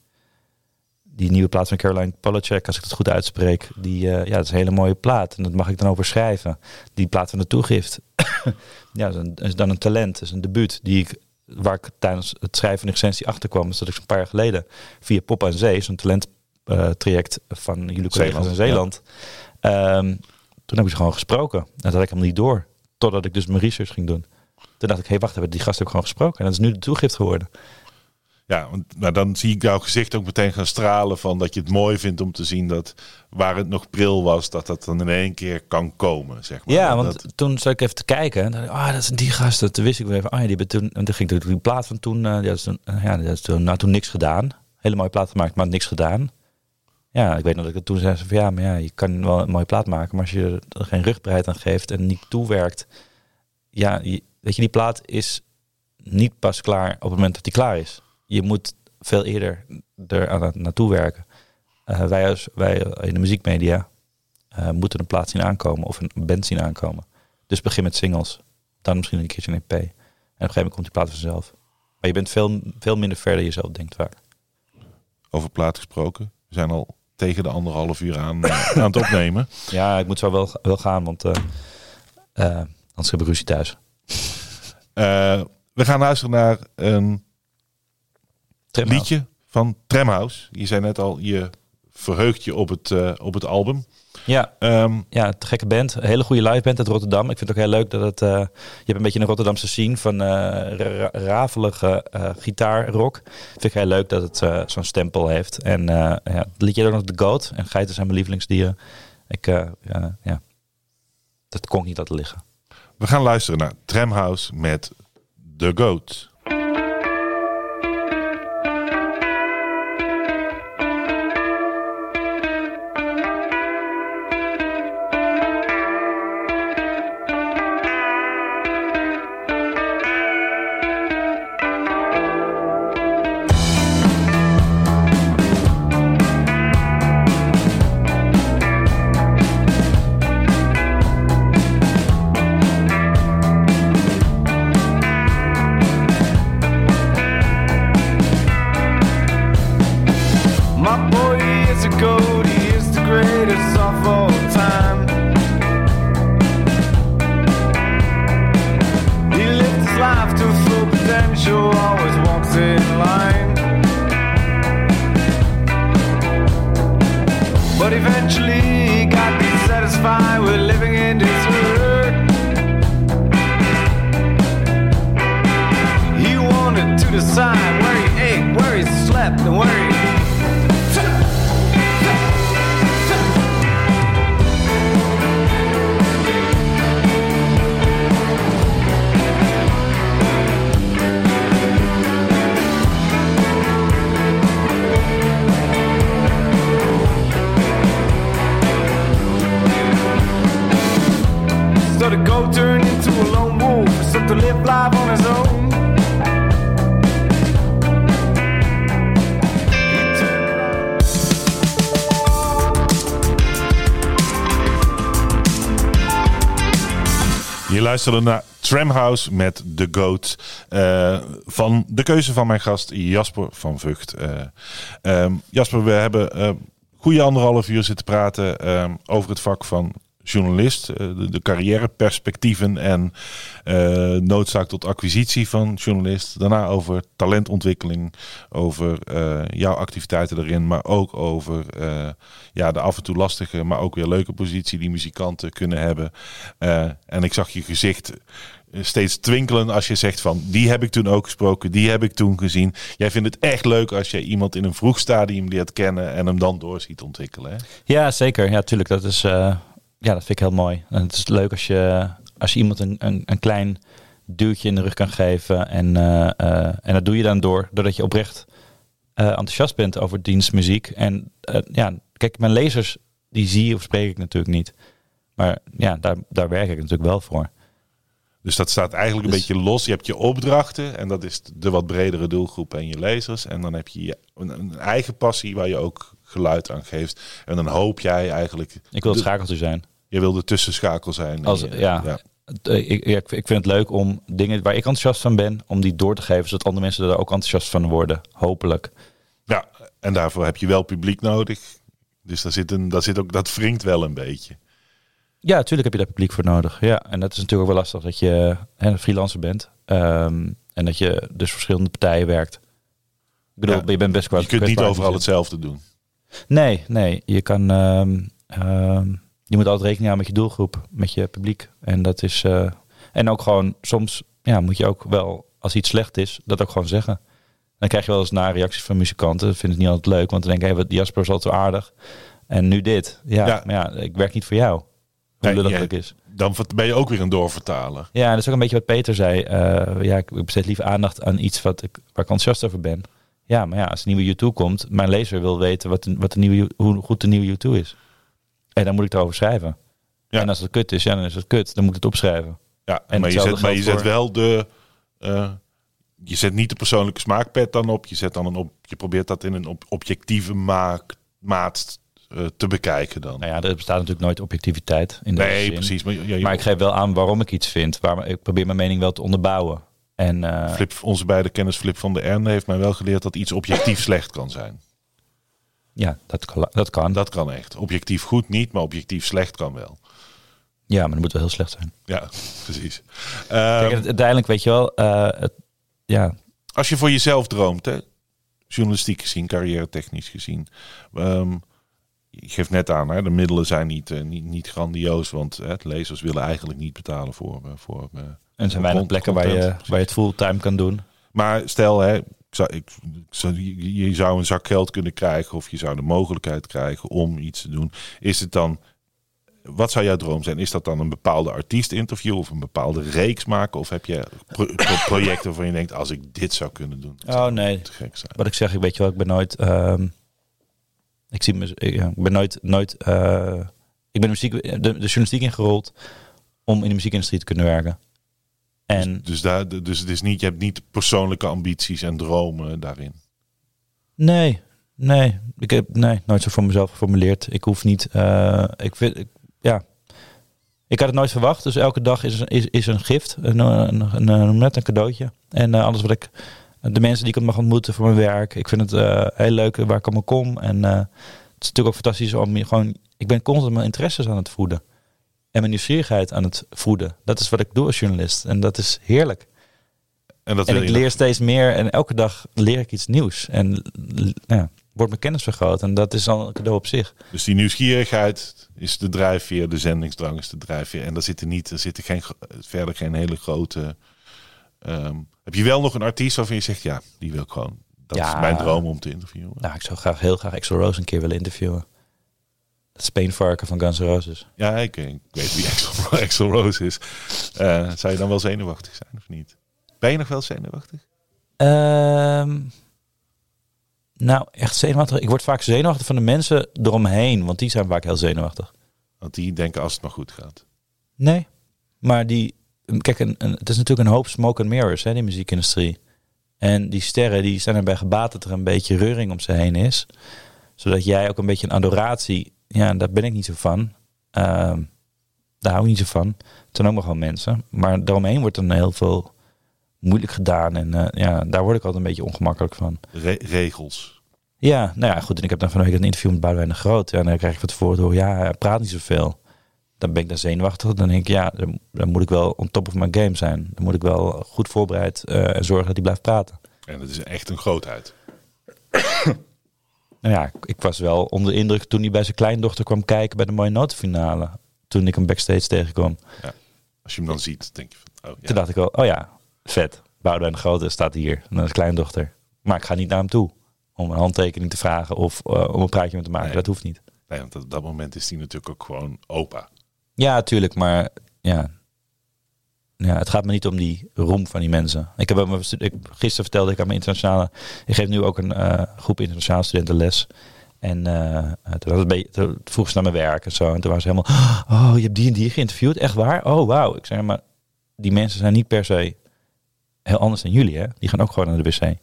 die nieuwe plaat van Caroline Polachek, als ik het goed uitspreek, die, eh, ja, dat is een hele mooie plaat. En dat mag ik dan over schrijven. Die plaat van de toegift. ja, dat is, een, is dan een talent, is een debuut die ik, waar ik tijdens het schrijven van de recensie achter kwam. Dus dat ik zo'n paar jaar geleden via Pop aan Zee, zo'n talenttraject van jullie collega's in Zeeland. Ehm, toen heb ik ze gewoon gesproken. Dat had ik hem niet door. Totdat ik dus mijn research ging doen. Toen dacht ik, hé, hey, wacht even, die gast ik gewoon gesproken. En dat is nu de toegift geworden. Ja, want nou, dan zie ik jouw gezicht ook meteen gaan stralen van dat je het mooi vindt om te zien dat waar het nog pril was, dat dat dan in één keer kan komen, zeg maar. Ja, Dat- want toen zat ik even te kijken. En dacht ah, dat is die gast. Toen wist ik weer even, ah ja, die toen... En toen ging ik die plaat van toen... eh, ja, dat is toen, eh, ja, dat is toen, nou, toen niks gedaan. Hele mooie plaat gemaakt, maar niks gedaan. Ja, ik weet nog dat ik het toen zei van, ja, maar ja, je kan wel een mooie plaat maken, maar als je er geen rugbreid aan geeft en niet toewerkt, ja, je- weet je, die plaat is niet pas klaar op het moment dat die klaar is. Je moet veel eerder er aan naartoe werken. Eh, wij, als, wij in de muziekmedia eh, moeten een plaat zien aankomen of een band zien aankomen. Dus begin met singles, dan misschien een keertje een EP. En op een gegeven moment komt die plaat vanzelf. Maar je bent veel, veel minder ver dan je zelf denkt vaak. over plaat gesproken. We zijn al tegen de anderhalf uur aan, eh, aan het opnemen. Ja, ik moet zo wel, wel gaan, want eh, anders heb ik ruzie thuis. We gaan luisteren naar een Liedje van Tramhouse. Je zei net al, je verheugt je op het, eh, op het album. Ja, Ehm, ja, te gekke band. Een hele goede live band uit Rotterdam. Ik vind het ook heel leuk dat het... eh, je hebt een beetje een Rotterdamse scene van eh, ra- rafelige eh gitaarrock. Vind ik heel leuk dat het zo'n stempel heeft. En ja, het liedje ook nog The Goat. En geiten zijn mijn lievelingsdieren. Ik, ja, ja, dat kon ik niet laten liggen. we gaan luisteren naar Tramhouse met The Goat. Luisterde naar Tramhouse met The Goat. eh, van de keuze van mijn gast Jasper van Vught. Eh, ehm, Jasper, we hebben eh goede anderhalf uur zitten praten ehm, over het vak van journalist. eh, de, carrièreperspectieven en eh, noodzaak tot acquisitie van journalist. Daarna over talentontwikkeling, over eh, jouw activiteiten erin, maar ook over ja, de af en toe lastige, maar ook weer leuke positie die muzikanten kunnen hebben. En ik zag je gezicht steeds twinkelen als je zegt van die heb ik toen ook gesproken, die heb ik toen gezien. Jij vindt het echt leuk als je iemand in een vroeg stadium leert kennen en hem dan door ziet ontwikkelen. Hè? Ja, zeker. Ja, tuurlijk. Dat is, ja, dat vind ik heel mooi. En het is leuk als je, als je iemand een, een, een klein duwtje in de rug kan geven. En, eh, eh, en dat doe je dan door, doordat je oprecht eh, enthousiast bent over dienstmuziek. En ja, kijk, mijn lezers, die zie of spreek ik natuurlijk niet. Maar ja, daar, daar werk ik natuurlijk wel voor. Dus dat staat eigenlijk een Dus- beetje los. Je hebt je opdrachten en dat is de wat bredere doelgroep en je lezers. En dan heb je je- een, een eigen passie waar je ook geluid aan geeft. En dan hoop jij eigenlijk... Ik wil het schakeltje zijn. Je wil de tussenschakel zijn. Als, En ja, Eh, Ik, ik, ik vind het leuk om dingen waar ik enthousiast van ben, om die door te geven, zodat andere mensen er ook enthousiast van worden. Hopelijk. Ja, en daarvoor heb je wel publiek nodig. Dus daar zit, een, daar zit ook, dat wringt wel een beetje. Ja, natuurlijk heb je daar publiek voor nodig. Ja, en dat is natuurlijk ook wel lastig dat je hè, een freelancer bent. Ehm, en dat je dus verschillende partijen werkt. Ik bedoel, Ja, je bent best wel Je kunt niet overal hetzelfde doen. Nee, nee. Je kan... ehm, ehm, je moet altijd rekening houden met je doelgroep, met je publiek. En dat is... eh, en ook gewoon, soms ja, moet je ook wel, als iets slecht is, dat ook gewoon zeggen. Dan krijg je wel eens na reacties van muzikanten. Dat vind ik niet altijd leuk, want dan denk ik, hey, wat Jasper is altijd zo aardig. En nu dit. Ja, Ja. maar ja, ik werk niet voor jou. Hoe lullig is. Dan ben je ook weer een doorvertaler. Ja, dat is ook een beetje wat Peter zei. Eh, ja, ik besteed liever aandacht aan iets wat ik, waar ik enthousiast over ben. Ja, maar ja, als een nieuwe U2 komt, mijn lezer wil weten wat de, wat de nieuwe, hoe goed de nieuwe U2 is. En dan moet ik erover schrijven. Ja. En als het kut is, ja, dan is het kut. Dan moet ik het opschrijven. Ja, En maar je zet, maar je zet wel de. eh, je zet niet de persoonlijke smaakpet dan op. Je zet dan een op. Je probeert dat in een op, objectieve maak, maat eh, te bekijken dan. Nou ja, er bestaat natuurlijk nooit objectiviteit in nee, zin. precies. Maar, ja, Maar ik geef wel aan waarom ik iets vind. Waar, ik probeer mijn mening wel te onderbouwen. En eh, Flip, onze beide kennis Flip van de Erne heeft mij wel geleerd dat iets objectief slecht kan zijn. Ja, dat, kan- dat kan. Dat kan echt. Objectief goed niet, maar objectief slecht kan wel. Ja, maar dat moet wel heel slecht zijn. Ja, precies. Kijk, Ehm, uiteindelijk weet je wel, eh, het, ja, als je voor jezelf droomt, hè, journalistiek gezien, carrière technisch gezien. ehm, je geeft net aan, hè, de middelen zijn niet, eh, niet, niet grandioos, want hè, de lezers willen eigenlijk niet betalen voor. eh, voor En er zijn weinig plekken waar je, waar je het fulltime kan doen. Maar stel, hè, zou, ik, zou- je, zou een zak geld kunnen krijgen of je zou de mogelijkheid krijgen om iets te doen. Is het dan, wat zou jouw droom zijn? Is dat dan een bepaalde artiest interview of een bepaalde reeks maken? Of heb je pro- pro- projecten waarvan je denkt, als ik dit zou kunnen doen, Oh nee, te gek zijn. wat ik zeg, ik weet je wel, ik ben nooit, ehm, ik zie me, ik, ben nooit, nooit, eh, ik ben de, muziek, de, de journalistiek ingerold om in de muziekindustrie te kunnen werken. En Dus, daar, dus het is niet, je hebt niet persoonlijke ambities en dromen daarin. nee, nee, ik heb nee, nooit zo voor mezelf geformuleerd. Ik hoef niet, eh, ik vind, ik, ja, ik had het nooit verwacht. Dus elke dag is, is, is een gift, een, een, een, een, net een cadeautje. En eh, alles wat ik, de mensen die ik mag ontmoeten voor mijn werk, ik vind het eh, heel leuk waar ik allemaal kom. En het is natuurlijk ook fantastisch om je gewoon, ik ben constant mijn interesses aan het voeden. En mijn nieuwsgierigheid aan het voeden. Dat is wat ik doe als journalist. En dat is heerlijk. En dat En ik leer steeds meer en elke dag leer ik iets nieuws. En ja, wordt mijn kennis vergroot. En dat is al een cadeau op zich. Dus die nieuwsgierigheid is de drijfveer, de zendingsdrang is de drijfveer. En daar zitten niet, er zitten geen, verder geen hele grote. ehm, heb je wel nog een artiest waarvan je zegt, ja, die wil ik gewoon. Dat Ja. is mijn droom om te interviewen. Nou, ik zou graag, heel graag Axel Rose een keer willen interviewen. Het speenvarken van Guns N' Roses. Ja, ik, ik weet wie Axel, Axel Rose is. Eh, zou je dan wel zenuwachtig zijn of niet? Ben je nog wel zenuwachtig? Ehm, nou, echt zenuwachtig. Ik word vaak zenuwachtig van de mensen eromheen. Want die zijn vaak heel zenuwachtig. Want die denken als het maar goed gaat. Nee. Maar die, kijk, een, een- het is natuurlijk een hoop smoke and mirrors, hè, die muziekindustrie. En die sterren die zijn erbij gebaat dat er een beetje reuring om ze heen is. Zodat jij ook een beetje een adoratie, ja, daar ben ik niet zo van. Ehm, Daar hou ik niet zo van. Het zijn ook wel mensen. Maar daaromheen wordt dan heel veel moeilijk gedaan. En eh, ja, daar word ik altijd een beetje ongemakkelijk van. Re- regels. Ja, nou ja, goed. En ik heb dan van week een interview met Boudewijn de Groot. Ja, en dan krijg ik van tevoren door, ja, hij praat niet zoveel. Dan ben ik dan zenuwachtig. Dan denk ik, ja, dan, dan moet ik wel on top of my game zijn. Dan moet ik wel goed voorbereid eh, en zorgen dat hij blijft praten. En het is echt een grootheid. Nou ja, ik, was wel onder de indruk toen hij bij zijn kleindochter kwam kijken bij de mooie notenfinale. Toen ik hem backstage tegenkwam. Als je hem dan ziet, denk je van, oh ja. Toen dacht ik wel, oh ja, vet. Boudewijn de Grote staat hier, en dat is kleindochter. Maar ik ga niet naar hem toe om een handtekening te vragen of eh, om een praatje met te maken. Nee. Dat hoeft niet. Nee, want op dat moment is hij natuurlijk ook gewoon opa. Ja, natuurlijk, maar ja. Ja, het gaat me niet om die roem van die mensen. Ik heb ik, gisteren vertelde ik aan mijn internationale. Ik geef nu ook een eh, groep internationale studenten les. En eh, toen, was beetje, vroeg ze naar mijn werk en zo. En toen was ze helemaal. Oh, je hebt die en die geïnterviewd? Echt waar? Oh, wauw. Ik zei, maar die mensen zijn niet per se heel anders dan jullie, hè? Die gaan ook gewoon naar de wc.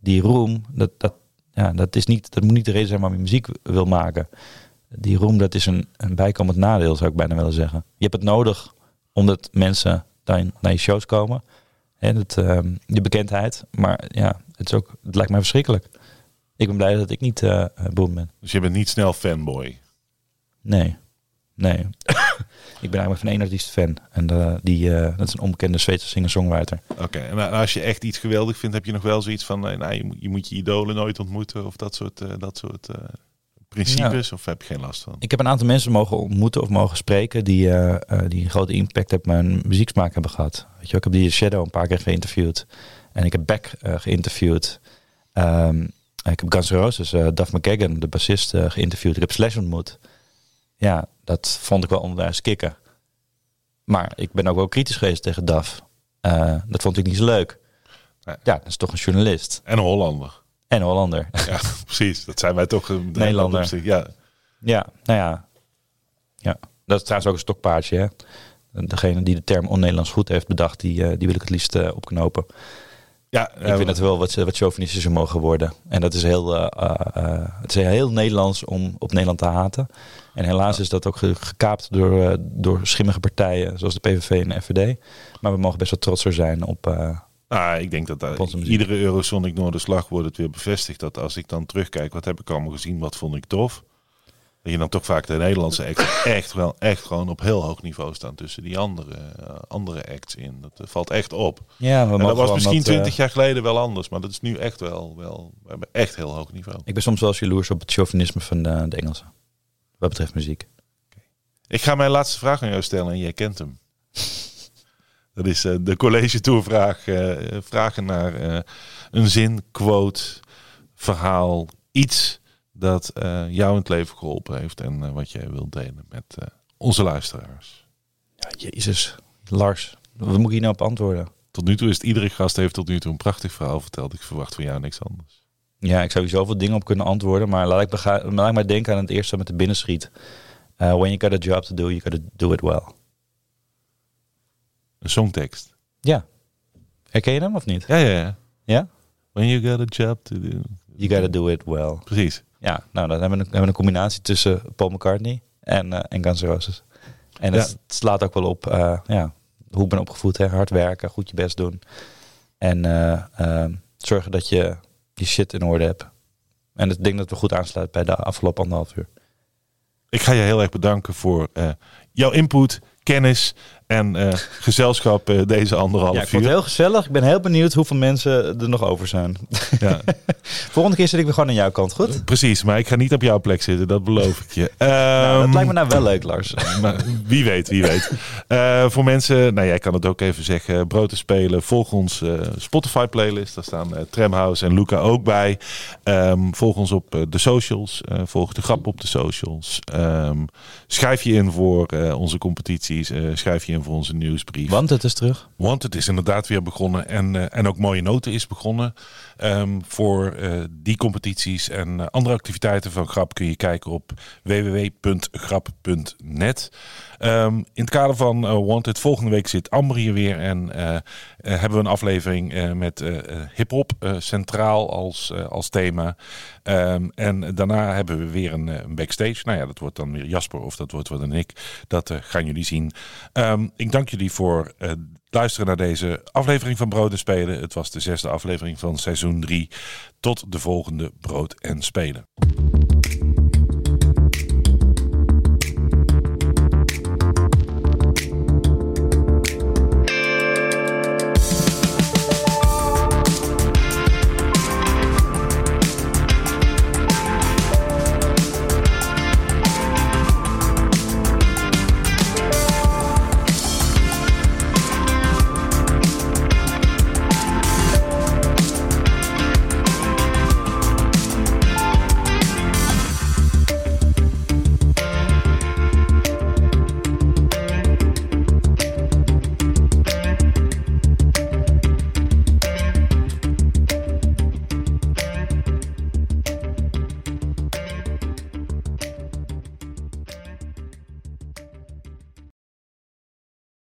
Die roem, dat, dat, ja, dat, is niet, dat moet niet de reden zijn waarom je muziek wil maken. Die roem, dat is een, een bijkomend nadeel, zou ik bijna willen zeggen. Je hebt het nodig omdat mensen dan naar je shows komen. En het, ehm, je bekendheid. Maar ja, het, is ook, het lijkt mij verschrikkelijk. Ik ben blij dat ik niet eh boem ben. Dus je bent niet snel fanboy. Nee. Nee. ik ben eigenlijk van één artiest fan. En eh, die, eh, dat is een onbekende Zweedse singer-songwriter. Oké, en als je echt iets geweldig vindt, heb je nog wel zoiets van, nou, je, moet, je moet je idolen nooit ontmoeten of dat soort, dat soort principes, of heb je geen last van? Ik heb een aantal mensen mogen ontmoeten of mogen spreken die, eh, eh, die een grote impact op mijn muzieksmaak hebben gehad. Weet je, wel, ik heb die Shadow een paar keer geïnterviewd. En ik heb Beck eh, geïnterviewd. Ehm, ik heb Guns N' Roses, eh Duff McKagan, de bassist, geïnterviewd. Ik heb Slash ontmoet. Ja, dat vond ik wel onwijs kicken. Maar ik ben ook wel kritisch geweest tegen Duff. Dat vond ik niet zo leuk. Nee. Ja, dat is toch een journalist. En een Hollander. En Hollander. Ja, precies. Dat zijn wij toch. een- Nederlander. Ja, Ja, nou ja. ja. Dat is trouwens ook een stokpaardje. Hè? Degene die de term on-Nederlands goed heeft bedacht, die, eh, die wil ik het liefst eh, opknopen. ja ik vind het wel wat, wat chauvinistischer mogen worden. En dat is heel, eh, eh, eh, het is heel Nederlands om op Nederland te haten. En helaas is dat ook ge- gekaapt door, eh, door schimmige partijen zoals de PVV en de FVD. Maar we mogen best wel trotser zijn op... eh, Ah, ik denk dat onze muziek. iedere Eurosonic Noorderslag wordt het weer bevestigd. Dat als ik dan terugkijk, wat heb ik allemaal gezien, wat vond ik tof. Dat je dan toch vaak de Nederlandse acts echt wel echt gewoon op heel hoog niveau staan tussen die andere, eh, andere acts in. Dat eh, valt echt op. ja, En dat was misschien eh, twintig jaar geleden wel anders, maar dat is nu echt wel, wel we hebben echt heel hoog niveau. Ik ben soms wel eens jaloers op het chauvinisme van de, de Engelsen. Wat betreft muziek. Ik ga mijn laatste vraag aan jou stellen en jij kent hem. Dat is eh, de college tourvraag. eh vragen naar eh, een zin, quote, verhaal, iets dat jou in het leven geholpen heeft en wat jij wilt delen met onze luisteraars. Ja, jezus. Lars, wat moet ik hier nou op antwoorden? Tot nu toe is het iedere gast heeft tot nu toe een prachtig verhaal verteld. Ik verwacht van jou niks anders. Ja, ik zou hier zoveel dingen op kunnen antwoorden, maar laat ik, bega- laat ik maar denken aan het eerste met de binnenschiet. Uh, when you got a job to do, you gotta do it well. Een songtekst. Ja. Herken je hem of niet? Ja, ja, ja. Ja? When you got a job to do. You gotta do it well. Precies. Ja, nou dan hebben we een, hebben we een combinatie tussen Paul McCartney en, eh en Guns N' Roses. En het Ja. slaat ook wel op eh, ja, hoe ik ben opgevoed. Hè? Hard werken, goed je best doen. En eh, eh, zorgen dat je je shit in orde hebt. En ik denk dat we goed aansluit bij de afgelopen anderhalf uur. Ik ga je heel erg bedanken voor jouw input, kennis en eh, gezelschap eh, deze anderhalf Ja, ik uur. vond het heel gezellig. Ik ben heel benieuwd hoeveel mensen er nog over zijn. Ja, Volgende keer zit ik weer gewoon aan jouw kant, goed? precies, maar ik ga niet op jouw plek zitten, dat beloof ik je. Nou, dat Ehm, lijkt me nou wel leuk, Lars. Maar wie weet, wie weet. Eh, voor mensen, nou jij kan het ook even zeggen, brood te spelen. Volg ons Spotify playlist. Daar staan Tramhouse en Luca ook bij. Ehm, volg ons op de socials. Volg de grap op de socials. Ehm, schrijf je in voor onze competities. Schrijf je in voor onze nieuwsbrief. Want het is terug. Want het is inderdaad weer begonnen en, eh, en ook Mooie Noten is begonnen. Ehm, voor eh, die competities en eh, andere activiteiten van Grap kun je kijken op www.grap.net. Ehm, in het kader van uh, Wanted, volgende week zit Amber hier weer. En uh, hebben we een aflevering met hip-hop centraal als, als thema. Um, en daarna hebben we weer een, een, backstage. Nou ja, dat wordt dan weer Jasper of dat wordt wat dan ik. Dat gaan jullie zien. Um, ik dank jullie voor luisteren naar deze aflevering van Brood en Spelen. Het was de zesde aflevering van seizoen 3. Tot de volgende Brood en Spelen.